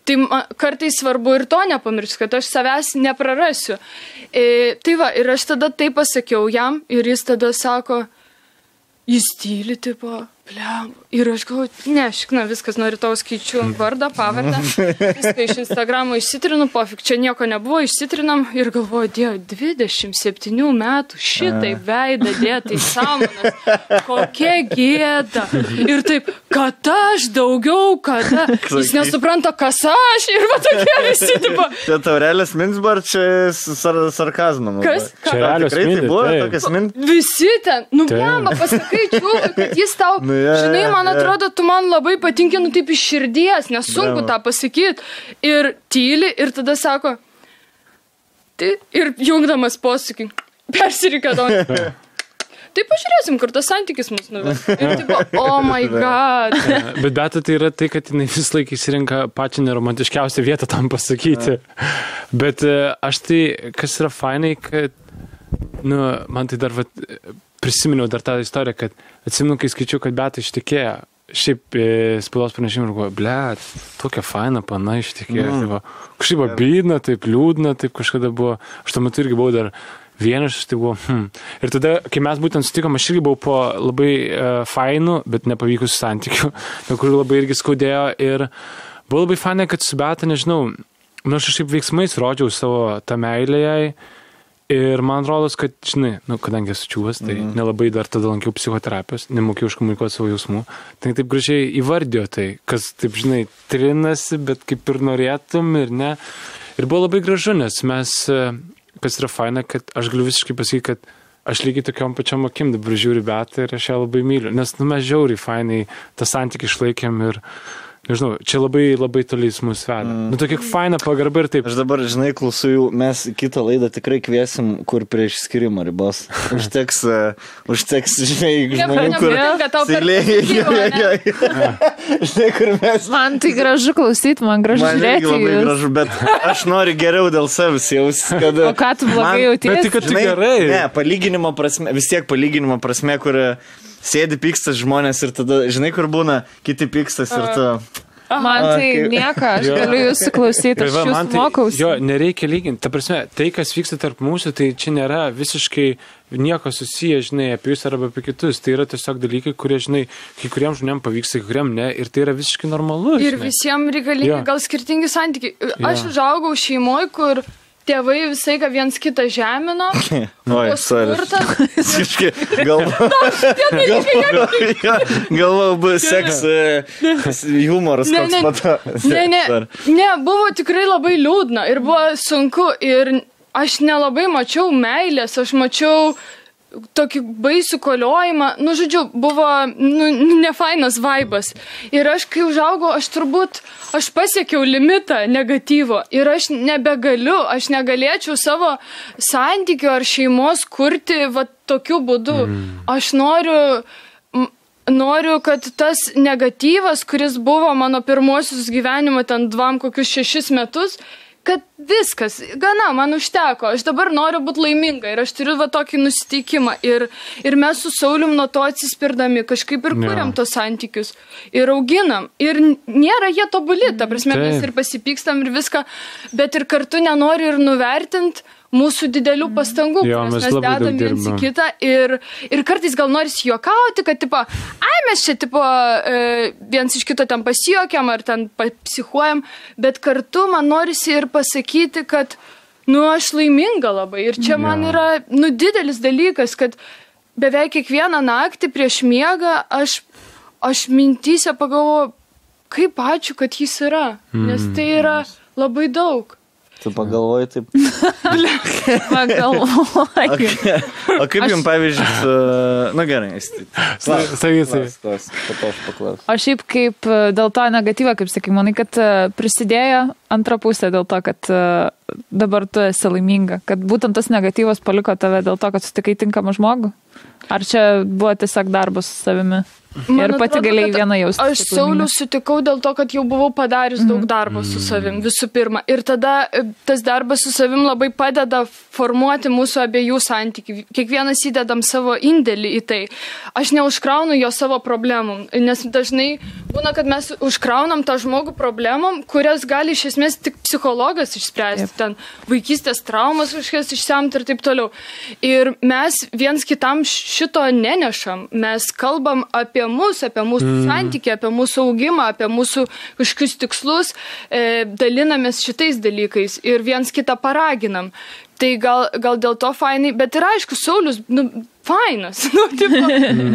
Tai kartais svarbu ir to nepamiršti, kad aš savęs neprarasiu. E, tai va, ir aš tada tai pasakiau jam ir jis tada sako, jis tyli, tipo, blem. Ir aš galvoju, ne, šikna, viskas, nuo rytojus skaičiu vardą, pavardę. Viską iš Instagramo išsitrinu, pofik, čia nieko nebuvo, išsitrinam ir galvoju, dievo, 27 metų šitai veidą dėtai sąmonas, kokia gėda. Ir taip, kad aš daugiau, kada. Jis nesupranta, kas aš ir va tokie visi, tipo, Čia taurelės minsbar, čia sar, sarkazmas. Kas? Čia realios tikrai tai mintys, buvo taip. tokias mintis. Visi ten, nu, blemba, pasakai, čiūvai, kad jis tau, Nu, jo, žinai, jo, man atrodo, tu man labai patinki, nu, taip iš širdies, nes sunku tą pasakyti. Ir tyli, ir tada sako, tai, ir jungdamas posūkį, persirikadau. Tai pažiūrėsim, kur tas santykis mus nuves. Ir tipo, oh my god. Bet beta tai yra tai, kad jinai vis laik įsirinka pačią neromantiškiausią vietą tam pasakyti. Bet e, aš tai, kas yra fainai, kad, nu, man tai dar, vat, prisiminiau dar tą istoriją, kad atsimenu, kai skaičiau, kad beta ištikėjo. Šiaip e, spaudos pranešimų ir galvoju, blėt, tokia faina pana ištikėjo. Mm. Kažkaip abydna, taip liūdna, taip kažkada buvo. Aš tuo metu irgi buvau dar vienas, tai buvo. Hmm. Ir tada, kai mes būtent sutikom, aš irgi buvau po labai uh, fainų, bet nepavykusių santykių, kurių labai irgi skaudėjo. Ir buvo labai fainai, kad su Beta, nežinau, nors aš šiaip veiksmais rodžiau savo tą meilę jai. Ir man rodos, kad, žinai, nu, kadangi esu čiūvas, tai mm. nelabai dar tada lankiau psichoterapijos, nemokėjau iškomunikuoti savo jausmų. Tai taip gražiai įvardijo tai, kas, taip, žinai, trinasi, bet kaip ir norėtum ir ne. Ir buvo labai gražu, nes mes, e, kas yra faina, kad aš galiu visiškai pasakyti, kad aš lygiai tokiam pačiam akim dabar žiūriu betą ir aš ją labai myliu. Nes, nu, mes žiauriai fainai tą santykį išlaikėm ir, nežinau, čia labai labai toli jis mus veda. Mm. Nu, tokia faina pagarba ir taip. Aš dabar, žinai, klausau jų, mes kitą laidą tikrai kviesim, kur prieš skirimą ribos. Užteks, uh, užteks, žinai, žmonių, kur... jo. Žinai, kur mes... Man tai gražu klausyti, man gražu Man žiūrėti. į labai jus. gražu, bet aš noriu geriau dėl savęs jaus, kad... O ką tu blogai Man- jautiesi? Bet tik, kad Žinai, gerai. Ne, palyginimo prasme, vis tiek palyginimo prasme, kur e, sėdi pykstas žmonės ir tada, žinai, kur būna, kiti pykstas ir tu... Man tai kaip- nieko, aš Jo. galiu jūsų klausyti, Ir aš jūs man tai, mokausi. jo, nereikia lyginti. Ta prasme, tai, kas vyksta tarp mūsų, tai čia nėra visiškai nieko susiję, žinai, apie jūs arba apie kitus. Tai yra tiesiog dalykai, kurie, žinai, kai kuriems žmonėms pavyksta, kai kuriems ne. Ir tai yra visiškai normalu. Ir žinai. visiems reikalingi gal skirtingi santykiai. Aš užaugau šeimoje, kur tėvai visai ką viens kitą žemino. Oi, buvo. Kažkaip galvoju, galvoju, bus seks e, humoras Ne, ne. Ne, ne, ne, buvo tikrai labai liūdna ir buvo sunku ir aš nelabai mačiau meilės, aš mačiau tokį baisų koliojimą, nu, žodžiu, buvo nu, nefainas vaibas. Ir aš, kai užaugau, aš turbūt, aš pasiekiau limitą negatyvo ir aš nebegaliu, aš negalėčiau savo santykių ar šeimos kurti va tokiu būdu. Aš noriu noriu, kad tas negatyvas, kuris buvo mano pirmosius gyvenimo ten dvam kokius šešis metus, kad viskas, gana, man užteko, aš dabar noriu būti laiminga ir aš turiu va tokį nusiteikimą ir, ir mes su Saulium nuo to atsispirdami kažkaip ir kuriam tos santykius ir auginam ir nėra jie tobuli, ta prasme mes Taip. ir pasipykstam ir viską, bet ir kartu nenoriu ir nuvertint mūsų didelių pastangų, Jo, mes mes dedam viens į kitą ir, ir kartais gal norisi juokauti, kad, tipo, ai, mes čia, tipo, e, viens iš kito ten pasijokiam ar ten psichuojam, bet kartu man norisi ir pasakyti, kad, nu, aš laiminga labai. Ir čia man yra, nu, didelis dalykas, kad beveik kiekvieną naktį prieš miegą aš, aš mintyse pagalvoju, kaip ačiū, kad jis yra, nes tai yra labai daug. Tu pagalvoji taip. Pagalvoju. O kaip jums, pavyzdžiui, su... Na gerai, aš paklausiu. O šiaip kaip dėl to negatyvą, kaip sakai, manai, kad prisidėjo antra pusė dėl to, kad dabar tu esi laiminga, kad būtent tas negatyvas paliko tave dėl to, kad sutikai tinkamą žmogų? Ar čia buvo tiesiog darbas su savimi? Man ir pati atrodo, galėjai vieną jaustis. Aš? Saulių sutikau dėl to, kad jau buvau padarius daug darbo su savim visų pirma. Ir tada e, tas darbas su savim labai padeda formuoti mūsų abiejų santykių. Kiekvienas įdedam savo indėlį į tai. Aš neužkraunu jo savo problemom, nes dažnai būna, kad mes užkraunam tą žmogų problemom, kurias gali iš esmės tik psichologas išspręsti. Taip. Ten vaikystės traumas kažkas išsemti ir taip toliau. Ir mes viens kitam šito nenešam. Mes kalbam apie mus, apie mūsų mm. santykį, apie mūsų augimą, apie mūsų kažkokius tikslus, e, dalinamės šitais dalykais ir viens kitą paraginam. Tai gal, gal dėl to fainai, bet ir aišku, Saulis, nu, fainas. Nu, tipo,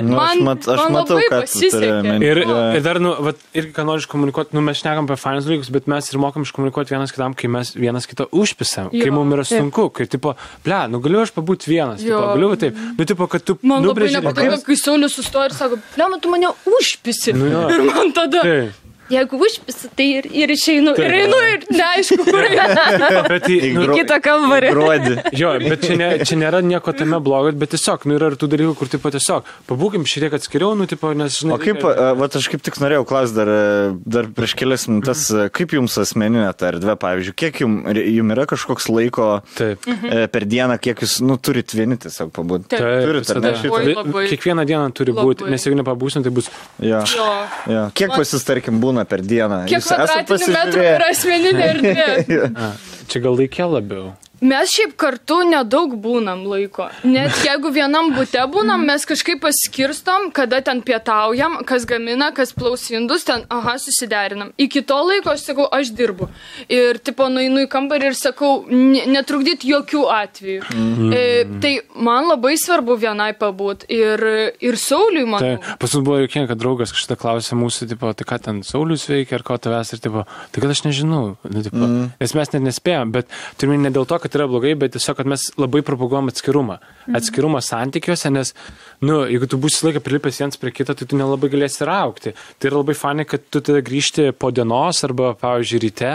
Nu, aš, mat, aš man matau, labai turi pasisekė. Ir, ir dar, nu, vat, irgi, ką noriu iškomunikuoti, nu, mes šnekam apie fainus dalykus, bet mes ir mokam iškomunikuoti vienas kitam, kai mes vienas kitą užpisam, kai Jo, mums yra sunku, kai, tipo, ble, nu, galiu aš pabūti vienas, tipo, Jo. galiu taip, nu, tipo, kad tu Man labai nubrėži nepatinka, kai Saulis sustoja ir sako, plėma, tu mane užpisi. Nu jo. ir man tada, Taip. Jeigu užpisi, tai ir, ir išeinu. Taip. Ir einu ir neaišku, kur einu. Į- nu, Kitą kambarį. Gruodį. Jo, bet čia, ne, čia nėra nieko tame blogo, bet tiesiog, nu, yra ir tų dalykų, kur, tipo, tiesiog, pabūkim šiek tiek atskiriau, nu, tipo, nes, žinai. O kaip, reikia- va, aš kaip tik norėjau klausti dar, e, dar prieš kelias minutės, e, kaip jums asmeninė ta erdvė, pavyzdžiui, kiek jums, jums yra kažkoks laiko Taip. e, per dieną, kiek jūs, nu, turit vieni tiesiog pabūti? Taip. Taip, Turit, visada. šitą? Kiekvieną dieną turi būti, Labai. nes jeigu nepabūsim, tai bus. Jo. Jo. Jo. Kiek pas jūs, tarkim, būna per dieną? Kiek kvadratinių metrų yra asmeninė erdvė? Čia gal laikė labiau. Mes šiaip kartu nedaug būnam laiko. Net jeigu vienam būte būnam, mes kažkaip paskirstom, kada ten pietaujam, kas gamina, kas plaus indus, ten, aha, susiderinam. Iki to laiko aš sakau, aš dirbu. Ir, tipo, nueinu į kambarį ir sakau, ne- netrukdyti jokių atvejų. Mm. E, tai man labai svarbu vienai pabūt. Ir, ir Sauliui, Tai manau. pas mus buvo jokinga, kad draugas kažkada klausė mūsų, tipo, tai ką ten Saulis veikia, ar ko tavęs, ir tipo, tai kad aš nežinau. Nu, tipo, mm. Nes mes net nespėjom, bet turime ne dėl to, kad yra blogai, bet tiesiog, kad mes labai propaguojam atskirumą. Atskirumą santykiuose, nes, nu, jeigu tu būsi laiką prilipęs viens prie kito, tai tu nelabai galėsi ir aukti. Tai yra labai fani, kad tu tada grįžti po dienos arba, pavyzdžiui, ryte.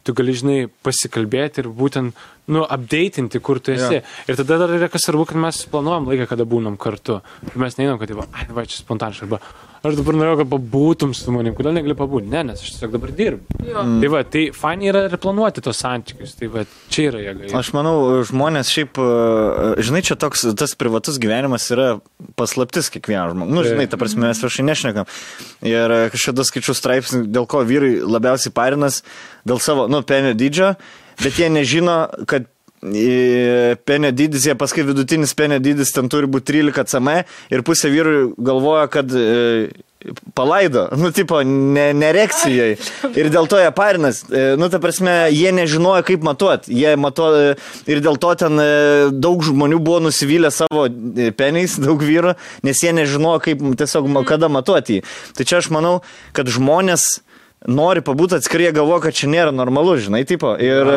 Tu gali, žinai, pasikalbėti ir būtent, nu, updatinti, kur tu esi. Jo. Ir tada dar yra kas svarbu, kad mes planuojam laiką, kada būnam kartu. Mes neinam, kad, va, ai, va, čia spontaniškai. Arba, aš dabar norėjau, kad pabūtum su manim. Kodėl negali pabūti? Ne, nes aš tiesiog dabar dirbu. Jo. Mm. Tai va, tai fain yra ir planuoti tos santykius. Tai va, čia yra jėga. Aš manau, žmonės šiaip, e, žinai, čia toks, tas privatus gyvenimas yra paslaptis kiekvieno žmogaus. Nu, žinai, ta prasme, mes viešai nešnekam. Ir e, kažkada skaičiu straipsnį, dėl ko vyrai labiausiai parinas, dėl savo, nu, penio dydžio, bet jie nežino, kad e, penio dydis, jie paskui vidutinis penio dydis ten turi būti 13 cm ir pusė vyrų galvoja, kad e, palaido, nu, tipo, ne, nerekcijai. Ir dėl to jie parinas. E, Nu, ta prasme, jie nežinojo, kaip matuoti. Jie mato e, ir dėl to ten e, daug žmonių buvo nusivylę savo e, peniais, daug vyrų, nes jie nežinojo, kaip tiesiog ma- kada matuoti jį. Tai čia aš manau, kad žmonės nori pabūti atskirai, jie galvoja, kad čia nėra normalu, žinai, tipo. Ir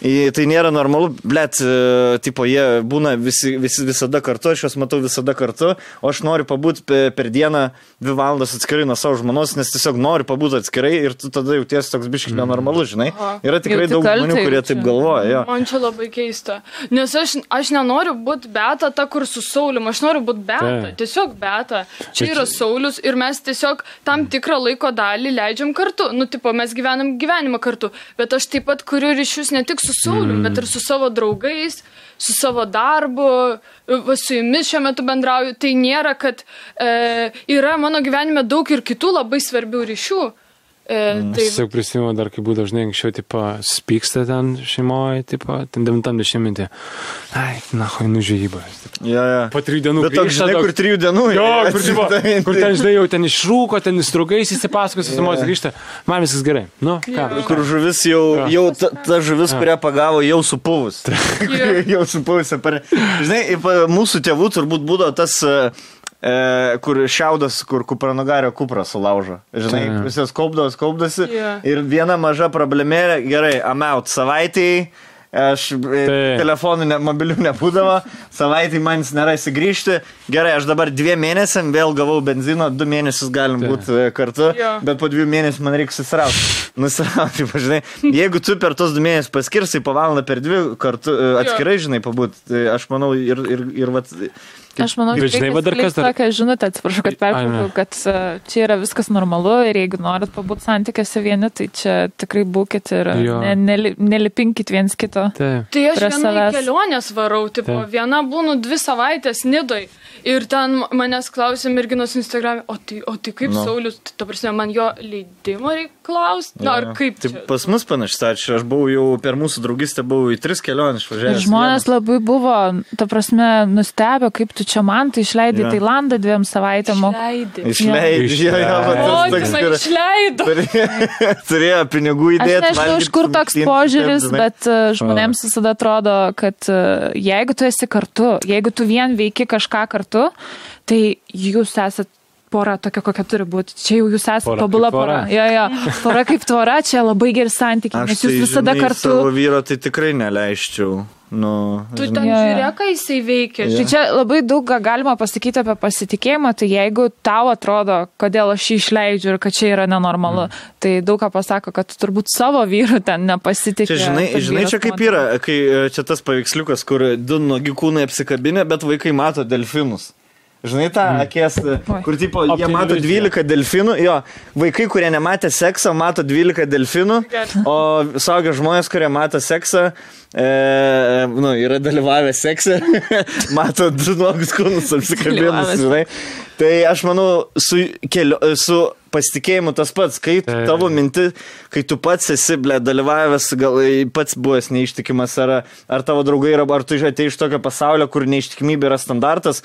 e, tai nėra normalu, blėt, e, tipo, jie būna visi, visi visada kartu, aš juos matau visada kartu, o aš noriu pabūti per, dieną dvi valandas atskirai nuo savo žmonos, nes tiesiog noriu pabūti atskirai ir tu tada jautiesi toks biškai nenormalus, žinai. Aha. Yra tikrai Jauti daug kaltę žmonių, kurie jaučiu. taip galvoja. Jo. Man čia labai keista. Nes aš, aš nenoriu būti beta ta, kur su Sauliu, aš noriu būti beta. Tiesiog beta. Čia yra Saulius ir mes tiesiog tam tikrą laiko dalį leidžiam kartu. Nu, tipo, mes gyvenam gyvenimą kartu. Bet aš taip pat kuriu ryšius ne tik su Sauliu, mm. bet ir su savo draugais, su savo darbu, su jumis šiuo metu bendrauju. Tai nėra, kad e, yra mano gyvenime daug ir kitų labai svarbių ryšių. E, Aš tai tiesiog prisimenu dar, kai būdavo dažnai anksčiau, tipo, spyksta ten šeimoje, tipo, ten 90-metį. Ai, na, hoi, nužėjybas. Ja, ja. Po trijų dienų. Bet toks, žinai, kur trijų dienų. Jo, kur, tipo, atsidavinti. kur ten, žinai, jau ten išrūko, ten įstrugais įsipasakos, įsimojas grįžta. Man viskas gerai. Nu, ką? Kur žuvis jau, Jo. jau ta, ta žuvis, kurią pagavo, jau supuvus. Jo. jau supuvus. Žinai, mūsų tėvų turbūt būdavo tas, e, e, kur šiaudas, kur kupranogario kuprą sulaužo. Žinai, Taip. visas kaupdavas, kaupdasi. Jo. Ir viena maža problemėlė, gerai, amaut savaitėjai. Aš e, Taip. telefonų ne, mobilių nebūdavo, savaitį man jis nėra įsigrįžti. Gerai, aš dabar dviem mėnesiam vėl gavau benzino, du mėnesius galim Taip. būti e, kartu, Jo. bet po dviejų mėnesių man reikia susirauti. Nusirauti, pažinai. Jeigu tu per tos du mėnesius paskirsai po valandą per dvi kartu e, atskirai, žinai, pabūt, tai aš manau ir, ir, ir vat, Aš manau, Bet kad žinai, va dar kas dar- Tokią žinutę, atsiprašau, kad pertraukiau, ne. kad e, čia yra viskas normalu ir jeigu norit pabūti santykiuose vieni, tai čia tikrai būkit ir ne, neli, nelipinkit viens kito. Taip. Tai aš viena kelionės varau, tipo, Taip. viena būnu dvi savaitės nidoj. Ir ten manęs klausė merginos Instagram, o tai, o tai kaip Nu. no. Saulis, tai, ta prasme, man jo leidimo reikia klausti. Na, ar kaip Tai čia? pas mus panašiai, tai aš buvau jau per mūsų draugystę, buvau į tris keliones išvažiavęs. žmonės labai buvo, ta prasme, nustebę, kaip tu čia man tai išleidai yeah. Tailandą dviem savaitėm. o- Leidai. Išleidžiu, jo, jo, va, tas toks Motina yra. išleido. Turėjo, turėjo pinigų Aš įdėti. nežinau, iš kur toks požiūris, bet e, žmonėms visada atrodo, kad e, jeigu tu esi kartu, jeigu tu vien veiki kažką kartu, tai jūs esat pora tokia, kokia turi būti. Čia jau jūs esate Pora tobula pora. tvora. Jo, jo. Pora kaip tvora, čia labai geri santykiai, Aš nes jūs tai, visada žinai, kartu. Savo vyro tai tikrai neleisčiau. Nu, Tu ten jo. žiūrėk, ką jisai veikia. Tai čia labai daug ką galima pasakyti apie pasitikėjimą, tai jeigu tau atrodo, kodėl aš jį išleidžiu ir kad čia yra nenormalu, mm. tai daug ką pasako, kad tu turbūt savo vyru ten nepasitikė. Čia, žinai, žinai čia kaip yra, kai e, čia tas paveiksliukas, kur du nuogi kūnai apsikabinę, bet vaikai mato delfinus. Žinai tą akės, Oi. kur tipo, jie mato iliuzija. 12 delfinų, jo, vaikai, kurie nematė sekso, mato 12 delfinų, o saugia žmonės, kurie mato seksą, e, nu, yra dalyvavę sekse, mato du nuogus kūnus apsikabinus, žinai. Tai aš manau, su, kelio, su pasitikėjimu tas pats, kai tavo minti, kai tu pats esi, ble, dalyvavęs, gal pats buvęs neištikimas, ar, ar tavo draugai yra, ar tu atei iš tokio pasaulio, kur neištikimybė yra standartas,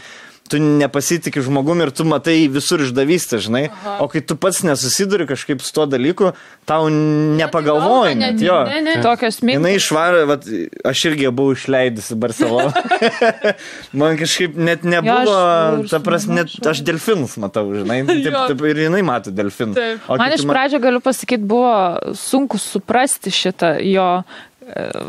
tu nepasitikė žmogumi ir tu matai visur išdavystę, žinai. Aha. O kai tu pats nesusiduri kažkaip su tuo dalyku, tau nepagalvoji. net, Jo. Ne, ne. Tokios Jis mintys. išvarė, vat, aš irgi buvau išleidusi Barceloną. Man kažkaip net nebuvo, aš- ta prasme, net aš delfinus matau, žinai. Taip, Jo. taip, ir jinai mato delfinus. Man iš pradžio galiu pasakyti, buvo sunku suprasti šitą jo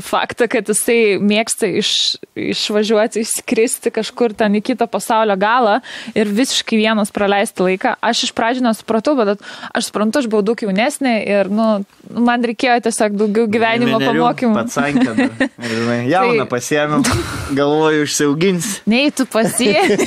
faktą, kad jisai mėgsta iš, išvažiuoti, išskristi kažkur ten į kitą pasaulio galą ir visiškai vienas praleisti laiką. Aš iš pradžio nesupratau, bet aš suprantu, aš buvau daug jaunesnė ir nu, man reikėjo tiesiog daugiau gyvenimo Vienerių pamokymų. Žinai, jauną Tai- pasiėmiau, galvoju, užsiaugins. Nei tu pasijai,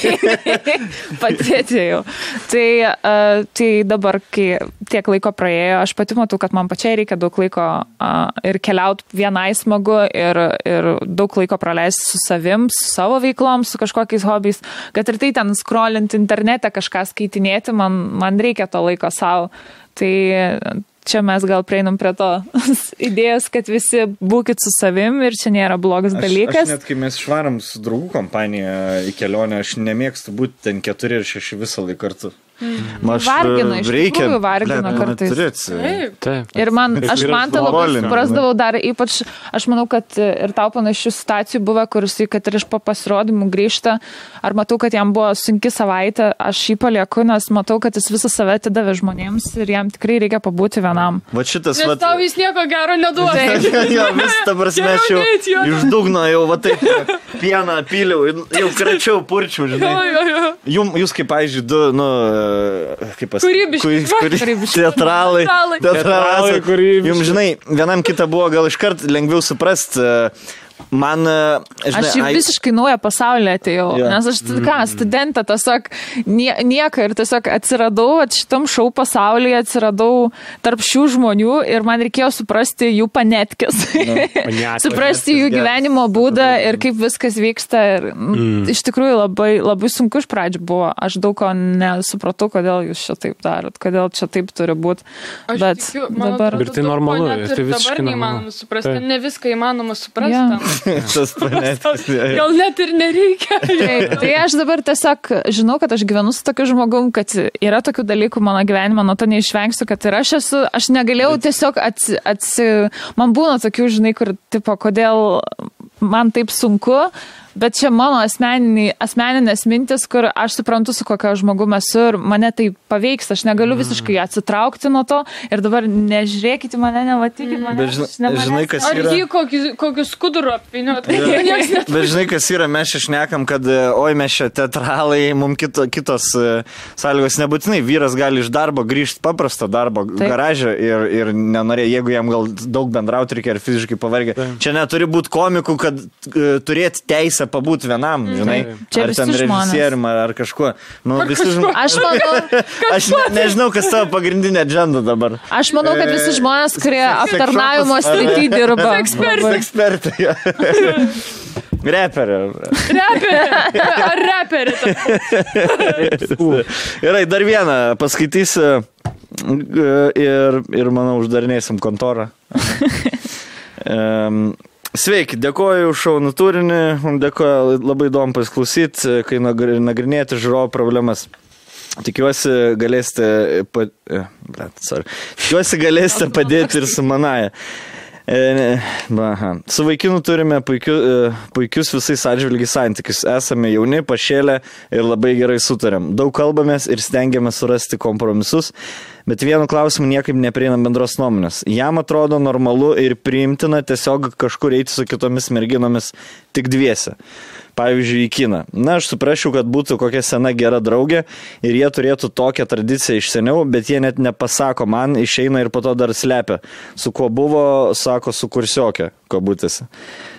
pati atėjau. Tai, uh, tai dabar, kai tiek laiko praėjo, aš pati matau, kad man pačiai reikia daug laiko uh, ir keliauti vienai smagu ir, ir daug laiko praleisti su savim, su savo veiklom, su kažkokiais hobiais, kad ir tai ten scrollinti internete kažką skaitinėti, man, man reikia to laiko savo. Tai čia mes gal prieinam prie to idėjos, kad visi būkit su savim ir čia nėra blogas Aš, dalykas. aš net kai mes išvarom su draugų kompanija į kelionę, aš nemėgstu būti ten keturi ir šeši visą laiką kartu. Man aš, Vargina, e, iš reikia, tikrųjų vargina blet, kartais. Turėt, Taip. Taip. Ir man, aš man tai labai suprasdavau dar, ypač, aš manau, kad ir tau panašių situacijų buvo, kur jisai, kad ir iš po pasirodymų grįžta, ar matau, kad jam buvo sunki savaitė, aš jį palieku, nes matau, kad jis visą save atidavė žmonėms ir jam tikrai reikia pabūti vienam. Va šitas, va, tau jis nieko gero neduoda. jo, vis ta prasme, aš jau jo. iš dugno jau, va taip, pieną piliau, jau kračiau, purčiau, Jo, žinai. jo, jo. Jum, jūs kaip, pavyzdžiui, du, nu, e, kaip pasakyti. Kūrybiški. Kūrybiški. Teatralai. Teatralai. Teatralai, kūrybiški. Jums, žinai, vienam kitą buvo gal iškart lengviau suprasti. Man, e, žinai, Aš ai- visiškai naują pasaulį atėjau, Jo. yeah. nes aš ką, studentą tiesiog nie, nieko ir tiesiog atsiradau šitam šau pasaulyje, atsiradau tarp šių žmonių ir man reikėjo suprasti jų panetkės. Paniatkės, suprasti jų gyvenimo būdą ir kaip viskas vyksta. Ir, mm. Iš tikrųjų labai, labai sunku iš pradžių buvo. Aš daug ko nesupratau, kodėl jūs čia taip darot, kodėl čia taip turi būti. Bet tikiu, dabar... atrodo, Ir tai normalu, net ir tai visiškai normalu. suprasti. Taip. Ne viską įmanoma suprasti. Jo. tas panetės. Gal net ir nereikia. Tai aš dabar tiesiog žinau, kad aš gyvenu su tokiu žmogum, kad yra tokių dalykų mano gyvenime, nuo to neišvengsiu, kad ir aš esu, aš negalėjau tiesiog atsi, atsi man būna tokių, žinai, kur, tipo, kodėl man taip sunku, bet čia mano asmeninės mintis, kur aš suprantu, su kokio žmogum esu ir mane tai paveiks, aš negaliu visiškai atsitraukti nuo to ir dabar nežiūrėkite mane, nematykite mane. Bet žinai- ne žinai, kas Ar yra- jį kokį, kokį skudurą apviniot? Niekas net. Bet žinai, kas yra, mes čia šnekam, kad, e, oi, mes čia teatralai, mums kito, kitos e, sąlygos nebūtinai. Vyras gali iš darbo grįžti paprasto darbo Taip. garažą ir, ir nenorėjo, jeigu jam gal daug bendrauti reikia ar fiziškai pavargę. Čia neturi būti komikų, kad uh, turėti teisę pabūti vienam, žinai. Čia ar ten režisierium, ar, ar kažkuo. Nu, visi žmonės. Aš manau, Aš ne, nežinau, kas tavo pagrindinė agenda dabar. Aš manau, kad visi žmonės, kurie ar- srity dirba. Ekspertai. Ekspertai. jo. Reperė. Reperė. Ar reperė? Gerai, dar vieną paskaitysiu g- ir, ir manau, uždarinėsim kontorą. Em, Sveiki, dėkoju už šaunų turinį, dėkoju labai įdomu pasiklausyti, kai nagri- nagrinėti žiūrovo problemas. Tikiuosi galėsite, pa, e, sorry. Tikiuosi galėsite padėti ir su manaja. E, aha. Su vaikinu turime puikiu, e, puikius visais atžvilgiais santykius. Esame jauni, pašėlę ir labai gerai sutarėm. Daug kalbamės ir stengiamės surasti kompromisus, bet vienu klausimu niekaip neprieinam bendros nuomonės. Jam atrodo normalu ir priimtina tiesiog kažkur eiti su kitomis merginomis tik dviese. Pavyzdžiui, į kiną. Na, aš suprasčiau, kad būtų kokia sena gera draugė ir jie turėtų tokią tradiciją iš seniau, bet jie net nepasako man, išeina ir po to dar slepia. Su kuo buvo, sako, su kursiokė, kabutėse.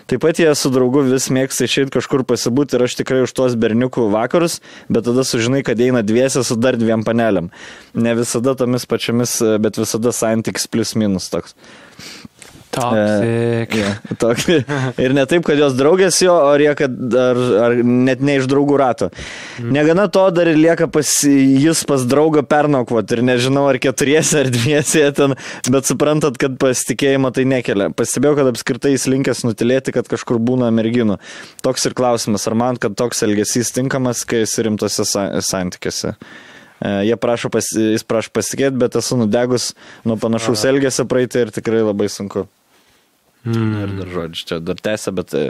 Taip pat jie su draugu vis mėgsta išeiti kažkur pasibūti ir aš tikrai už tuos berniukų vakarus, bet tada sužinai, kad eina dviese su dar dviem panelėm. Ne visada tomis pačiamis, bet visada santykis plus minus toks. Toxic. Ja, tokį. Ir ne taip, kad jos draugės jo, ar, jie, kad, ar, ar net ne iš draugų rato. Negana to, dar ir lieka pas, jis pas draugą pernakvot ir nežinau, ar keturiesi, ar dviesi ten, bet suprantat, kad pasitikėjimo tai nekelia. Pastebėjau, kad apskritai jis linkęs nutilėti, kad kažkur būna merginų. Toks ir klausimas, ar man, kad toks elgesys tinkamas, kai esi rimtose sa santykiuose. E, Jie prašo, pas, jis prašo pasitikėti, bet esu nudegus nuo panašaus elgesio praeitį ir tikrai labai sunku. Mm. Ir dar žodžiu, čia dar tęsia, bet e,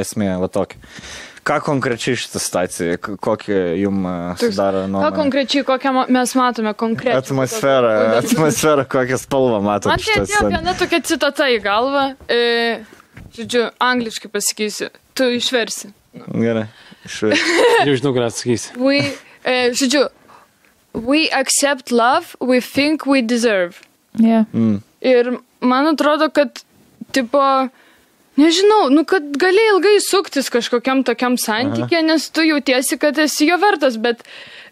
esmė va tokia. Ką konkrečiai šitą situaciją, k- kokį jum e, sudaro Ką nuomonę? konkrečiai, kokią mes matome konkrečiai? Atmosferą, atmosferą, kokią spalvą matot Man šitą atėjo viena tokia citata į galvą. E, žodžiu, angliškai pasakysiu. Tu išversi. Gerai, išvis. Jau žinau, ką atsakysi. We, e, žodžiu, we accept love we think we deserve. Yeah. Mm. Ir man atrodo, kad, tipo, nežinau, nu, kad gali ilgai suktis kažkokiam tokiam santykė, nes tu jautiesi, kad esi jo vertas, bet,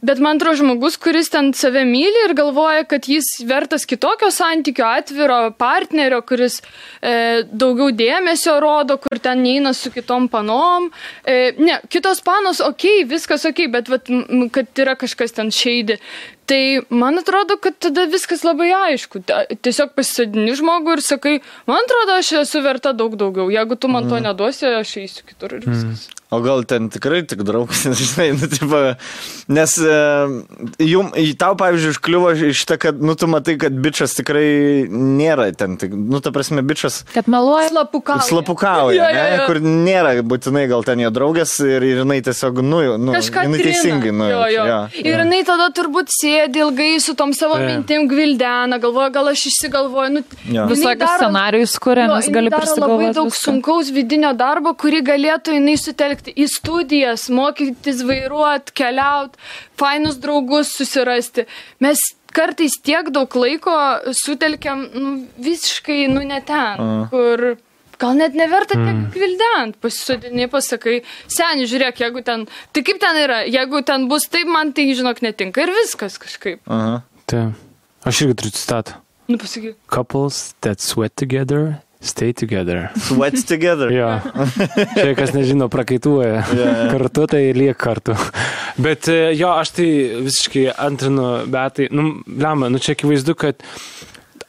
bet man atrodo žmogus, kuris ten save myli ir galvoja, kad jis vertas kitokio santykio, atviro partnerio, kuris e, daugiau dėmesio rodo, kur ten neina su kitom panom. E, ne, kitos panos, okei, okay, viskas okei, okay, bet vat, kad yra kažkas ten šeidi. Tai man atrodo, kad tada viskas labai aišku. Tiesiog pasisadini žmogų ir sakai, man atrodo, aš esu verta daug daugiau. Jeigu tu man to neduosi, aš eisiu kitur ir viskas. O gal ten tikrai tik draugas, žinai, nu, tipo, nes e, jum, tau, pavyzdžiui, užkliuvo iš tą, kad, nu, tu matai, kad bičias tikrai nėra ten, tik, nu, ta prasme, bičias Kad meluoja. Slapukauja. slapukauja, Jo, jo, ne, jo. kur nėra būtinai gal ten jo draugas ir, ir jinai tiesiog, nu, nu Kažką jinai trina. teisingai, nu, jo, jo. jo, Ir jinai tada turbūt sėdi ilgai su tom savo Taip. mintim gvildena, galvoja, gal aš išsigalvoju. Nu, jinai Visokius scenarijus kuria, nes gali daro labai prisigalvoti. daug viską. sunkaus vidinio darbo, kurį galėtų jinai sutelkti į studijas, mokytis vairuoti, keliauti, fainus draugus susirasti. Mes kartais tiek daug laiko sutelkiam nu, visiškai, nu, ne ten, kur gal net neverta tiek gvildent, pasisodini, pasakai, seniai, žiūrėk, jeigu ten, tai kaip ten yra, jeigu ten bus taip, man tai, žinok, netinka ir viskas kažkaip. Aha. Tai. Aš irgi turiu citatą. Nu, pasakyk. Couples that sweat together, stay together. Sweats together. Jo. Čia kas nežino, prakaituoja. Kartu tai liek kartu. Bet e, jo, aš tai visiškai antrinu, bet tai, nu, lemma, nu čia akivaizdu, kad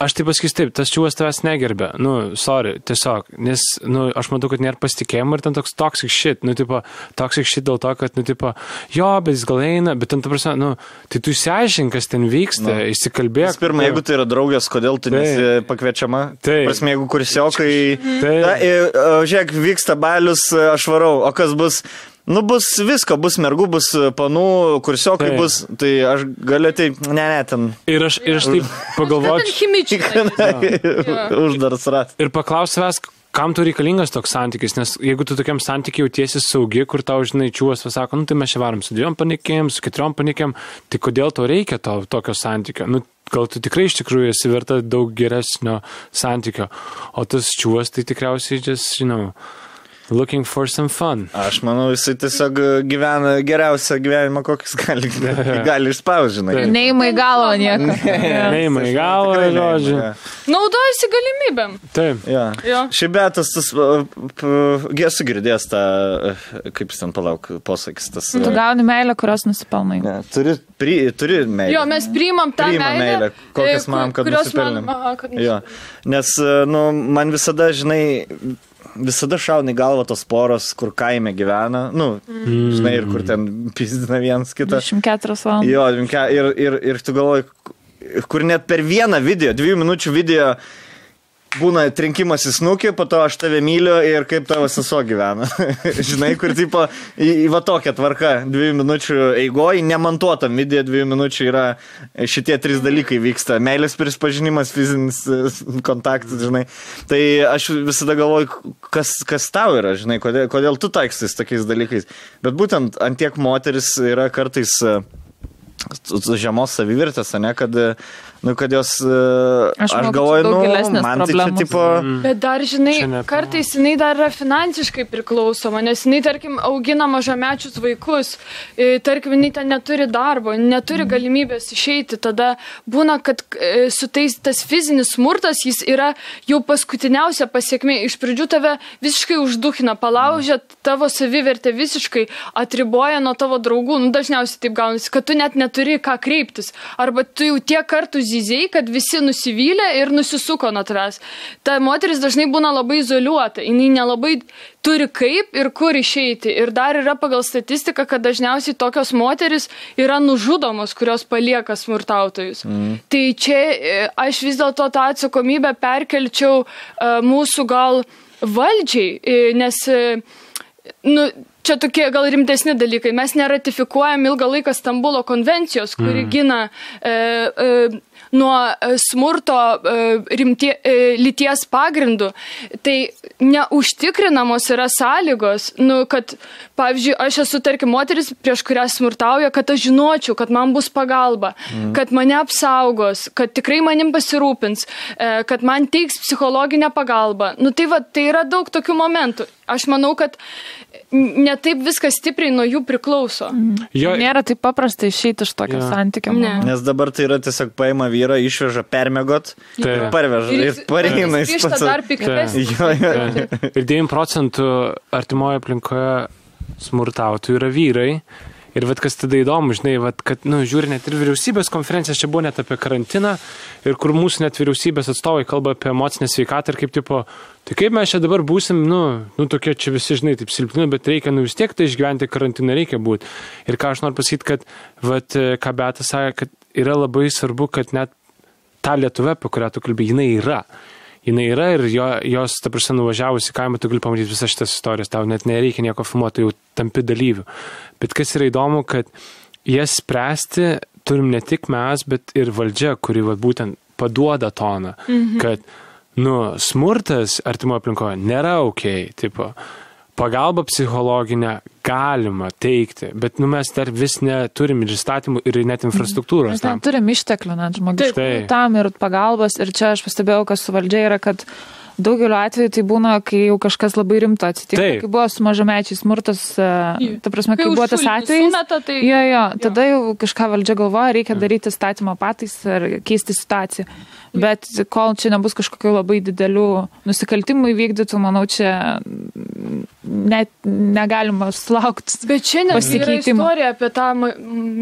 aš tai pasakysiu taip, tas čiūvas tavęs negerbė. Nu, sorry, tiesiog. Nes, nu, aš matau, kad nėra pasitikėjimo ir ten toks toxic shit. Nu, tipo, toxic shit dėl to, kad, nu, tipo, jo, bet jis gal eina, bet ten, ta prasme, nu, tai tu išsiaiškink, kas ten vyksta, Nu. įsikalbėk. Visų pirma, jeigu tai yra draugas, kodėl tu Taip. nesi pakviečiama? Taip. Prasme, jeigu kursiokai... Taip. Na, žiūrėk, vyksta balius, aš varau, o kas bus? Nu, bus visko, bus mergų, bus panų, kursiokai Taip. bus, tai aš galiu tai, ne, ne, ten Ir aš, ir aš taip pagalvoju. chimičiai. uždaras rat. Ir paklaus savęs, kam tu reikalingas toks santykis, nes jeigu tu tokiam santykiai jautiesi saugi, kur tau, žinai, čiūvas pasako, nu tai mes čia varom su dviem panikėm, su keturiom panikėm, tai kodėl tau reikia to tokio santykio? Nu, gal tu tikrai iš tikrųjų esi verta daug geresnio santykio, o tas čiūvas tai tikriausiai, just, you know, looking for some fun. Aš manau, jisai tiesiog gyvena geriausią gyvenimą, kokis gali, gali išspaužinai. Taip. Neįma į galvą nieko. Neima į galvą, žodžiu. Naudojasi galimybėm. Taip. Ja. Jo. Šiaip betas, tas, p- esu girdėjęs tą, uh, kaip jis ten palauk, posakis, tas. Tu gauni meilę, kurios nusipelnai. ne, Turi, pri, turi meilę. Jo, mes priimam tą Priimam meilę, meilę, kokias e, manom, kad nusipelnėm. aha, kad Jo, nes, nu, man visada, žinai, visada šauna į galvą tos poros, kur kaime gyvena, nu, mm. žinai, ir kur ten pizdina vienas kitą. 24 valandas. Jo, ir, ir, ir tu galvoji, kur net per vieną video, dviejų minučių video būna trinkimas į snukį, po to aš tave myliu ir kaip tavo sesuo gyvena. Žinai, kur tipo, į, į va tokią tvarką, dviejų minučių eigoji, nemontuotam video dviejų minučių yra šitie trys dalykai vyksta. Meilės prispažinimas, fizinis e, kontaktas, žinai. Tai aš visada galvoju, kas, kas tau yra, žinai, kodėl, kodėl tu taikstais tokiais dalykais. Bet būtent antiek moteris yra kartais e, žemos savivertės, ne, kad e, Nu, kad jos, e, Aš aš, galvoju, nu, man tai čia tipo, Bet dar, žinai, kartais jinai dar yra finansiškai priklausoma, nes jinai, tarkim, augina mažamečius vaikus, e, tarkim, jinai ten neturi darbo, neturi Mhm. galimybės išeiti, tada būna, kad e, su tais tas fizinis smurtas, jis yra jau paskutiniausia pasiekmė. Iš pradžių tave visiškai užduhina, palaužia tavo savivertę visiškai, atriboja nuo tavo draugų, nu, dažniausiai taip gaunasi, kad tu net neturi ką kreiptis. Arba tu jau tiek kartų zyziai, kad visi nusivylė ir nusisuko nuo tavęs. Ta moteris dažnai būna labai izoliuota, jinai nelabai turi kaip ir kur išeiti. Ir dar yra pagal statistiką, kad dažniausiai tokios moteris yra nužudomos, kurios palieka smurtautojus. Mm. Tai čia e, aš vis dėlto tą atsakomybę perkelčiau e, mūsų gal valdžiai, e, nes nu, čia tokie gal rimtesni dalykai. Mes neratifikuojam ilgą laiką Stambulo konvencijos, kuri mm. gina e, e, nuo e, smurto e, rimtie, e, lyties pagrindų. Tai neužtikrinamos yra sąlygos, nu, kad, pavyzdžiui, aš esu, tarkim, moteris, prieš kurią smurtauja, kad aš žinočiau, kad man bus pagalba, mm. kad mane apsaugos, kad tikrai manim pasirūpins, kad man teiks psichologinę pagalbą. Nu, tai, va, tai yra daug tokių momentų. Aš manau, kad netaip viskas stipriai nuo jų priklauso. Mm. Jo, Nėra taip paprasta išeiti iš tokio Jo. santykio. Ne. nes dabar tai yra tiesiog paima vyrą, išveža permėgot Tai- ir parveža ir jis- pareina iš grįžta dar pats. piktesnis. Ir 9 procentų artimoje aplinkoje smurtautojų yra vyrai. Ir vad kas tada įdomu, žinai, vad, kad, nu, žiūri net ir vyriausybės konferencijas, čia buvo net apie karantiną, ir kur mūsų net vyriausybės atstovai kalba apie emocinę sveikatą ir kaip tipo, tai kaip mes čia dabar būsim, nu, nu tokie čia visi, žinai, taip silpni, bet reikia, nu, vis tiek tai išgyventi karantiną reikia būti. Ir ką aš noriu pasakyti, kad, vad, ką Betas sakė, kad yra labai svarbu, kad net ta Lietuva, apie kurią tu kalbėjai, jinai yra. Jinai yra ir jo, jos, ta prasme, nuvažiavus į kaimą, tu gali pamatyti visas šitas istorijas, tau net nereikia nieko filmuoti, jau tampi dalyvių. Bet kas yra įdomu, kad jas spręsti turim ne tik mes, bet ir valdžia, kuri va, būtent paduoda toną, mhm. kad, nu, smurtas artimo aplinkoje nėra ok, tipo, pagalbą psichologinę galima teikti, bet, nu, mes dar vis neturim ir įstatymų, ir net infrastruktūros. Mes neturim išteklių net žmogiškų Taip. tam ir pagalbos. Ir čia aš pastebėjau, kas su valdžia yra, kad daugeliu atveju tai būna, kai jau kažkas labai rimto atsitinka. Taip. Kai buvo su mažamečiais smurtas, e, ta prasme, kai, Kai buvo tas atvejis. sumeta, tai- Jo, jo, tada jau kažką valdžia galvoja, reikia daryti statymo patais ar keisti situaciją. Bet kol čia nebus kažkokių labai didelių nusikaltimų įvykdytų, manau, čia net negalima sulaukti. Bet šiandien Pasikeitimo. istorija apie tą ma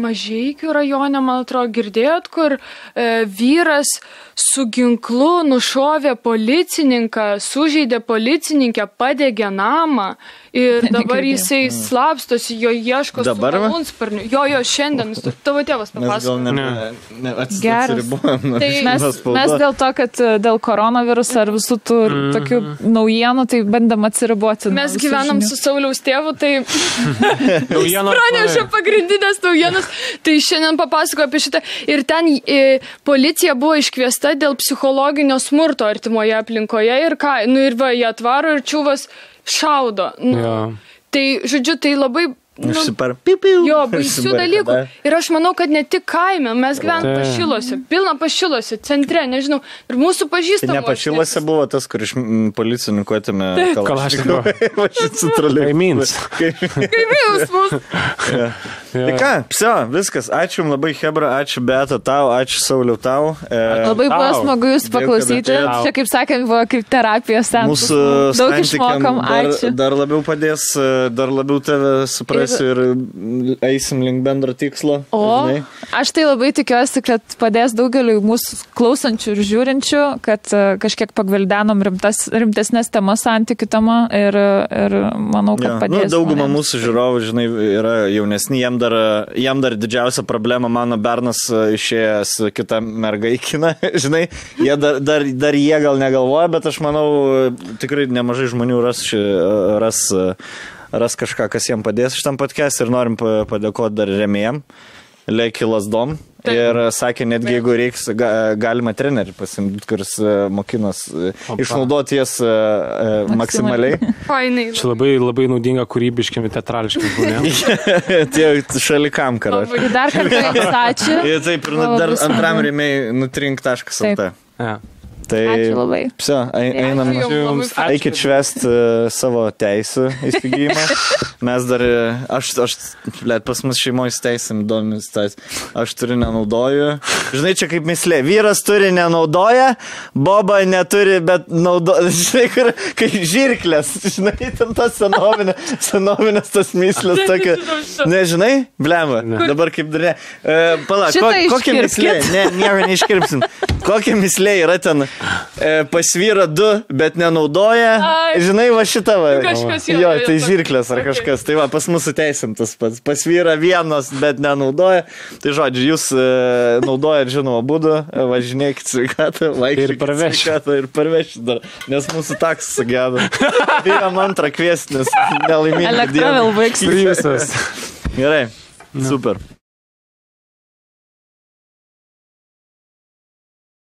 mažiekių rajoną, man atrodo, girdėjot, kur e, vyras su ginklu nušovė policininką, sužeidė policininkę, padegė namą ir dabar jisai slapstosi, jo ieško malūnsparnių. Jo, jo, šiandien, tavo tėvas papasakojo. ne, Ne. atsiribojam Tai Mes, mes dėl to, kad e, dėl koronaviruso ar visų tų mm tokių naujienų, tai bandam atsiriboti. Mes gyvenam žinių. su Sauliaus tėvu, tai praneša pagrindinės naujienas. Tai šiandien papasakoju apie šitą. Ir ten e, policija buvo iškviesta dėl psichologinio smurto artimoje aplinkoje. Ir ką, nu ir va, jie atvaro ir čiūvas šaudo. Nu, Jo. Tai, žodžiu, tai labai... Nu, Išsipar. Piu, piu. Jo, baisių dalykų. Išsibarikada. Ir aš manau, kad ne tik kaime, mes gyvename pašilose, pilna pašilose, centre, nežinau. Ir mūsų Tai pažįstame. nepašilose buvo tas, kur iš mm, policininkų atėmė Kalašnikovą. Kaimyns. Kaimynus mūsų. Tai ką, psio, viskas. Ačiū jums labai, Hebra, ačiū Beta tau, ačiū Sauliu tau. E, Labai buvo smagu Jūs paklausyti. atėjot. Čia, kaip sakėm, buvo kaip terapija sen. Mūsų Daug išmokom, dar, ačiū. dar labiau padės, e, dar labiau tave suprasiu ir, ir eisim link bendro tikslo. O žinai. aš tai labai tikiuosi, kad padės daugeliu mūsų klausančių ir žiūrinčių, kad e, kažkiek pagvildenom rimtas, rimtesnės temas santykių temą ir, ir manau, kad Jo, padės. nu, dauguma žmonėms. mūsų žiūrovų, žinai, yra jaunesni, jam dar, jam dar didžiausia problema, mano bernas e, išėjęs su kita merga į kiną, žinai, jie dar, dar, dar jie gal negalvoja, bet aš manau, e, tikrai nemažai žmonių ras, ras, ras kažką, kas jiem padės šitam podcast ir norim pa- padėkoti dar remėjim. lėki lasdom. Taip. Ir e, sakė, netgi jeigu reiks, ga, galima trenerį pasimti, kuris e, mokinos e, Opa. išnaudoti jas e, e, maksimaliai. Fainai. Čia labai, labai naudinga kūrybiškiam ir teatrališkiam žmonėms. Tie šalikam karas. Dar kartą ačiū. Ir taip, ir nu, dar antram rėmėjai nutrink.lt. Taip. Ja. Tai Ačiū labai. Pse, einam. Jums. Eikit švest uh, savo teisų įsigijimą. Mes dar, e, aš, aš, blėt, pas mus šeimoje teisėm įdomis tais. Aš turiu nenaudoju. Žinai, čia kaip mislė. Vyras turi nenaudoja, boba neturi, bet naudoja. Žinai, kur, kaip žirklės. Žinai, ten tas senovinė, senovinės tas mislės tokia. Nežinai, blemba. Ne. Dabar kaip dar ne. Uh, pala, Šitą ko, kokia mislė? Ne, nieko neiškirpsim. Kokia mislė yra ten? E, pasvyra du, bet nenaudoja. Ai. Žinai, va šitą va. Kažkas jo, jo. tai žirklės ar okei. kažkas. Tai va, pas mūsų teisim tas pats. Pasvyra vienas, bet nenaudoja. Tai žodžiu, jūs e, naudojat žinomą būdą, e, važinėkit sveikatą, vaikščiokit parvešit. sveikatą ir parvešit dar, nes mūsų taksas sugėdo. Bijom antrą kviesti, nes nelaimingą Elektra vėl. Visas. Gerai, super.